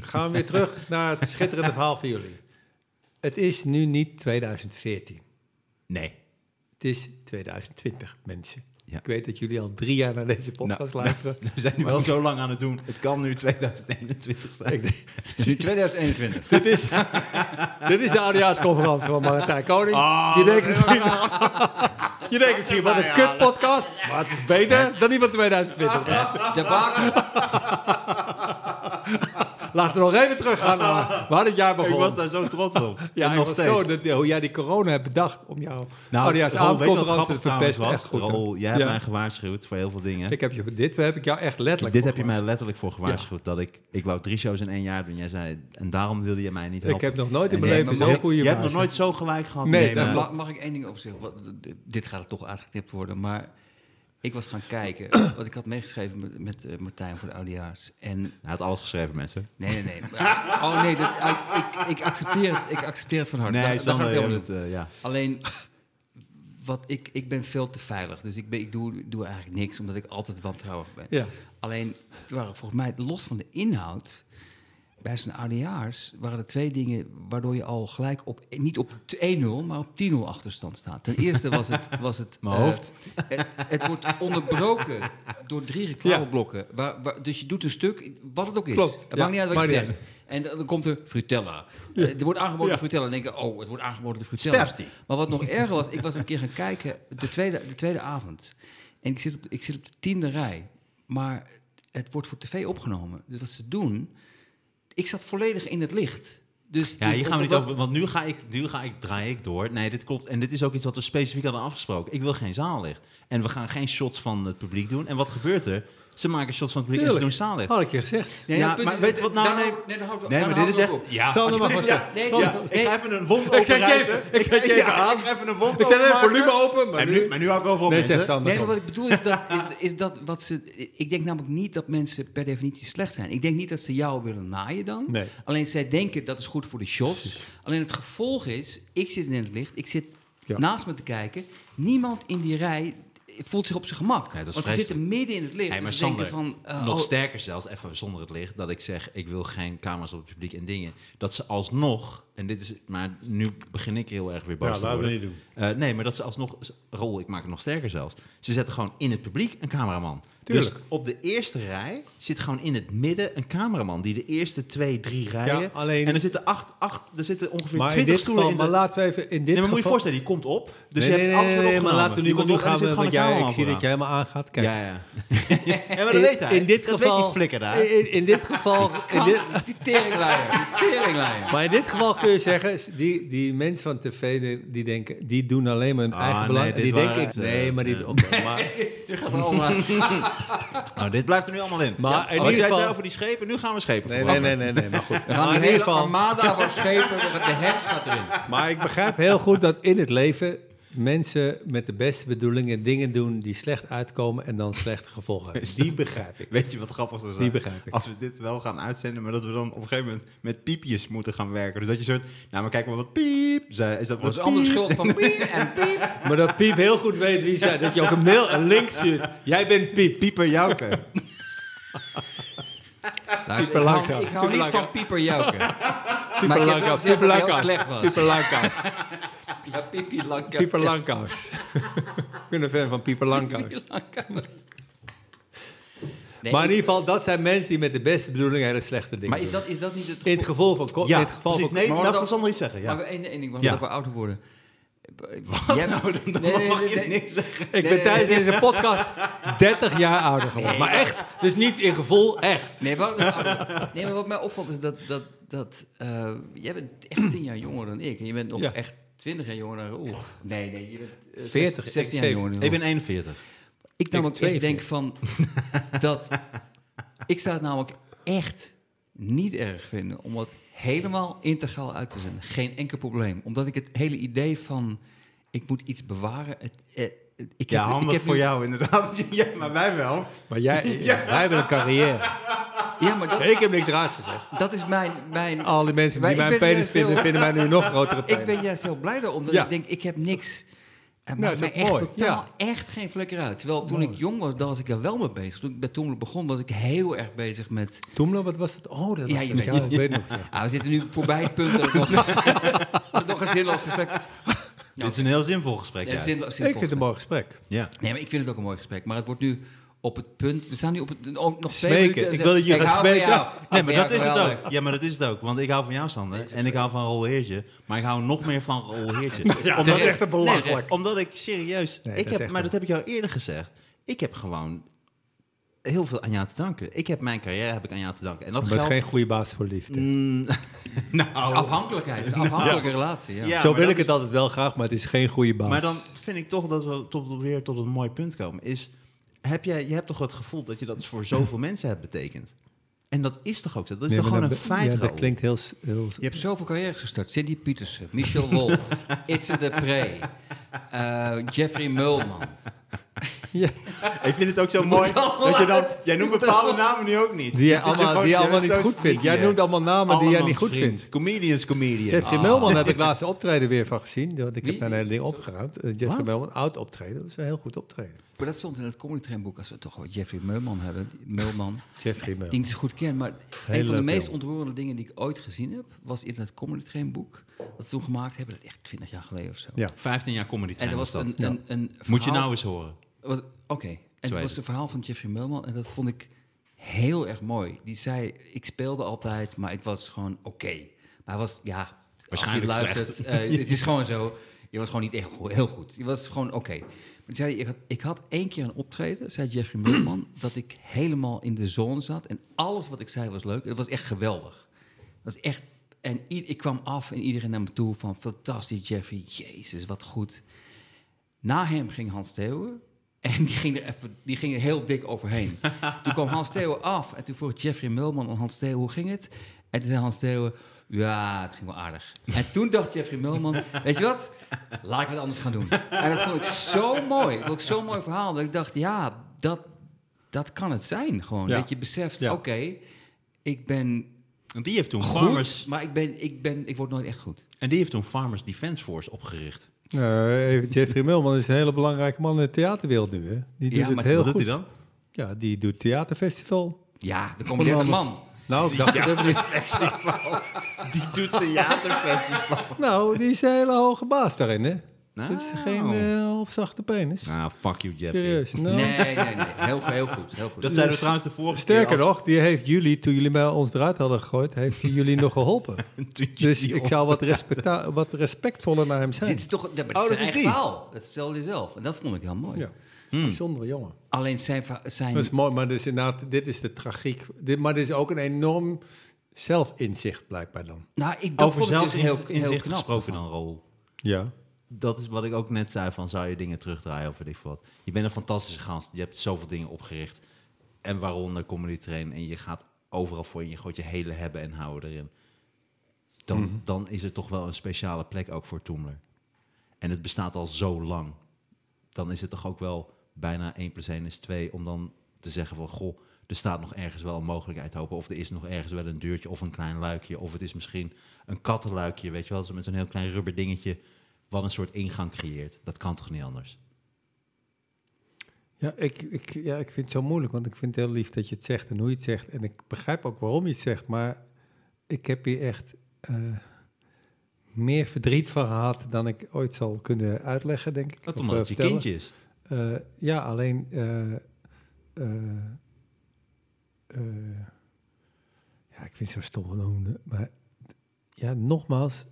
gaan we weer terug naar het schitterende verhaal van jullie. Het is nu niet 2014. Nee. Het is 2020, mensen. Ja. Ik weet dat jullie al drie jaar naar deze podcast Nou, luisteren. We zijn nu wel zo lang aan het doen. Het kan nu 2021 zijn. Het is nu 2021. dit, is, dit is de oudejaarsconferentie van Martijn Koning. Oh, je denkt misschien, je denkt misschien wat een kut podcast, maar het is beter dan die van 2020. De baken. [laughs] Laten we nog even teruggaan naar waar het jaar Ik begon. was daar zo trots op. [laughs] ja, En ik nog steeds. zo, dat, hoe jij die corona hebt bedacht om jouw Nou, te verpesten. Echt was? goed. Raoul, jij hebt mij gewaarschuwd voor heel veel dingen. Ik heb je, dit heb ik jou echt letterlijk Dit heb je mij letterlijk voor gewaarschuwd. Dat ik, ik wou drie shows in één jaar doen. Jij zei, en daarom wilde je mij niet helpen. Ik heb nog nooit in mijn leven zo'n goede Je hebt nog nooit zo gelijk gehad. Nee, mag, ik één ding over zeggen? Dit gaat er toch uitgetipt worden, maar ik was gaan kijken. Want ik had meegeschreven met, met eh, Martijn voor de oudejaars. En Hij had alles geschreven, mensen. nee, nee, nee. Oh nee, dat, ik, ik, accepteer het, ik accepteer het van harte. Nee, daar gaat het eh, ja. Alleen, wat ik, ik ben veel te veilig. Dus ik, ben, ik doe, doe eigenlijk niks, omdat ik altijd wantrouwig ben. Ja. Alleen, het waren volgens mij, los van de inhoud... bij zo'n oudejaars waren er twee dingen... waardoor je al gelijk op, niet op 1-0, maar op 10-0 achterstand staat. Ten [laughs] eerste was het... Was het Mijn eh, hoofd. het, het wordt onderbroken door drie reclameblokken. Waar, waar, dus je doet een stuk, wat het ook is. Klopt, Het ja, maakt niet uit wat je niet zegt. En dan dan komt er Frutella. Eh, er wordt aangeboden Ja. Frutella. En dan denk oh, het wordt aangeboden de Frutella. Sperti. Maar wat nog erger was, ik was een keer gaan kijken, de tweede, de tweede avond. En ik zit, op, ik zit op de tiende rij. Maar het wordt voor tv opgenomen. Dus wat ze doen, ik zat volledig in het licht. Dus, Ja, dus hier gaan we niet over, want nu ga ik, nu ga ik, draai ik door. Nee, dit komt, en dit is ook iets wat we specifiek hadden afgesproken. Ik wil geen zaallicht. En we gaan geen shots van het publiek doen. En wat gebeurt er? Ze maken shots van het publiek en ze doen zaallicht. Had ik je gezegd. Nee, Ja, maar weet wat nou, nee. nee, houdt- maar dit is echt... Ja, Sander mag wat nee, ik ga even een wond [laughs] Ik zet je openrijten. even- ik zet je even ja, aan. Ik ga even een wond Ik zet even volume open, maar En nu... maar nu hou ik Nee, mensen. Nee, maar wat ik bedoel is dat, [laughs] is, is dat wat ze. Ik denk namelijk niet dat mensen per definitie slecht zijn. Ik denk niet dat ze jou willen naaien dan. Nee. Alleen zij denken dat is goed voor de shots. Alleen het gevolg is, ik zit in het licht, ik zit Ja. naast me te kijken. Niemand in die rij voelt zich op zijn gemak. Nee, is Want vreselijk. zitten midden in het licht. Hey, maar Sander, van. eh, nog oh, sterker zelfs, even zonder het licht, dat ik zeg, ik wil geen camera's op het publiek en dingen. Dat ze alsnog, en dit is, maar nu begin ik heel erg weer boos Ja, te laten we worden. niet doen. Eh, nee, maar dat ze alsnog, rol, ik maak het nog sterker zelfs. Ze zetten gewoon in het publiek een cameraman. Tuurlijk. Dus op de eerste rij zit gewoon in het midden een cameraman die de eerste twee, drie rijen. alleen- En er zitten acht, acht, er zitten ongeveer Maar in twintig dit stoelen geval, in de. maar laten we even in dit nee, maar moet je voorstellen, die komt op. Dus nee, je nee, hebt nee, alles nee, nee, maar laten we nu, nu gaan we, want een jij, ik zie dat jij helemaal aangaat. Kijk, Ja, ja. [laughs] ja, maar dat weet hij. In dit dat geval, weet die flikker daar. In, in dit geval, [laughs] in dit, Die teringleier. Die teringleier. maar in dit geval kun je zeggen, die, die mensen van tv, die, die denken, die doen alleen maar hun Ah, eigen nee, belang. dit die denken, ik, nee, maar die, Ja. oké, maar, [laughs] Die gaat er allemaal. Oh, dit blijft er nu allemaal in. Maar in Wat ieder jij geval- zei over die schepen, nu gaan we schepen nee, nee, verbranden. nee, nee, nee, maar goed. We gaan Maar in ieder geval, armada van schepen. De heks gaat erin. Maar ik begrijp heel goed dat in het leven mensen met de beste bedoelingen dingen doen die slecht uitkomen en dan slechte gevolgen hebben. Die begrijp ik. Weet je wat grappig zou zijn? Die begrijp ik. Als we dit wel gaan uitzenden, maar dat we dan op een gegeven moment met piepjes moeten gaan werken. Dus dat je soort, nou maar kijk maar wat piep zei. Is dat Dat is anders schuld van piep en [laughs] piep. Maar dat Piep heel goed weet wie zij. Dat je ook een mail, een link stuurt. Jij bent Piep. Pieper Jouke. [laughs] Luister, Pieper ik hou, ik hou Pieper niet van. Pieper Jouke. Pieper Maar ik heb wel gezegd dat heel slecht was. Pieper. [laughs] Ja, Pieper Langkous. Pieper Langkous. [laughs] Ik ben een fan van Pieper Langkous. Pieper Langkous. Nee, Maar in ik- ieder geval, dat zijn mensen die met de beste bedoelingen hele slechte dingen maar is doen. dat, is dat niet het In het geval van... Ja, in het geval precies. van Nee, Maar dat- kan Sander iets zeggen. Ja. Maar één, ding, want Ja. we over ouder worden. Wat Jij- nou, dan, dan Nee, nee, mag nee, je nee. niks zeggen. Ik Nee, ben nee, tijdens nee. deze podcast 30 jaar ouder geworden. Maar echt, dus niet in gevoel, echt. Nee, wat, nee, maar wat mij opvalt is dat, dat, dat eh, jij bent echt 10 jaar jonger dan ik. En je bent nog Ja. echt 20 jaar jonger dan Roel. Nee, nee, je bent eh, 40, 16 jaar ik- jonger dan Ik ben 41. Ik namelijk echt 42. denk van [laughs] dat ik zou het namelijk echt niet erg vinden om het helemaal integraal uit te zenden. Geen enkel probleem. Omdat ik het hele idee van ik moet iets bewaren. Het, eh, ik Ja, heb, ik handig heb voor nu- jou inderdaad. [laughs] Ja, maar wij wel. Maar jij, [laughs] wij hebben een carrière. Ja, maar dat, Ik heb niks raars gezegd. dat is mijn, mijn Al die mensen die mijn penis vinden, heel- vinden mij nu nog [laughs] grotere pijn. Ik ben juist heel blij daarom. Dat Ja. ik denk, ik heb niks... Het Nou, maakt echt mooi, totaal ja. echt geen flikker uit. Terwijl toen Mooi. ik jong was, dan was ik er wel mee bezig. Toen ik bij begon, was ik heel erg bezig met... Toemler, wat was dat? Oh, dat was Ja, je het. weet- ja, ik weet nog. ja. Ah, we zitten nu voorbij het punt dat ik nog, nog een zinloos gesprek... Dit is een heel zinvol gesprek. Ja, juist. zin- zin- Ik vind het een mooi gesprek. Ja. Nee, maar ik vind het ook een mooi gesprek. Maar het wordt nu op het punt... We staan nu op het... oh, nog twee Smeken. minuten. Ik wil dat je gaat smeken. jou. Nee, maar ben dat is het ook. Ja, maar dat is het ook. Want ik hou van jou, Sander. Nee, en ik hou van Rol Heertje. Maar ik hou nog meer van Rol Heertje. [laughs] Ja, omdat, dat is ik, echt een belachelijk. omdat ik serieus... Nee, ik dat heb, maar dat heb ik jou eerder gezegd. Ik heb gewoon heel veel aan jou te danken. Ik heb mijn carrière heb ik aan jou te danken. En dat Dat is geldt... geen goede baas voor liefde. Mm, [laughs] Het is nou, afhankelijkheid. Het is een afhankelijke relatie, ja. Ja, Zo maar wil ik het is- altijd wel graag, maar het is geen goede baas. Maar dan vind ik toch dat we tot, weer tot een mooi punt komen. Is, heb jij, je hebt toch het gevoel dat je dat voor zoveel [laughs] mensen hebt betekend? En dat is toch ook zo? Dat is Nee, toch maar gewoon een feit, Ja, dat klinkt heel... heel Je hebt zoveel carrières gestart. Cindy Petersen, Michel [laughs] Wolf, Itze de Pre, eh, Jeffrey Mulman. [laughs] Ik vind het ook zo Je mooi dat je dan... uit. Jij noemt bepaalde namen nu ook niet. Die je allemaal, gewoon- die je allemaal niet goed vindt. Jij noemt allemaal namen die jij niet goed vriend. vindt. Comedians, comedian. Jeffrey Ah. Melman heb ik laatst een optreden weer van gezien. Want ik Wie? heb daar een hele ding opgeruimd. Eh, Jeffrey Wat? Melman, oud optreden. Dat is een heel goed optreden. Maar dat stond in het Comedy Train boek, als we toch wat Jeffrey Mulman hebben. Mulman, Jeffrey die Melman. ik dus goed ken. Maar een van de meest ontroerende dingen die ik ooit gezien heb, was in het Comedy Train boek. Dat ze toen gemaakt hebben, dat is echt 20 jaar geleden of zo. Ja. 15 jaar comedy En er was was dat. een, een, een Moet je nou eens horen. Oké, en dat was het. verhaal van Jeffrey Mulman en dat vond ik heel erg mooi. Die zei, ik speelde altijd, maar ik was gewoon oké. Maar hij was, ja, Waarschijnlijk als je het luistert, eh, [laughs] het is gewoon zo. Je was gewoon niet echt heel goed. Je was gewoon oké. Maar die zei, ik had, ik had één keer een optreden, zei Jeffrey [clears throat] Mulman, dat ik helemaal in de zone zat en alles wat ik zei was leuk. Het was echt geweldig. Dat is echt. En ik kwam af en iedereen naar me toe van fantastisch Jeffrey, jezus wat goed. Na hem ging Hans Theeuwen. En die ging er, even, die ging er heel dik overheen. [laughs] toen kwam Hans Theeuwen af. En toen vroeg Jeffrey Mulman aan Hans Theeuwen, hoe ging het? En toen zei Hans Theeuwen, ja, het ging wel aardig. En toen dacht Jeffrey Mulman, weet je wat? Laat ik wat anders gaan doen. En dat vond ik zo mooi. Dat vond ik zo'n mooi verhaal. Dat ik dacht, ja, dat, dat kan het zijn gewoon. Ja. Dat je beseft, Ja. oké, ik ben Want die heeft toen goed, Farmers... maar ik, ben, ik, ben, ik word nooit echt goed. En die heeft toen Farmers Defence Force opgericht. Eh, Jeffrey Melman is een hele belangrijke man in de theaterwereld nu. Hè? Die doet Ja, het maar heel Wat goed. doet hij dan? Ja, die doet theaterfestival. Ja, er komt 30 man. Nou, ik dacht het even niet. Die doet theaterfestival. Nou, die is een hele hoge baas daarin, hè? Nou. Dat is geen eh halfzachte penis. Ah, fuck you, Jeffrey. Serieus. [laughs] Nou, Nee, nee, nee. Heel, heel goed. Heel goed. Dat zeiden we trouwens de vorige Sterker keer. nog, die heeft jullie, toen jullie mij ons eruit hadden gegooid, heeft hij jullie nog geholpen. [laughs] Dus ik zou wat, respecta- wat respectvoller naar hem zijn. Dit is toch dat, maar Oh, dat is zijn eigen die. verhaal. Dat stelde hij zelf. En dat vond ik heel mooi. Ja, een bijzondere jongen. Alleen zijn... zijn Dat is mooi, maar dit is, inderdaad, dit is de tragiek. Dit, maar dit is ook een enorm zelfinzicht blijkbaar dan. nou, ik, dat Over vond ik dus heel, heel zelfinzicht knap. gesproken dan, Rol. Ja. Dat is wat ik ook net zei van, zou je dingen terugdraaien of weet ik wat. Je bent een fantastische gast. Je hebt zoveel dingen opgericht. En waaronder Comedy Train. En je gaat overal voor en je gooit je hele hebben en houden erin. Dan, Mhm. dan is er toch wel een speciale plek ook voor Toemler. En het bestaat al zo lang. Dan is het toch ook wel bijna 1 plus 1 is 2 om dan te zeggen van... Goh, er staat nog ergens wel een mogelijkheid open. Of er is nog ergens wel een deurtje of een klein luikje. Of het is misschien een kattenluikje, weet je wel. Zo Met zo'n heel klein rubber dingetje wat een soort ingang creëert. Dat kan toch niet anders? Ja ik, ik, ja, ik vind het zo moeilijk, want ik vind het heel lief dat je het zegt en hoe je het zegt. En ik begrijp ook waarom je het zegt, maar ik heb hier echt eh, meer verdriet van gehad dan ik ooit zal kunnen uitleggen, denk ik. Dat omdat eh, het je kindje is. Eh, ja, alleen. ja, ik vind het zo stom. Maar ja, nogmaals.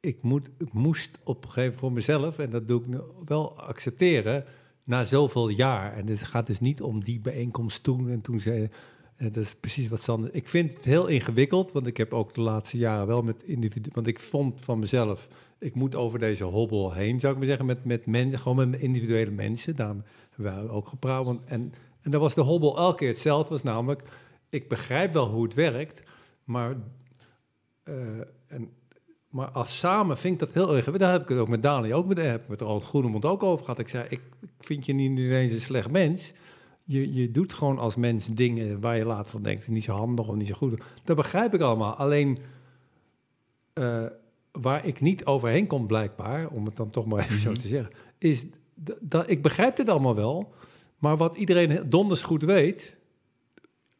Ik, moet, moest op een gegeven moment voor mezelf, en dat doe ik wel accepteren, na zoveel jaar. En het gaat dus niet om die bijeenkomst toen en toen zei. En dat is precies wat Sander. Ik vind het heel ingewikkeld, want ik heb ook de laatste jaren wel met individu. Want ik vond van mezelf, ik moet over deze hobbel heen, zou ik maar zeggen, met, met mensen, gewoon met individuele mensen. Daarom hebben wij ook gepraat. Want, en, en dan was de hobbel elke keer hetzelfde, was namelijk, ik begrijp wel hoe het werkt, maar, eh, en, maar als samen vind ik dat heel ingewikkeld. Daar heb ik het ook met Dani, ook met, heb ik er al Groenemond ook over gehad. Ik zei, ik, ik vind je niet ineens een slecht mens. Je, je doet gewoon als mens dingen waar je later van denkt, niet zo handig of niet zo goed. Dat begrijp ik allemaal. Alleen eh, waar ik niet overheen kom, blijkbaar, om het dan toch maar even zo te zeggen, is dat ik begrijp dit allemaal wel, maar wat iedereen donders goed weet,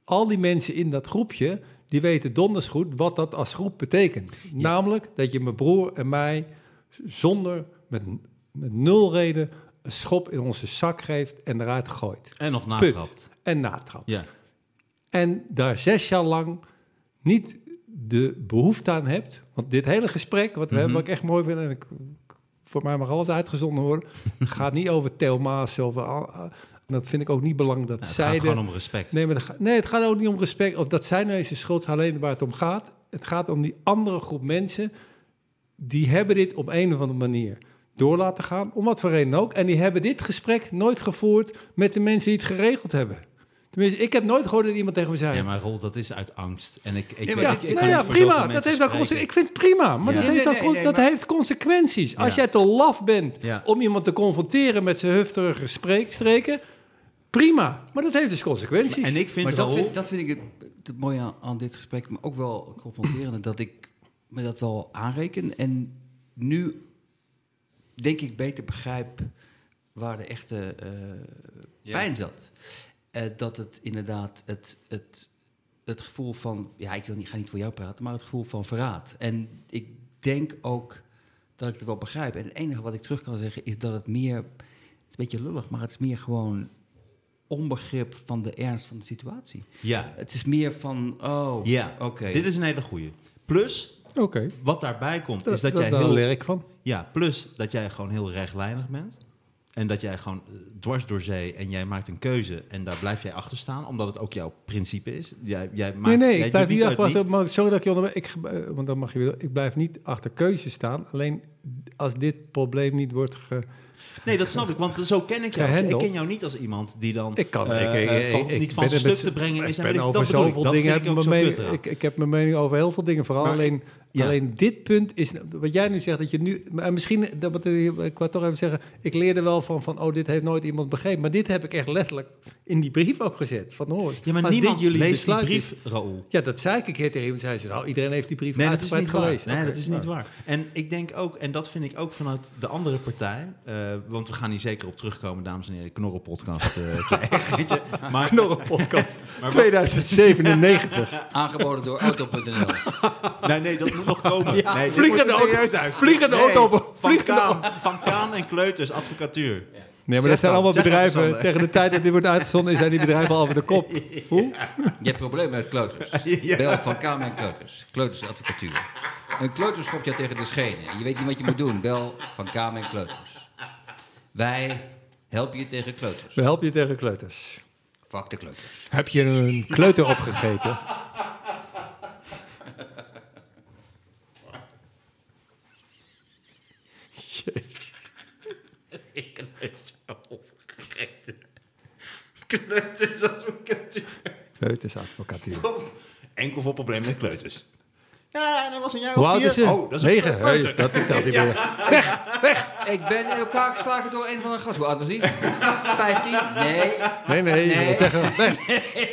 al die mensen in dat groepje, die weten donders goed wat dat als groep betekent. Namelijk dat je mijn broer en mij zonder met, met nul reden een schop in onze zak geeft en eruit gooit. En nog natrapt. En natrapt. Ja. En daar zes jaar lang niet de behoefte aan hebt. Want dit hele gesprek, wat we Mhm. hebben, wat ik echt mooi vind... en ik, voor mij mag alles uitgezonden worden... [laughs] gaat niet over Theo Maas. Over, al- en dat vind ik ook niet belangrijk dat het zij... gaat de- gewoon om respect. Nee, maar dat nee, het gaat ook niet om respect. Of dat zij nou eens de schuld alleen waar het om gaat. Het gaat om die andere groep mensen. Die hebben dit op een of andere manier door laten gaan. Om wat voor reden ook. En die hebben dit gesprek nooit gevoerd met de mensen die het geregeld hebben. Tenminste, ik heb nooit gehoord dat iemand tegen me zei. Ja, maar Rol, dat is uit angst. En ik, ik, Ja, maar ik, ik nou kan ja, prima. Dat heeft ik vind het prima, maar Ja. dat, heeft, Nee, wel nee, con- nee, dat maar- heeft consequenties. Als Ja. jij te laf bent Ja. om iemand te confronteren met zijn hufterige spreekstreken, prima. Maar dat heeft dus consequenties. En ik vind maar dat vind, dat vind ik het, het mooie aan, aan dit gesprek, maar ook wel confronterende, dat ik me dat wel aanreken. En nu denk ik beter begrijp waar de echte eh, Ja. pijn zat. Eh, dat het inderdaad het, het, het gevoel van, ja, ik wil niet, ga niet voor jou praten, maar het gevoel van verraad. En ik denk ook dat ik het wel begrijp. En het enige wat ik terug kan zeggen is dat het meer, het is een beetje lullig, maar het is meer gewoon onbegrip van de ernst van de situatie. Ja, Het is meer van, oh, ja. oké. dit is een hele goeie. Plus, Oké, wat daarbij komt, is dat, jij daar heel... leer ik van. Ja, plus dat jij gewoon heel rechtlijnig bent. En dat jij gewoon eh, dwars door zee en jij maakt een keuze en daar blijf jij achter staan, omdat het ook jouw principe is. Jij, jij maakt, Nee, nee, jij ik blijf niet achter. Sorry dat ik je onderbreek. Ik, eh, want dan mag je weer. Ik blijf niet achter keuzes staan. Alleen als dit probleem niet wordt ge, Nee, dat snap ik, want zo ken ik jou. Ik ken jou niet als iemand die dan Ik kan. eh, ik, ik, eh, van- ik- ik niet van stuk te brengen is. Ik en ben over zoveel dingen. Heb ik ook mijn mening, ik, ik heb mijn mening over heel veel dingen. Vooral Maar- alleen, ja. alleen dit punt is. Wat jij nu zegt, dat je nu. En misschien. Dat, ik wou toch even zeggen. Ik leerde wel van, van. Oh, dit heeft nooit iemand begrepen. Maar dit heb ik echt letterlijk in die brief ook gezet. Van hoor. Ja, maar niemand jullie leest die brief, Raoul. Ja, dat zei ik een keer tegen iemand. Zei ze, nou, iedereen heeft die brief Nee, dat is uitgebreid niet waar. gelezen. Nee, dat is niet nou. waar. En ik denk ook, en dat vind ik ook vanuit de andere partij, eh, want we gaan hier zeker op terugkomen, dames en heren, Knorrelpodcast. eh krijgen, [laughs] [laughs] weet je. Maar, [laughs] Knorrelpodcast maar wat- 2097. Aangeboden door Auto.nl. nee, nee, dat moet nog komen. Ja, nee, vliegende auto- uit. vliegende Nee, auto- Van vliegende Kaan, van Kaan en Kleuters Advocatuur. Nee, maar dat zijn allemaal bedrijven. Tegen de tijd dat dit wordt uitgezonden, zijn die bedrijven al over de kop. [laughs] Hoe? Je hebt problemen met kleuters. [laughs] Ja. Bel van Kamer en Kleuters. Kleuters advocatuur. Een kleuter schopt jou tegen de schenen. Je weet niet wat je moet doen. Bel van Kamer en Kleuters. Wij helpen je tegen kleuters. We helpen je tegen kleuters. Fuck de kleuters. Heb je een kleuter opgegeten? Jezus. Kleuters Advocatuur. Kleutersadvocatuur. Enkel voor problemen met kleuters. Ja, en dat was een jaar of vier. Oh, dat is Negen. een. Hey, dat telt niet meer. Ik ben in elkaar geslagen door een van de gast. Hoe oud was hij? 15? Nee. Nee, nee, Nee. zeggen, weg.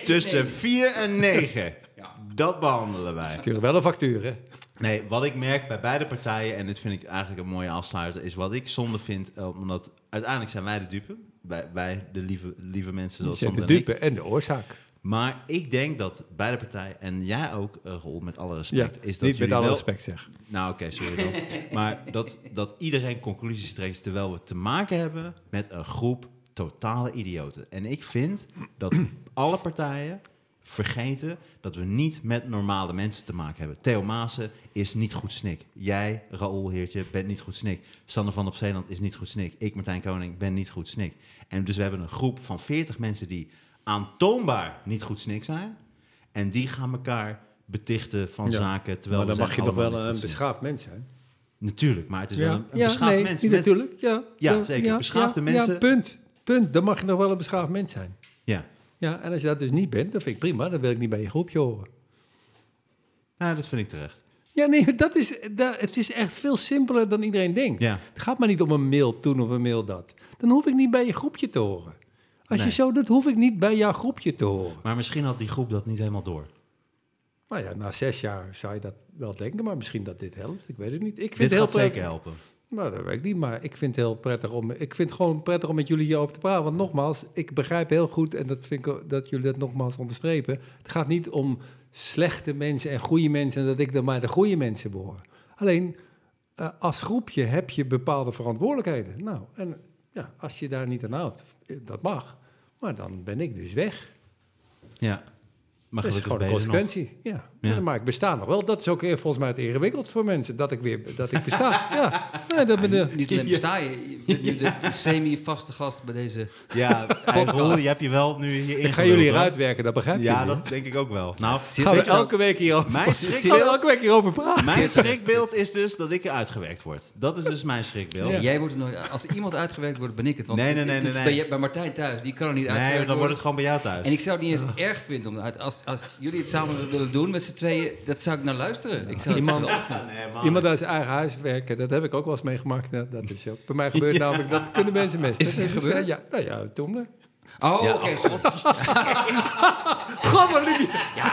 Tussen 4 en 9. Ja. Dat behandelen wij. Sturen wel een factuur, hè? Nee, wat ik merk bij beide partijen, en dit vind ik eigenlijk een mooie afsluiter, is wat ik zonde vind, eh, omdat uiteindelijk zijn wij de dupe. Wij, wij de lieve, lieve mensen zoals de Sander en ik. dupe en de oorzaak. Maar ik denk dat beide partijen, en jij ook, uh, Roel, met alle Ja, respect, is dat niet met alle wel... respect zeg. Nou, oké, sorry dan. [laughs] maar dat, dat iedereen conclusies trekt terwijl we te maken hebben met een groep totale idioten. En ik vind dat alle partijen vergeten dat we niet met normale mensen te maken hebben. Theo Maassen is niet goed snik. Jij, Raoul Heertje, bent niet goed snik. Sander van op Zeeland is niet goed snik. Ik, Martijn Koning, ben niet goed snik. En dus we hebben een groep van 40 mensen die aantoonbaar niet goed snik zijn. En die gaan elkaar betichten van Ja. zaken. Terwijl maar dan mag je nog wel een beschaafd mens zijn. Natuurlijk, maar het is wel een, een ja beschaafd nee, mens. niet met- natuurlijk. Ja, Ja, zeker. Beschaafde ja, mensen- Ja, punt. Punt. Dan mag je nog wel een beschaafd mens zijn. Ja. En als je dat dus niet bent, dan vind ik prima. Dan wil ik niet bij je groepje horen. Nou, dat vind ik terecht. Ja, nee, dat is, dat, het is echt veel simpeler dan iedereen denkt. Ja. Het gaat maar niet om een mail toen of een mail dat. Dan hoef ik niet bij je groepje te horen. Als Nee. je zo doet, hoef ik niet bij jouw groepje te horen. Maar misschien had die groep dat niet helemaal door. Nou ja, na zes jaar zou je dat wel denken, maar misschien dat dit helpt. Ik weet het niet. Ik vind Dit het heel gaat zeker helpen. Nou, dat weet ik niet, maar ik vind het heel prettig om. Ik vind het gewoon prettig om met jullie hierover te praten. Want nogmaals, ik begrijp heel goed, en dat vind ik dat jullie dat nogmaals onderstrepen. Het gaat niet om slechte mensen en goede mensen en dat ik dan maar de goede mensen behoor. Alleen eh, als groepje heb je bepaalde verantwoordelijkheden. Nou, en ja, als je daar niet aan houdt, eh, dat mag. Maar dan ben ik dus weg. Ja. Maar dat is gewoon een nog. consequentie. Ja. Ja. Maar ik besta nog wel. Dat is ook eh, volgens mij het ingewikkeld voor mensen. Dat ik weer dat ik besta. [laughs] ja. Nee, dat ben de, Niet alleen besta je, je bent nu de, de semi-vaste gast bij deze... Ja, [laughs] Roel, je hebt je wel nu hier ik ga jullie eruit werken, dat begrijp je. Ja, dat denk ik ook wel. Nou, Gaan we elke week hierover, Mijn schrikbeeld- elke week hierover praten? mijn schrikbeeld is dus dat ik eruit gewerkt word. Dat is dus mijn schrikbeeld. Ja. Jij wordt er nooit... Als iemand uitgewerkt wordt, ben ik het. Want Nee, nee, nee, nee, bij, nee. je- bij Martijn thuis, die kan er niet Nee, uitgewerkt dan wordt het gewoon bij jou thuis. En ik zou het niet eens erg vinden om. Als, als jullie het samen willen doen met z'n tweeën, dat zou ik naar luisteren. Ik zou het Iemand- nee, man. Iemand uit zijn eigen huis werken, dat heb ik ook wel eens meegemaakt. Dat, dat is ook. Bij mij gebeurt namelijk, dat kunnen mensen mesten. Is Dus, gebeurd? Ja, nou ja, Toemler. Oh, Ja, oké. [laughs]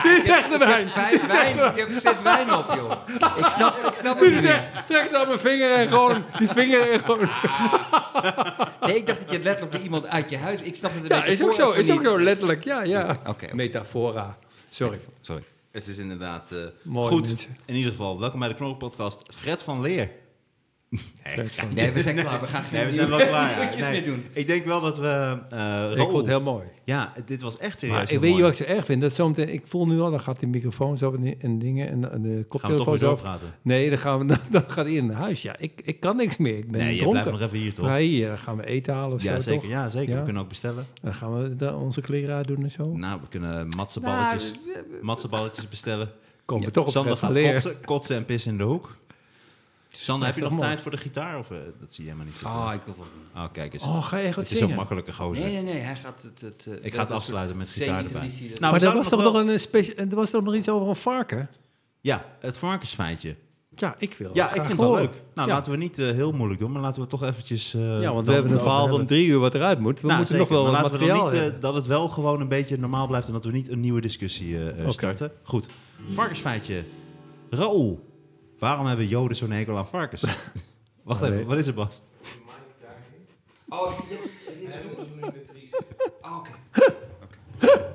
Dit is echt een wijn. Vijf wijn. Ik heb zes wijn op, joh. Ik snap, ik snap het Dit niet echt, trek ze aan mijn vinger en gewoon, die vinger en gewoon. Nee, ik dacht dat je letterlijk iemand uit je huis... Ik snap het een Ja, is ook zo, is ook zo, letterlijk. Ja, ja. Oké. Metafora. Sorry. Sorry. Het is inderdaad Mooi, goed. mensen. In ieder geval, welkom bij de Knorren Podcast. Fred van Leer. Nee, we zijn klaar. We gaan geen nee we zijn wel klaar. ja. [laughs] Nee, meer doen. Ik denk wel dat we... eh Ik vond het heel mooi. Ja, dit was echt serieus Maar heel ik weet je mooi. wat ik zo erg vind? Dat zometeen, ik voel nu al, dan gaat die microfoon zo en dingen en de, en de Gaan we toch koptelefoon weer zo. doorpraten? Nee, dan, gaan we, [laughs] dan, dan gaat hij in naar huis. Ja, ik, ik kan niks meer. Ik ben Nee, je dronken. blijft nog even hier, toch? Hier, dan gaan we eten halen of Ja, zo, zeker. toch? Ja, zeker. Ja. We kunnen ook bestellen. Dan gaan we da- onze kleren uitdoen en zo. Nou, we kunnen matsenballetjes, Nou, matsenballetjes bestellen. Komen Ja, we toch op Sander gaat kotsen en pissen in de hoek. Sander, heb je nog mooi. tijd voor de gitaar? Of, eh, dat zie je helemaal niet zitten. Oh, ik wil het wel doen. Oh, kijk eens. Oh, ga je het is zo'n zingen? makkelijke gozer. Nee, nee, nee. Hij gaat het... het eh, Ik ga het afsluiten met gitaar erbij. Nou, maar we er was, toch nog nog een er was toch nog iets over een varken? Ja, het varkensfeitje. Ja, ik wil Ja, ik vind het wel leuk. Nou, Ja. laten we niet eh, heel moeilijk doen, maar laten we toch eventjes... eh, Ja, want we hebben een verhaal van drie uur wat eruit moet. We Nou, moeten zeker, nog wel maar wat laten we dan materiaal niet, eh, dat het wel gewoon een beetje normaal blijft en dat we niet een nieuwe discussie eh, eh, starten. Goed. Varkensfeitje. Raoul. Waarom hebben Joden zo'n hekel aan varkens? [laughs] Wacht Nee. even, wat is het, Bas? Oh, dit, is Oh, oké. Oké.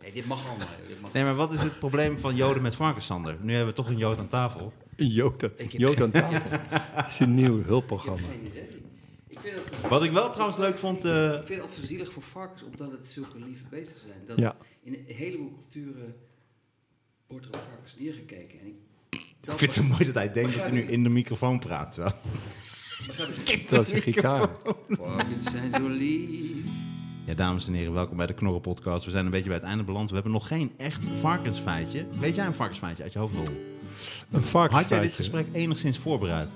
Nee, dit mag allemaal. Dit mag. Nee, maar wat is het probleem van Joden met varkens, Sander? Nu hebben we toch een Jood aan tafel. Een Jood, Jood aan tafel. Dat is een nieuw Ik heb hulpprogramma. het, Wat ik wel trouwens leuk vond... eh, ik vind het altijd zo zielig voor varkens, omdat het zulke lieve beesten zijn. Dat Ja. In een heleboel culturen wordt er op varkens neergekeken. En ik, ik vind het zo mooi dat hij denkt dat hij nu in de microfoon praat. Wel. Dat was een gitaar. Varkens zijn zo lief. Ja, dames en heren, welkom bij de Knorren Podcast. We zijn een beetje bij het einde beland. We hebben nog geen echt varkensfeitje. Weet jij een varkensfeitje uit je hoofd, Raoul? Een varkensfeitje. Had jij dit gesprek enigszins voorbereid?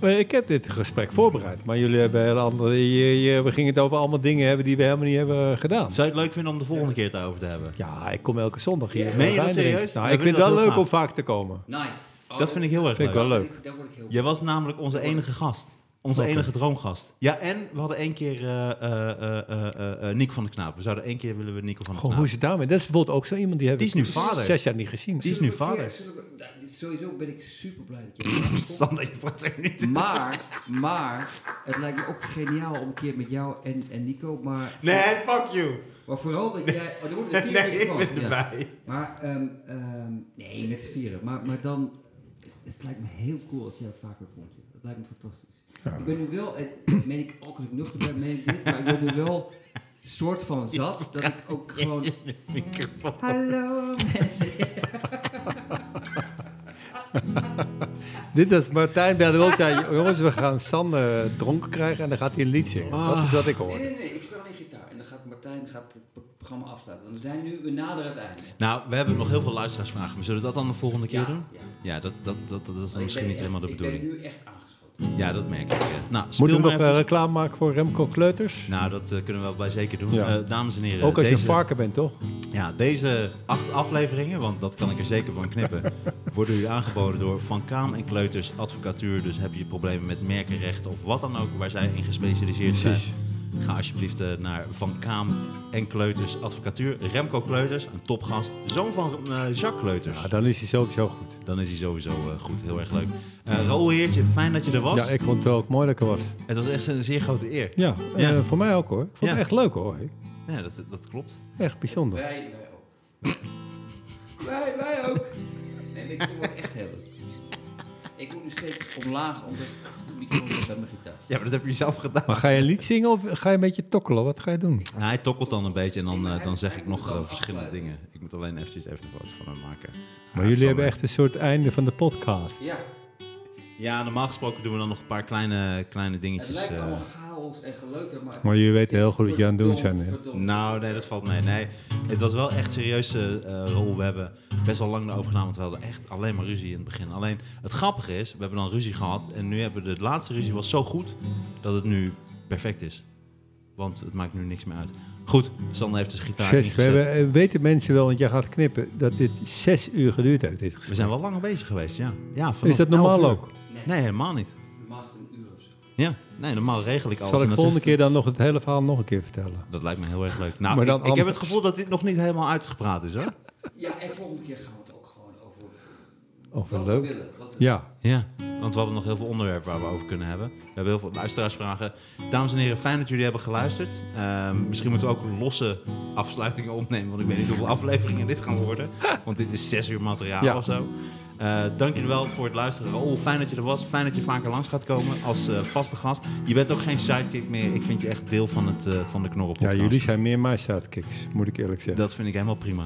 Eh, Ik heb dit gesprek voorbereid, maar jullie hebben hele andere... Je, je- we gingen het over allemaal dingen hebben die we helemaal niet hebben gedaan. Zou je het leuk vinden om de volgende keer het daarover te hebben? Ja, ik kom elke zondag hier. Ja. Meen je dat serieus? Nou, ik vind het wel dat leuk heel om vaak te komen. Nice. Oh, Dat vind ik heel erg Vind ik leuk. wel leuk. Daar word ik heel Jij was namelijk onze enige gast. Onze enige droomgast. Ja, en we hadden één keer eh eh eh eh, eh, eh, Nico van de Knaap. We zouden één keer willen we Nico van de Goh, hoe Knaap. is het daarmee? Dat is bijvoorbeeld ook zo iemand die heb Die ik is nu vader. zes jaar niet gezien. Die is nu vader. Sowieso ben ik super blij dat je [laughs] er. Sander, je praat er niet. Maar, maar, het lijkt me ook geniaal om een keer met jou en, en Nico, maar, Nee, fuck you. maar vooral dat jij... Oh, er wordt een vier Nee, ik ben ja. erbij. Maar, ehm, ehm, nee, met z'n vieren. Maar, maar dan, het, lijkt me heel cool als jij vaker komt. Dat lijkt me fantastisch. Ik ben nu wel, en meen ik ook als ik nuchter ben, meen ik dit, maar ik ben nu wel soort van zat, dat ik ook gewoon... Hallo mensen. [laughs] Dit is Martijn Berdewald zei, jongens, we gaan Sander dronken krijgen en dan gaat hij een lied zingen. Dat is wat ik Nee, hoor. nee, nee, ik Want we zijn nu, we naderen het einde. Nou, we hebben nog heel veel luisteraarsvragen. Maar zullen we dat dan de volgende keer Ja, doen? ja. Ja, dat, dat, dat, dat is dan ik misschien niet helemaal de bedoeling. Ik ben nu echt aangeschoten. Ja, dat merk ik. ja. Nou, Moeten we nog eh, eventjes- reclame maken voor Remco Kleuters? Nou, dat eh, kunnen we wel bij zeker doen. Ja. Eh, dames en heren, Ook als je een varken bent, toch? ja, deze acht afleveringen, want dat kan ik er zeker van knippen, [laughs] worden u aangeboden door Van Kaam en Kleuters Advocatuur. Dus heb je problemen met merkenrechten of wat dan ook waar zij in gespecialiseerd Precies. Ga alsjeblieft eh, naar Van Kaam en Kleuters Advocatuur. Remco Kleuters, een topgast, zoon van eh, Jacques Kleuters. Ja, dan is hij sowieso goed. Dan is hij sowieso eh, goed, heel erg leuk. Eh Raoul Heertje, fijn dat je er was. Ja, ik vond het ook mooi dat ik er was. Het was echt een zeer grote eer. Ja, Ja. voor mij ook hoor. Ik vond Ja. het echt leuk hoor. Ja, dat, dat klopt. Echt bijzonder. Wij, wij ook. wij, wij ook. Nee, maar ik vond het echt heel leuk. Ik moet nu steeds omlaag onder de microfoon bij mijn gitaar. Ja, maar dat heb je zelf gedaan. Maar ga je een lied zingen of ga je een beetje tokkelen? Wat ga je doen? Ja, hij tokkelt dan een beetje en dan, eh, dan zeg ik nog eh, verschillende dingen. Ik moet alleen eventjes even een foto van hem maken. Maar Ja, jullie hebben echt een soort einde van de podcast. Ja, Ja, normaal gesproken doen we dan nog een paar kleine, kleine het dingetjes. lijkt eh. allemaal chaos en geleuter, maar... Maar jullie weten heel goed wat je aan het doen zijn. Nou, nee, dat valt mee. Nee, het was wel echt serieus, eh rol. We hebben best wel lang erover gedaan, want we hadden echt alleen maar ruzie in het begin. Alleen, het grappige is, we hebben dan ruzie gehad en nu hebben we de laatste ruzie was zo goed dat het nu perfect is. Want het maakt nu niks meer uit. Goed, Sander heeft dus gitaar Zes, we ingezet. hebben, eh, weten mensen wel, want jij gaat knippen, dat dit zes uur geduurd heeft, dit gesprek. We zijn wel langer bezig geweest, ja. ja Is dat normaal 11 uur. ook? Nee, helemaal niet. normaal is het een uur of zo. Ja, nee, normaal regel ik alles. Zal ik dan volgende keer dan nog het hele verhaal nog een keer vertellen? Dat lijkt me heel erg leuk. Nou, Maar dan ik, ik heb het gevoel dat dit nog niet helemaal uitgepraat is, hoor. Ja, en volgende keer gaan we het ook gewoon over... Oh, wel wat we leuk. willen. Wat we Ja, Ja, want we hadden nog heel veel onderwerpen waar we over kunnen hebben. We hebben heel veel luisteraarsvragen. Dames en heren, fijn dat jullie hebben geluisterd. Ehm, misschien moeten we ook losse afsluitingen opnemen, want ik weet niet hoeveel afleveringen dit gaan worden. Want dit is zes uur materiaal Ja. of zo. Eh, dank jullie wel voor het luisteren. Raoul, fijn dat je er was. Fijn dat je vaker langs gaat komen als eh, vaste gast. Je bent ook geen sidekick meer. Ik vind je echt deel van, het, eh, van de Knorren ja jullie zijn meer mijn sidekicks, moet ik eerlijk zeggen. Dat vind ik helemaal prima.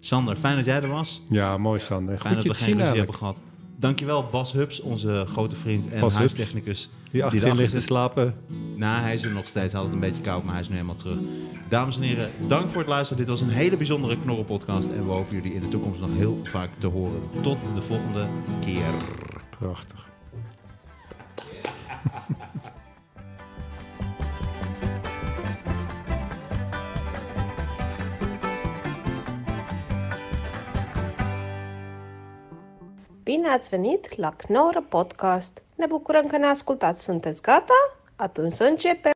Sander, fijn dat jij er was. Ja, mooi Sander. Fijn Goed dat je we geen ruzie hebben gehad. Dankjewel Bas Hubs, onze grote vriend en Bas huistechnicus. Die achterin ligt te slapen. Nou, hij is er nog steeds. Hij had het een beetje koud, maar hij is nu helemaal terug. Dames en heren, dank voor het luisteren. Dit was een hele bijzondere Knorren-podcast. En we hopen jullie in de toekomst nog heel vaak te horen. Tot de volgende keer. Prachtig. Bine ați venit la Knorr Podcast! Ne bucurăm că ne ascultați! Sunteți gata? Atunci să începem!